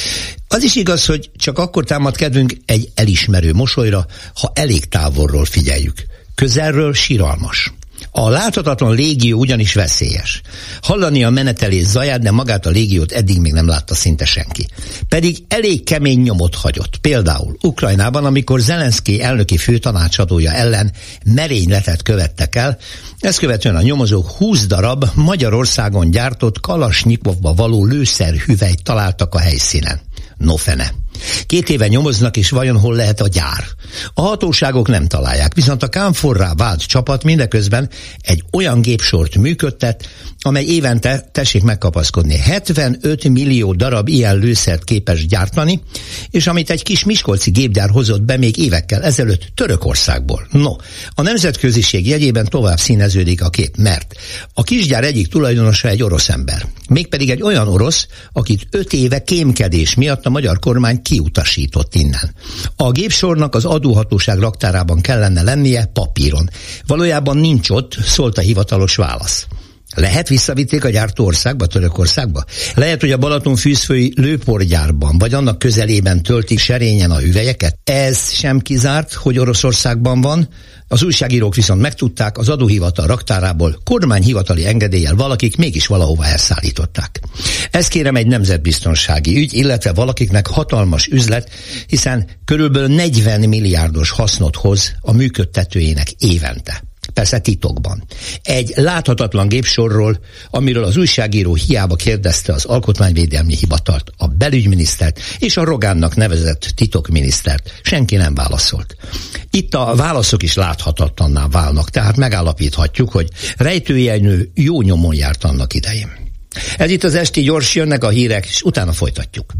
Az is igaz, hogy csak akkor támad kedvünk egy elismerő mosolyra, ha elég távolról figyeljük. Közelről síralmas. A láthatatlan légió ugyanis veszélyes. Hallani a menetelés zaját, de magát a légiót eddig még nem látta szinte senki. Pedig elég kemény nyomot hagyott. Például Ukrajnában, amikor Zelenszky elnöki főtanácsadója ellen merényletet követtek el, ezt követően a nyomozók 20 darab Magyarországon gyártott Kalasnyikovba való lőszerhüvelyt találtak a helyszínen. No fene. Két éve nyomoznak, és vajon hol lehet a gyár? A hatóságok nem találják, viszont a Kánforrá vált csapat mindeközben egy olyan gépsort működtet, amely évente, tessék megkapaszkodni, 75 millió darab ilyen lőszert képes gyártani, és amit egy kis miskolci gépgyár hozott be még évekkel ezelőtt Törökországból. No, a nemzetköziség jegyében tovább színeződik a kép, mert a kisgyár egyik tulajdonosa egy orosz ember. Mégpedig egy olyan orosz, akit öt éve kémkedés miatt a magyar kormány kiutasított innen. A gépsornak az adóhatóság raktárában kellene lennie papíron. Valójában nincs ott, szólt a hivatalos válasz. Lehet visszavitték a gyártó országba, Törökországba? Lehet, hogy a Balaton fűzfői lőporgyárban, vagy annak közelében töltik serényen a hüvelyeket? Ez sem kizárt, hogy Oroszországban van, az újságírók viszont megtudták, az adóhivatal raktárából kormányhivatali engedéllyel valakik mégis valahova elszállították. Ez kérem egy nemzetbiztonsági ügy, illetve valakiknek hatalmas üzlet, hiszen körülbelül 40 milliárdos hasznot hoz a működtetőjének évente persze titokban. Egy láthatatlan gépsorról, amiről az újságíró hiába kérdezte az Alkotmányvédelmi Hivatalt, a belügyminisztert és a Rogánnak nevezett titokminisztert. Senki nem válaszolt. Itt a válaszok is láthatatlanná válnak, tehát megállapíthatjuk, hogy rejtőjelnő jó nyomon járt annak idején. Ez itt az esti gyors, jönnek a hírek, és utána folytatjuk.